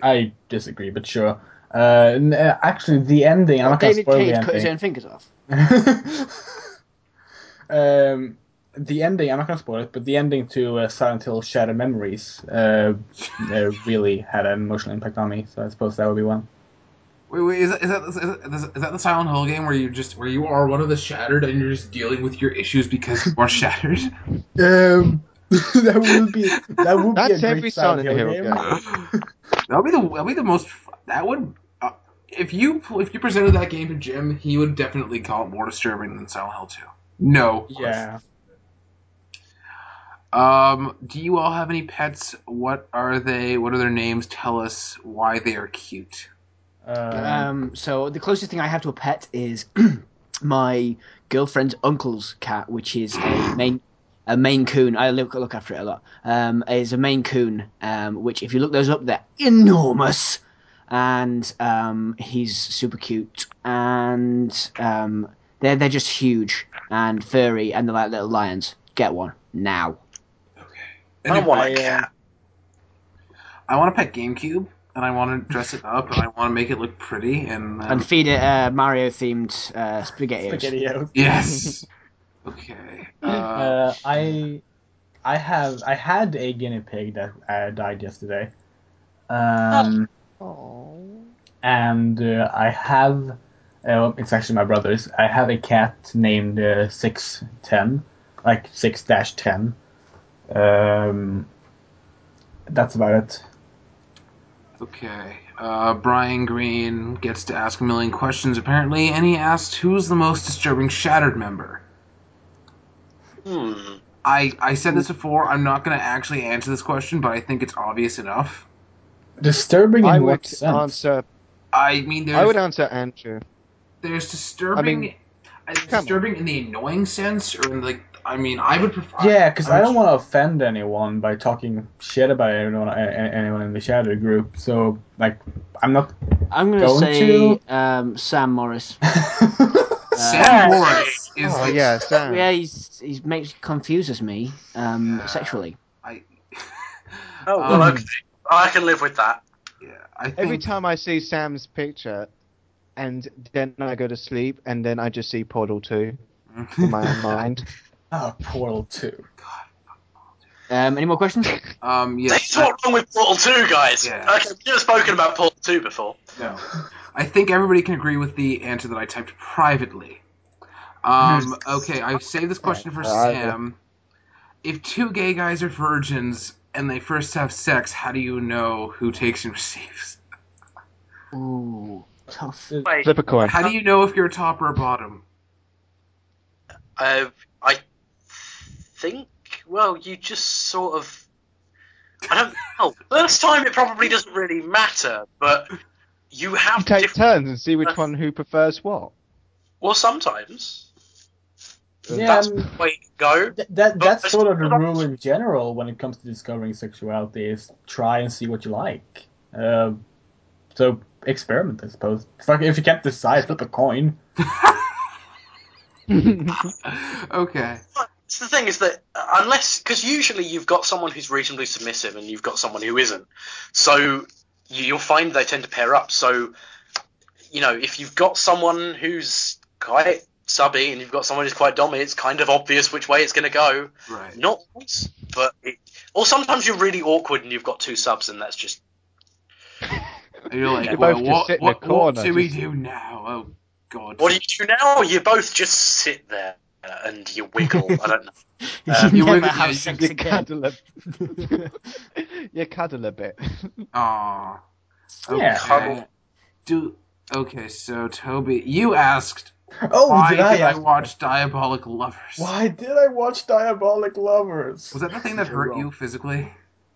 I disagree, but sure. Uh, uh, actually, the ending. I'm Well, not David spoil Cage the cut his own fingers off. um, the ending. I'm not gonna spoil it, but the ending to uh, Silent Hill: Shattered Memories uh, uh, really had an emotional impact on me. So I suppose that would be one. Wait, wait, is that, is, that, is, that, is that the Silent Hill game where you just where you are one of the shattered and you're just dealing with your issues because you are shattered? Um, that would be that would That's be a every great Silent Silent Hill Hill game. game. That would be the that would be the most. That would uh, if you if you presented that game to Jim, he would definitely call it more disturbing than Silent Hill 2. No. Yeah. Um. Do you all have any pets? What are they? What are their names? Tell us why they are cute. Um, Um, so the closest thing I have to a pet is my girlfriend's uncle's cat, which is a main a Maine Coon. I look look after it a lot. Um, is a Maine Coon, um, which if you look those up, they're enormous, and um, he's super cute, and um, they're they're just huge and furry, and they're like little lions. Get one now. I don't want I, a uh, cat. I want a pet GameCube, and I want to dress it up, and I want to make it look pretty, and, um, And feed it uh, Mario themed uh, spaghetti. SpaghettiOs. yes. Okay. Uh, Uh, I I have I had a guinea pig that uh, died yesterday. Um, and uh, I have uh, it's actually my brother's. I have a cat named uh, Six Ten, like six dash ten. Um, that's about it. okay. Uh, Brian Green gets to ask a million questions apparently, and he asked, "Who's the most disturbing Shattered member?" Hmm. I I said this before. I'm not going to actually answer this question, but I think it's obvious enough. Disturbing in I what would sense? answer. I mean, there's I would answer Andrew. there's disturbing. I mean, uh, come on. disturbing in the annoying sense, or in like. I mean, I would prefer. Yeah, because I I don't want to offend anyone by talking shit about anyone, a- a- anyone in the shadow group. So, like, I'm not. I'm going to Going say to- um, Sam Morris. Sam Morris is. Oh the- yeah, Sam. Yeah, he's he makes confuses me um, Yeah. sexually. I. Oh, Um, well, okay. I can live with that. Yeah, I think. Every time I see Sam's picture, and then I go to sleep, and then I just see Portal 2 in my own mind. oh, Portal 2. Um, any more questions? Um. Yeah. That's what's wrong with Portal 2, guys. Yeah. Okay, we've never spoken about Portal 2 before. No. I think everybody can agree with the answer that I typed privately. Um, okay, I saved this question for Sam. If two gay guys are virgins and they first have sex, how do you know who takes and receives? Ooh, tough. Wait, Flip a coin. How do you know if you're a top or a bottom? uh, I think, well, you just sort of. I don't know. First time it probably doesn't really matter, but you have You take different. turns and see which one who prefers what. Well, sometimes. Yeah, That's um, the way to go. th- that, that's But- sort of the rule in general when it comes to discovering sexuality is try and see what you like. Uh, so, experiment, I suppose. Fuck, If you can't decide, flip a coin. okay. It's the thing is that unless because usually you've got someone who's reasonably submissive and you've got someone who isn't, so you- you'll find they tend to pair up. So you know if you've got someone who's quite subby and you've got someone who's quite dominant, it's kind of obvious which way it's going to go. Right. Not always, but it, or sometimes you're really awkward and you've got two subs and that's just you're like, You well, both just what, sit in a what, what corner, do we do now? Oh, God. what do you do now? You both just sit there and you wiggle. I don't know. you you never wiggle- have you sex you again. cuddle a, you cuddle a bit. Aw. Yeah. Okay. Do okay. So Toby, you asked Oh, why did did I, I, ask- watch Diabolik Lovers? Why did I watch Diabolik Lovers? Was that the thing that You're hurt wrong. you physically?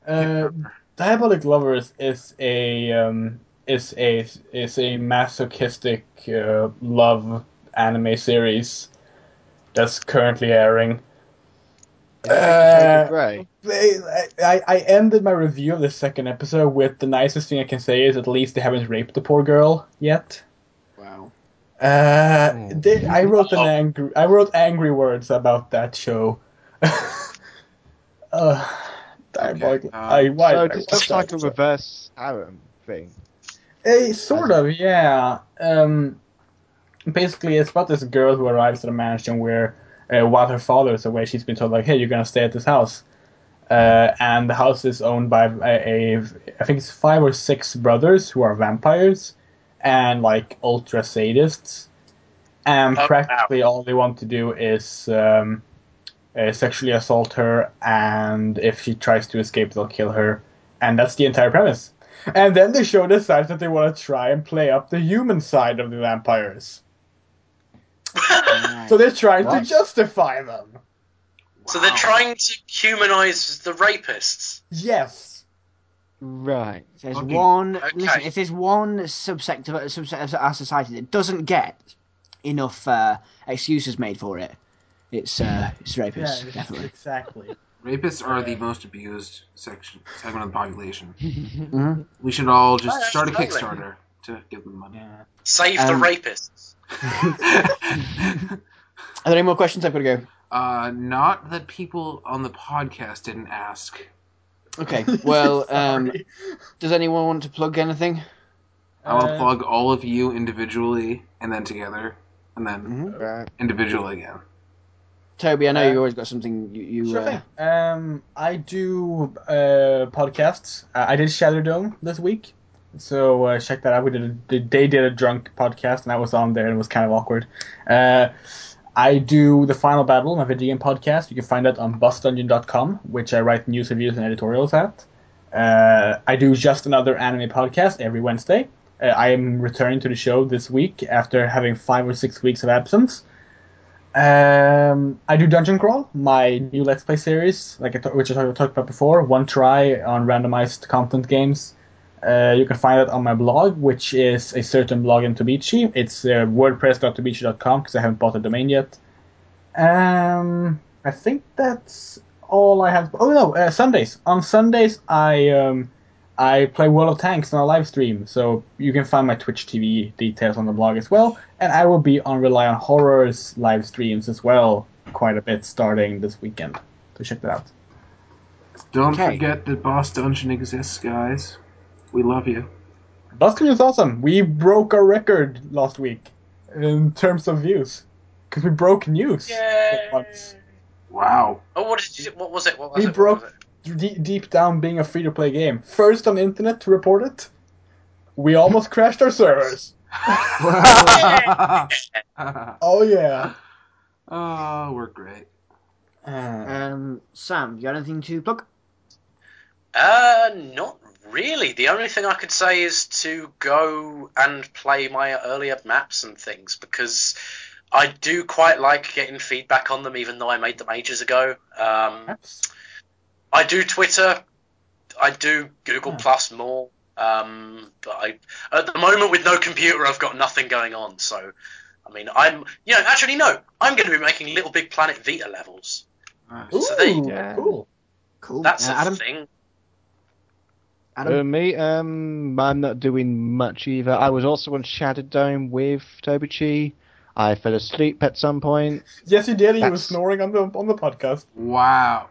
Uh, Diabolik Lovers is a um, is a is a masochistic uh, love anime series that's currently airing. Uh, I, I ended my review of the second episode with the nicest thing I can say is at least they haven't raped the poor girl yet. Wow. Uh, Hmm. they, I wrote an Oh. angry I wrote angry words about that show. uh, diabolik. Okay, uh, I, why So did I this watch looks that like a reverse harem thing. Eh, sort of, yeah. Um, basically, it's about this girl who arrives at a mansion where, uh, while her father is away, she's been told like, "Hey, you're gonna stay at this house," uh, and the house is owned by a, a, I think it's five or six brothers who are vampires, and like ultra sadists, and Oh, wow. practically all they want to do is. Um, uh, sexually assault her, and if she tries to escape, they'll kill her, and that's the entire premise. And then the show decides that they want to try and play up the human side of the vampires. So they're trying What? to justify them. So they're trying to humanize the rapists. Yes. Right. There's Okay. one. Okay. Listen, if there's one subsect of, subsect of our society that doesn't get enough uh, excuses made for it, it's uh, it's rapists, definitely. exactly. Rapists are the most abused section segment of the population. Mhm. We should all just Oh, start a. Kickstarter to give them money. Save Um, the rapists. Are there any more questions? I've got to go. uh, not that people on the podcast didn't ask. Okay. Well, um, does anyone want to plug anything? I want to Uh, plug all of you individually and then together and then Mhm. Right. individually again. Toby, I know Uh, you always got something you. you Sure uh, thing. Um, I do uh, podcasts. Uh, I did Shadow Dome this week, so uh, check that out. We did a, they did a drunk podcast, and I was on there, and it was kind of awkward. Uh, I do the Final Battle, my video game podcast. You can find that on BossDungeon.com, which I write news reviews and editorials at. Uh, I do just another anime podcast every Wednesday. Uh, I am returning to the show this week after having five or six weeks of absence. Um, I do Dungeon Crawl, my new Let's Play series, like I t- which I talked about before. One try on randomized content games. Uh, you can find it on my blog, which is a certain blog in Tobichi. It's uh, wordpress.tobichi.com because I haven't bought a domain yet. Um, I think that's all I have. Oh no, uh, Sundays. On Sundays, I um, I play World of Tanks on a live stream, so you can find my Twitch TV details on the blog as well. And I will be on Rely on Horrors live streams as well, quite a bit starting this weekend. So check that out. Don't Okay. forget that Boss Dungeon exists, guys. We love you. Boston is awesome. We broke our record last week in terms of views because we broke news. Yay! once. Wow. Oh, what did you, What was it? What was We it? broke- What was it? D- deep down, being a free-to-play game, first on the internet to report it. We almost crashed our servers. Oh yeah. oh, we're great. Uh, Um, Sam, you got anything to plug? Uh, not really. The only thing I could say is to go and play my earlier maps and things because I do quite like getting feedback on them, even though I made them ages ago. Um, I do Twitter. I do Google Yeah. Plus more. Um, but I, at the moment, with no computer, I've got nothing going on. So, I mean, I'm, you know, actually, no, I'm going to be making Little Big Planet Vita levels. Nice. Ooh, So there you go. cool. Cool. That's Uh, a Adam. thing. Adam. Uh, me, um, I'm not doing much either. I was also on Shadow Dome with Tobichi. I fell asleep at some point. Yes, you did. You were snoring on the on the podcast. Wow.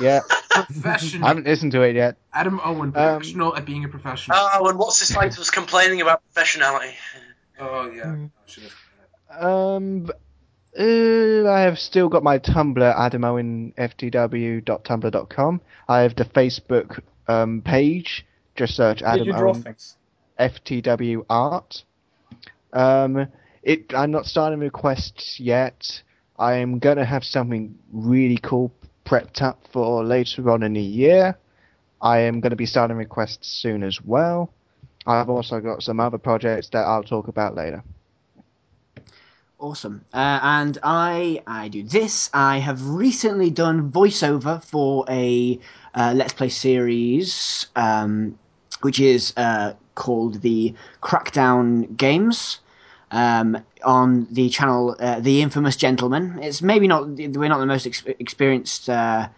Yeah, professional. I haven't listened to it yet. Adam Owen, professional at being a professional. Oh, and what's his face was complaining about professionality. oh, yeah. Mm. Should've- Um, uh, I have still got my Tumblr, adamowenftw.tumblr.com. I have the Facebook um, page. Just search Adam Owen? FTW Art. Um, it. I'm not starting requests yet. I am gonna have something really cool prepped up for later on in the year. I am gonna be starting requests soon as well. I've also got some other projects that I'll talk about later. Awesome. Uh, and I I do this. I have recently done voiceover for a uh, Let's Play series, um, which is uh, called the Crackdown Games. Um, on the channel, uh, The Infamous Gentleman. It's maybe not we're not the most ex- experienced uh,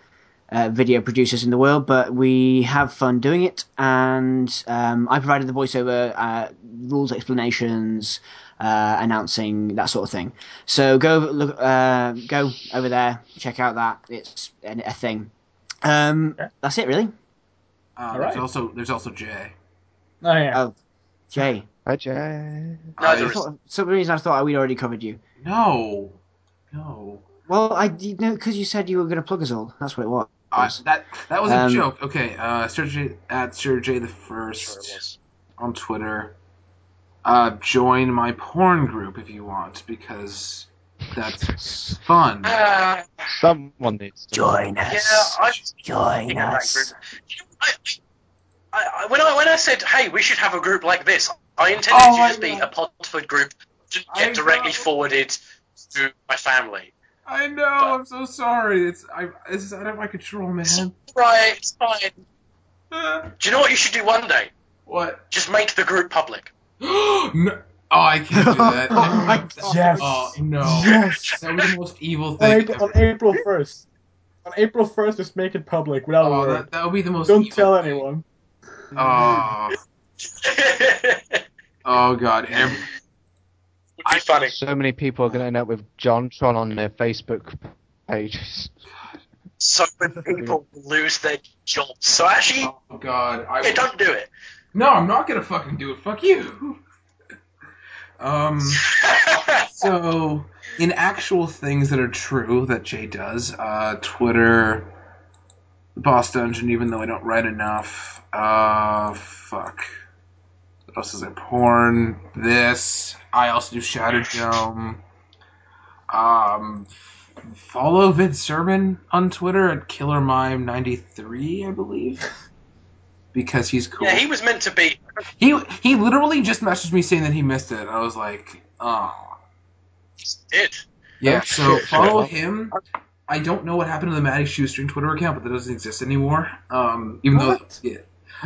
uh, video producers in the world, but we have fun doing it. And um, I provided the voiceover, uh, rules explanations, uh, announcing that sort of thing. So go look, uh, go over there, check out that it's a, a thing. Um, Okay. That's it, really. Uh, All there's right. also there's also Jay. Oh yeah. Oh. Jay, Hi, Jay. No, I there I is. thought, some reason I thought we'd already covered you. No, no. Well, I you know because you said you were going to plug us all. That's what it was. Uh, that that was a Um, joke. Okay, uh, Sir J, at Sir J the First was. on Twitter. Uh, join my porn group if you want because that's fun. Uh, Someone needs to. Join yeah, us. I Join thinking of that us. group. You know, I, I, I, when I when I said, "Hey, we should have a group like this," I intended Oh, to just be know. a Podtoid group to get directly know. forwarded to my family. I know. I'm so sorry. It's I. This is out of my control, man. It's right, it's fine. Uh, Do you know what you should do one day? what? Just make the group public. no. Oh, I can't do that. Oh my God. Yes. Oh no. Yes. That was the most evil On thing. April, on ever. April first. On April first, just make it public without a Oh, word. that, that would be the most. Don't evil tell thing. anyone. Oh. Oh god. Every, Would be funny. So many people are going to end up with JonTron on their Facebook pages. So many people lose their jobs. So actually, oh god. I yeah, don't do it. No, I'm not gonna fucking do it. Fuck you. Um. So, in actual things that are true that Jay does, uh, Twitter, the Boss Dungeon, even though I don't write enough. Uh, fuck. What else is there? Porn. This. I also do Shadow Dome. Um, follow Vince Sermon on Twitter at KillerMime93, I believe. Because he's cool. Yeah, he was meant to be. He he literally just messaged me saying that he missed it. I was like, oh. Did. Yeah, Oh, so follow him. I don't know what happened to the Matty Shoestring Twitter account, but that doesn't exist anymore. Um, even though yeah,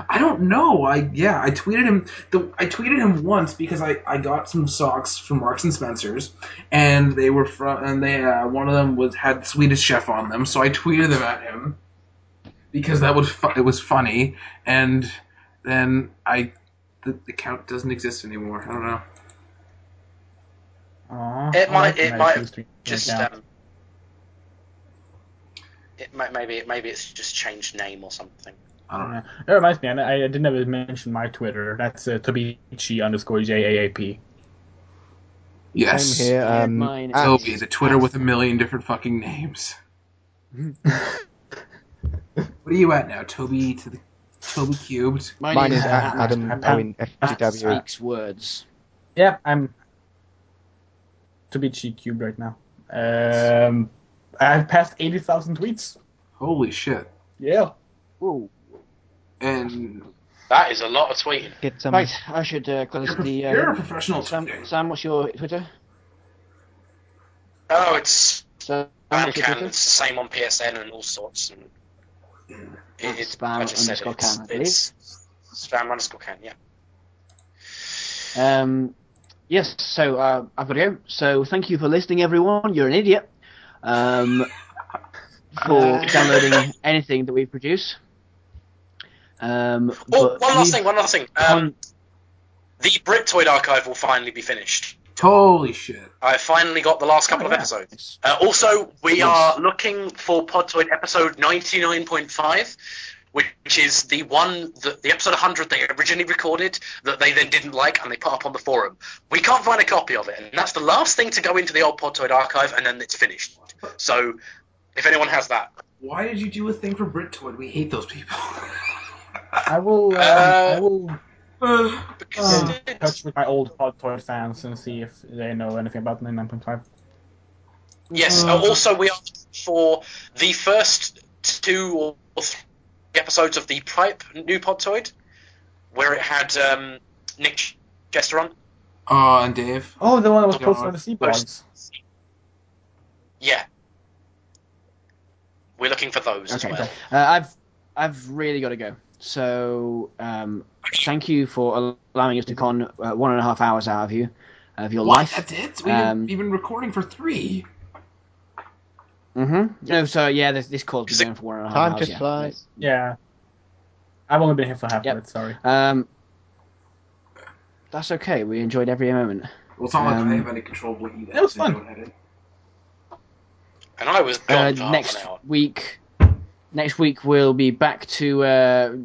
I don't know. I yeah, I tweeted him. The, I tweeted him once because I, I got some socks from Marks and Spencers, and they were from and they uh, one of them was had Swedish Chef on them, so I tweeted them at him because that was fu- it was funny, and then I the account doesn't exist anymore. I don't know. Aw, It I might- like it might Magic Street Just um, it might, maybe maybe it's just changed name or something. I don't know. That reminds me, I, I didn't ever mention my Twitter. That's uh, Tobichi underscore JAAP. Yes. Same here. Um, Mine at- Toby, the Twitter with a million different fucking names. what are you at now? Toby to the Toby cubed. Mine, Mine is at at Adam at- Owen FTW. speaks words. Yep, I'm Tobichi Cube right now. Um, I've passed 80,000 tweets. Holy shit! Yeah. Ooh. And That is a lot of tweeting. Get some. Right, I should uh, close you're, the. you're a Uh, professional Sam. Sam, what's your Twitter? Oh, it's Sam, what's your It's the same on PSN and all sorts. And it, it, Spam I just said underscore it's, can, I believe. it's spam underscore can. Yeah. Um, yes, so uh, I've got to go. So thank you for listening, everyone. You're an idiot um, for downloading anything that we produce. Um, Oh, one last thing. One last thing. Um, con- the Britoid archive will finally be finished. Holy shit! I finally got the last couple Oh, of yeah. episodes. Uh, also, we Yes. are looking for Podtoid episode 99.5, which is the one, that, the episode 100 they originally recorded that they then didn't like and they put up on the forum. We can't find a copy of it, and that's the last thing to go into the old Podtoid archive, and then it's finished. So, if anyone has that, Why did you do a thing for BritToid? We hate those people. I will. Um, Uh, I will because get in touch with my old Hot Toy fans and see if they know anything about the 9.5. Yes. uh, also, we are for the first two or three episodes of the Pipe new Podtoid, where it had um, Nick Chester on. Oh, and Dave. Oh, the one that was Yeah, posted on the C-blogs. Yeah. We're looking for those Okay. as well. Uh, I've I've really got to go. So um, thank you for allowing us to con uh, one and a half hours out of you of your What? life. That's it? We've Um, been recording for three. Mm-hmm. No, so yeah, this this call's Is been going for one and a half Time hours. just yeah. flies. Yeah. I've only been here for half Yep. of it, sorry. Um, that's okay. We enjoyed every moment. Well, it's not like Um, I have any control of what you That was fun. And I was Uh, gone for half next an hour. week, next week we'll be back to uh,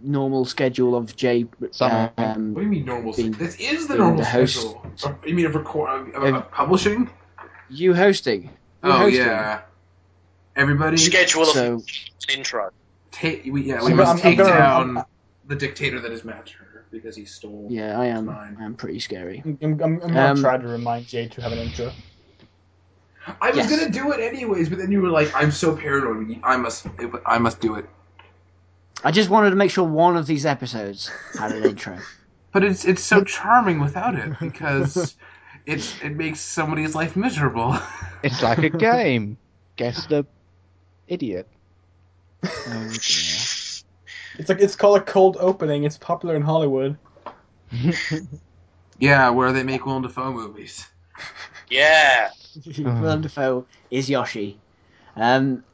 normal schedule of Jay. Um, What do you mean normal? Being- this is the normal the host. schedule. Uh, You mean of record of, of, publishing? you hosting. You Oh hosting. yeah. Everybody, Schedule of So an intro. take we, yeah, So we I'm- must I'm take gonna- down I'm- the dictator that is Matt Turner because he stole. yeah, I am. Fine. I'm pretty scary. I'm, I'm, I'm gonna Um, try to remind Jay to have an intro. I was Yes. gonna do it anyways, but then you were like, "I'm so paranoid. I must, I must do it." I just wanted to make sure one of these episodes had an intro. But it's it's so charming without it because it's it makes somebody's life miserable. It's like a game. Guess the idiot. Oh. It's like it's called a cold opening. It's popular in Hollywood. yeah, where they make Willem Dafoe movies. Yeah. Willem Dafoe is Yoshi. Um,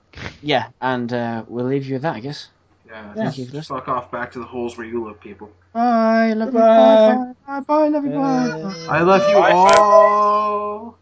yeah, and uh, we'll leave you with that, I guess. Yeah, Yeah. just fuck off back to the holes where you live, people. Bye, love Goodbye. you. Bye, bye, bye, love you. Bye. I love you Bye, all.